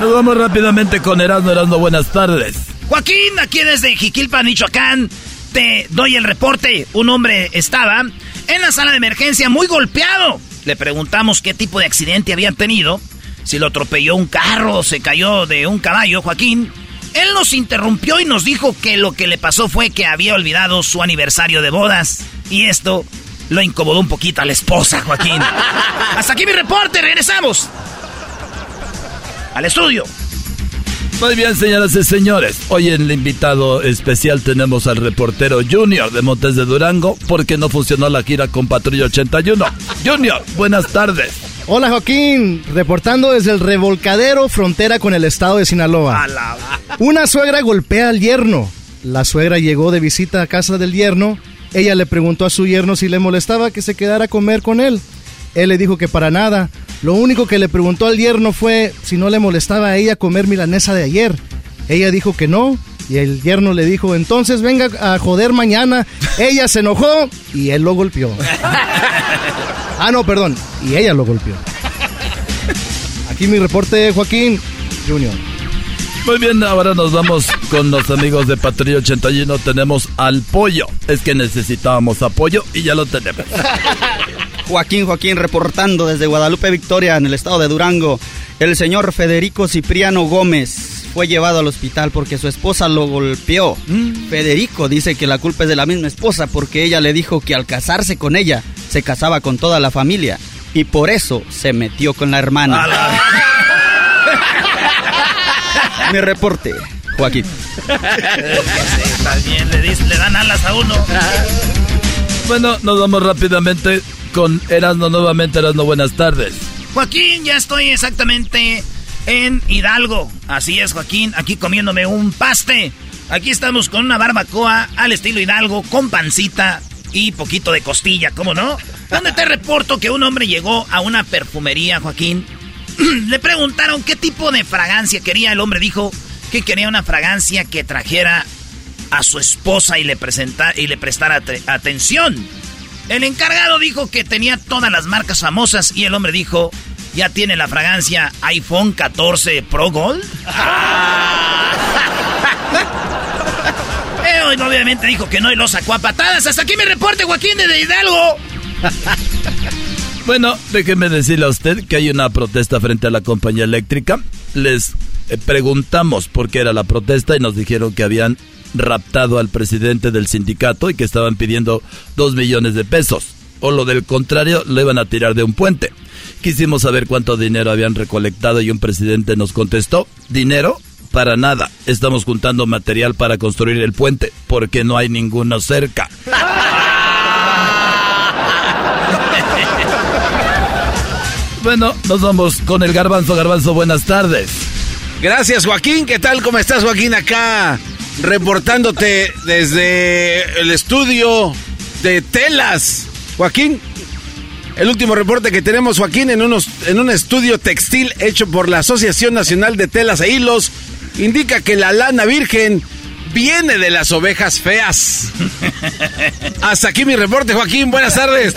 Nos vamos rápidamente con Erasmo Erasmo, buenas tardes. Joaquín, aquí desde Jiquilpan, Michoacán, te doy el reporte. Un hombre estaba en la sala de emergencia muy golpeado. Le preguntamos qué tipo de accidente había tenido, si lo atropelló un carro o se cayó de un caballo, Joaquín. Él nos interrumpió y nos dijo que lo que le pasó fue que había olvidado su aniversario de bodas. Y esto lo incomodó un poquito a la esposa, Joaquín. [laughs] Hasta aquí mi reporte, regresamos. Al estudio. Muy bien, señoras y señores. Hoy en el invitado especial tenemos al reportero Junior de Montes de Durango porque no funcionó la gira con Patrulla 81. Junior, buenas tardes. Hola Joaquín, reportando desde el revolcadero frontera con el estado de Sinaloa. Una suegra golpea al yerno. La suegra llegó de visita a casa del yerno. Ella le preguntó a su yerno si le molestaba que se quedara a comer con él. Él le dijo que para nada. Lo único que le preguntó al yerno fue si no le molestaba a ella comer milanesa de ayer. Ella dijo que no Y el yerno le dijo, entonces venga a joder mañana. Ella se enojó y él lo golpeó. ah, no, perdón. Y ella lo golpeó. Aquí mi reporte, Joaquín Junior. Muy bien, ahora nos vamos con los amigos de Patrulla 81. Tenemos al pollo. Es que necesitábamos apoyo y ya lo tenemos. Joaquín Joaquín reportando desde Guadalupe Victoria en el estado de Durango. El señor Federico Cipriano Gómez fue llevado al hospital porque su esposa lo golpeó. Federico dice que la culpa es de la misma esposa porque ella le dijo que al casarse con ella se casaba con toda la familia y por eso se metió con la hermana. Mi reporte, Joaquín. Está bien, le, dis- le dan alas a uno. Bueno, nos vamos rápidamente con Erasno nuevamente. Erasno, buenas tardes. Joaquín, ya estoy exactamente en Hidalgo. Así es, Joaquín, aquí comiéndome un paste. Aquí estamos con una barbacoa al estilo Hidalgo, con pancita y poquito de costilla, ¿cómo no? Donde te reporto que un hombre llegó a una perfumería, Joaquín. [clears throat] Le preguntaron qué tipo de fragancia quería. El hombre dijo que quería una fragancia que trajera a su esposa y le, presenta, y le prestara ate- atención. El encargado dijo que tenía todas las marcas famosas y el hombre dijo, ya tiene la fragancia iPhone 14 Pro Gold. Eh, obviamente dijo que no y lo sacó a patadas. Hasta aquí mi reporte, Joaquín de Hidalgo. Bueno, déjeme decirle a usted que hay una protesta frente a la compañía eléctrica. Les eh, preguntamos por qué era la protesta y nos dijeron que habían raptado al presidente del sindicato y que estaban pidiendo dos millones de pesos. O lo del contrario, lo iban a tirar de un puente. Quisimos saber cuánto dinero habían recolectado y un presidente nos contestó, dinero para nada. Estamos juntando material para construir el puente porque no hay ninguno cerca. [laughs] Bueno, nos vamos con el garbanzo. Garbanzo, buenas tardes. Gracias, Joaquín. ¿Qué tal? ¿Cómo estás, Joaquín? Acá reportándote desde el estudio de telas. Joaquín, el último reporte que tenemos, Joaquín, en, unos, en un estudio textil hecho por la Asociación Nacional de Telas e Hilos, indica que la lana virgen viene de las ovejas feas. [laughs] Hasta aquí mi reporte, Joaquín. Buenas tardes.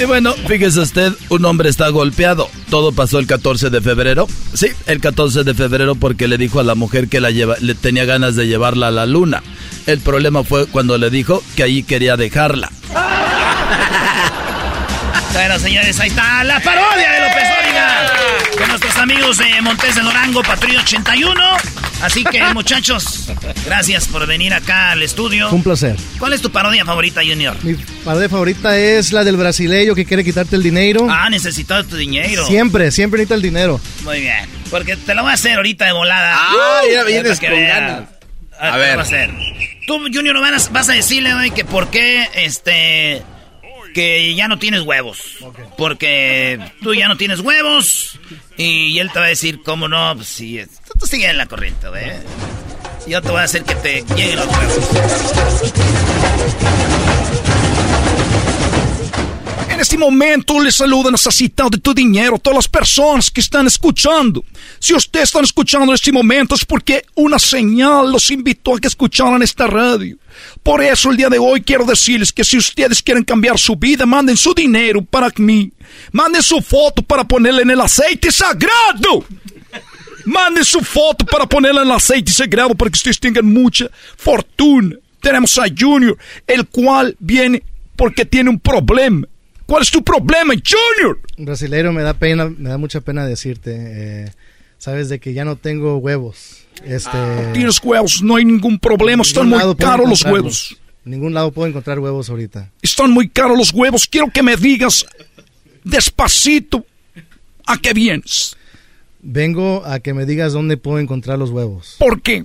Y bueno, fíjese usted, un hombre está golpeado. Todo pasó el 14 de febrero. Sí, el 14 de febrero porque le dijo a la mujer que la lleva, le tenía ganas de llevarla a la luna. El problema fue cuando le dijo que ahí quería dejarla. [laughs] Bueno, señores, ahí está la parodia de López Dóriga. Con nuestros amigos de Montes de Durango, Patrulla 81. Así que, muchachos, gracias por venir acá al estudio. Fue un placer. ¿Cuál es tu parodia favorita, Junior? Mi parodia favorita es la del brasileño que quiere quitarte el dinero. Ah, necesito tu dinero. Siempre, siempre necesita el dinero. Muy bien. Porque te lo voy a hacer ahorita de volada. Ah, ya vienes con ganas. A, A ver. Vas a hacer. Tú, Junior, vas, vas a decirle güey, que por qué, este, que ya no tienes huevos. Porque tú ya no tienes huevos. Y él te va a decir, ¿cómo no? Pues sí, tú, en la corriente, güey. Yo te voy a hacer que te lleguen los huevos. En este momento les saluda necesitado de tu dinero todas las personas que están escuchando. Si ustedes están escuchando en este momento es porque una señal los invitó a que escucharan esta radio. Por eso el día de hoy quiero decirles que si ustedes quieren cambiar su vida, manden su dinero para mí. Manden su foto para ponerla en el aceite sagrado. Manden su foto para ponerla en el aceite sagrado para que ustedes tengan mucha fortuna. Tenemos a Junior, el cual viene porque tiene un problema. ¿Cuál es tu problema, Junior? Brasileiro, me da pena, me da mucha pena decirte. eh, sabes de que ya no tengo huevos. Este. Tienes huevos, no hay ningún problema, están muy caros los huevos. En ningún lado puedo encontrar huevos ahorita. Están muy caros los huevos. Quiero que me digas despacito a qué vienes. Vengo a que me digas dónde puedo encontrar los huevos. ¿Por qué?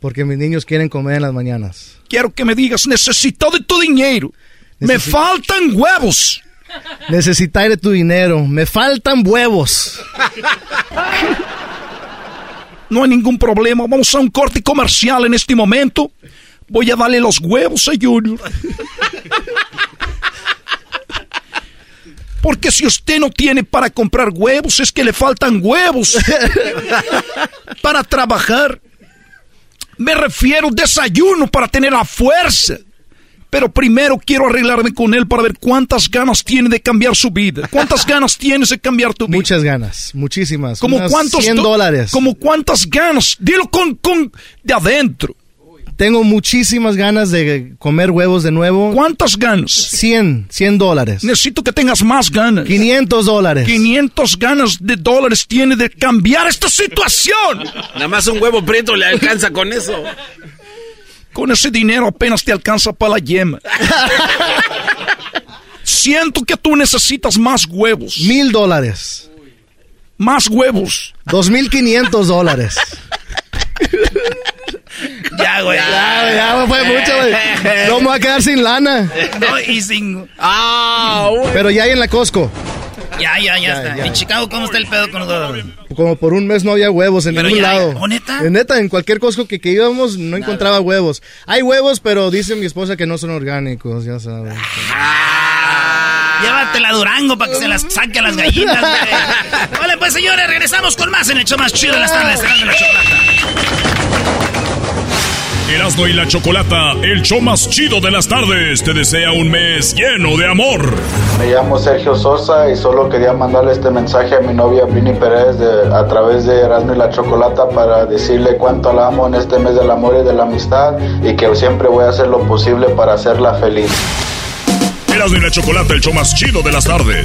Porque mis niños quieren comer en las mañanas. Quiero que me digas, necesito de tu dinero. Me faltan huevos. Necesitaré tu dinero. Me faltan huevos. No hay ningún problema. Vamos a un corte comercial en este momento. Voy a darle los huevos a Junior. Porque si usted no tiene para comprar huevos, es que le faltan huevos [laughs] para trabajar. Me refiero desayuno para tener la fuerza. Pero primero quiero arreglarme con él para ver cuántas ganas tiene de cambiar su vida. ¿Cuántas [laughs] ganas tienes de cambiar tu vida? Muchas ganas, muchísimas. ¿Como cuántos 100 do- dólares. ¿Como cuántas ganas? Dilo con, con de adentro. Tengo muchísimas ganas de comer huevos de nuevo. ¿Cuántas ganas? 100, 100 dólares. Necesito que tengas más ganas. 500 dólares. 500 ganas de dólares tiene de cambiar esta situación. Nada más un huevo prieto le alcanza con eso. Con ese dinero apenas te alcanza para la yema. Siento que tú necesitas más huevos. Mil dólares. Más huevos. Dos mil quinientos dólares. [laughs] Ya, güey. Ya, ya fue mucho, güey. No me voy a quedar sin lana. No, y sin... Ah, Pero ya hay en la Costco. Ya, ya, ya, Ya, está. ya. En Chicago, ¿cómo está el pedo con los... Como por un mes no había huevos en Pero ningún ya lado. ¿Oh, neta? En neta, en cualquier Costco que, que íbamos no encontraba huevos. Hay huevos, pero dice mi esposa que no son orgánicos, ya sabes. Llévatela a Durango para que se las saque a las gallinas, güey. [laughs] Vale, pues señores, regresamos con más en el show más chido de las tardes. Y la chocolata. Erasmo y la Chocolata, el show más chido de las tardes, te desea un mes lleno de amor. Me llamo Sergio Sosa y solo quería mandarle este mensaje a mi novia Vini Pérez de- a través de Erasmo y la Chocolata para decirle cuánto la amo en este mes del amor y de la amistad y que siempre voy a hacer lo posible para hacerla feliz. Erasmo y la Chocolata, el show más chido de las tardes.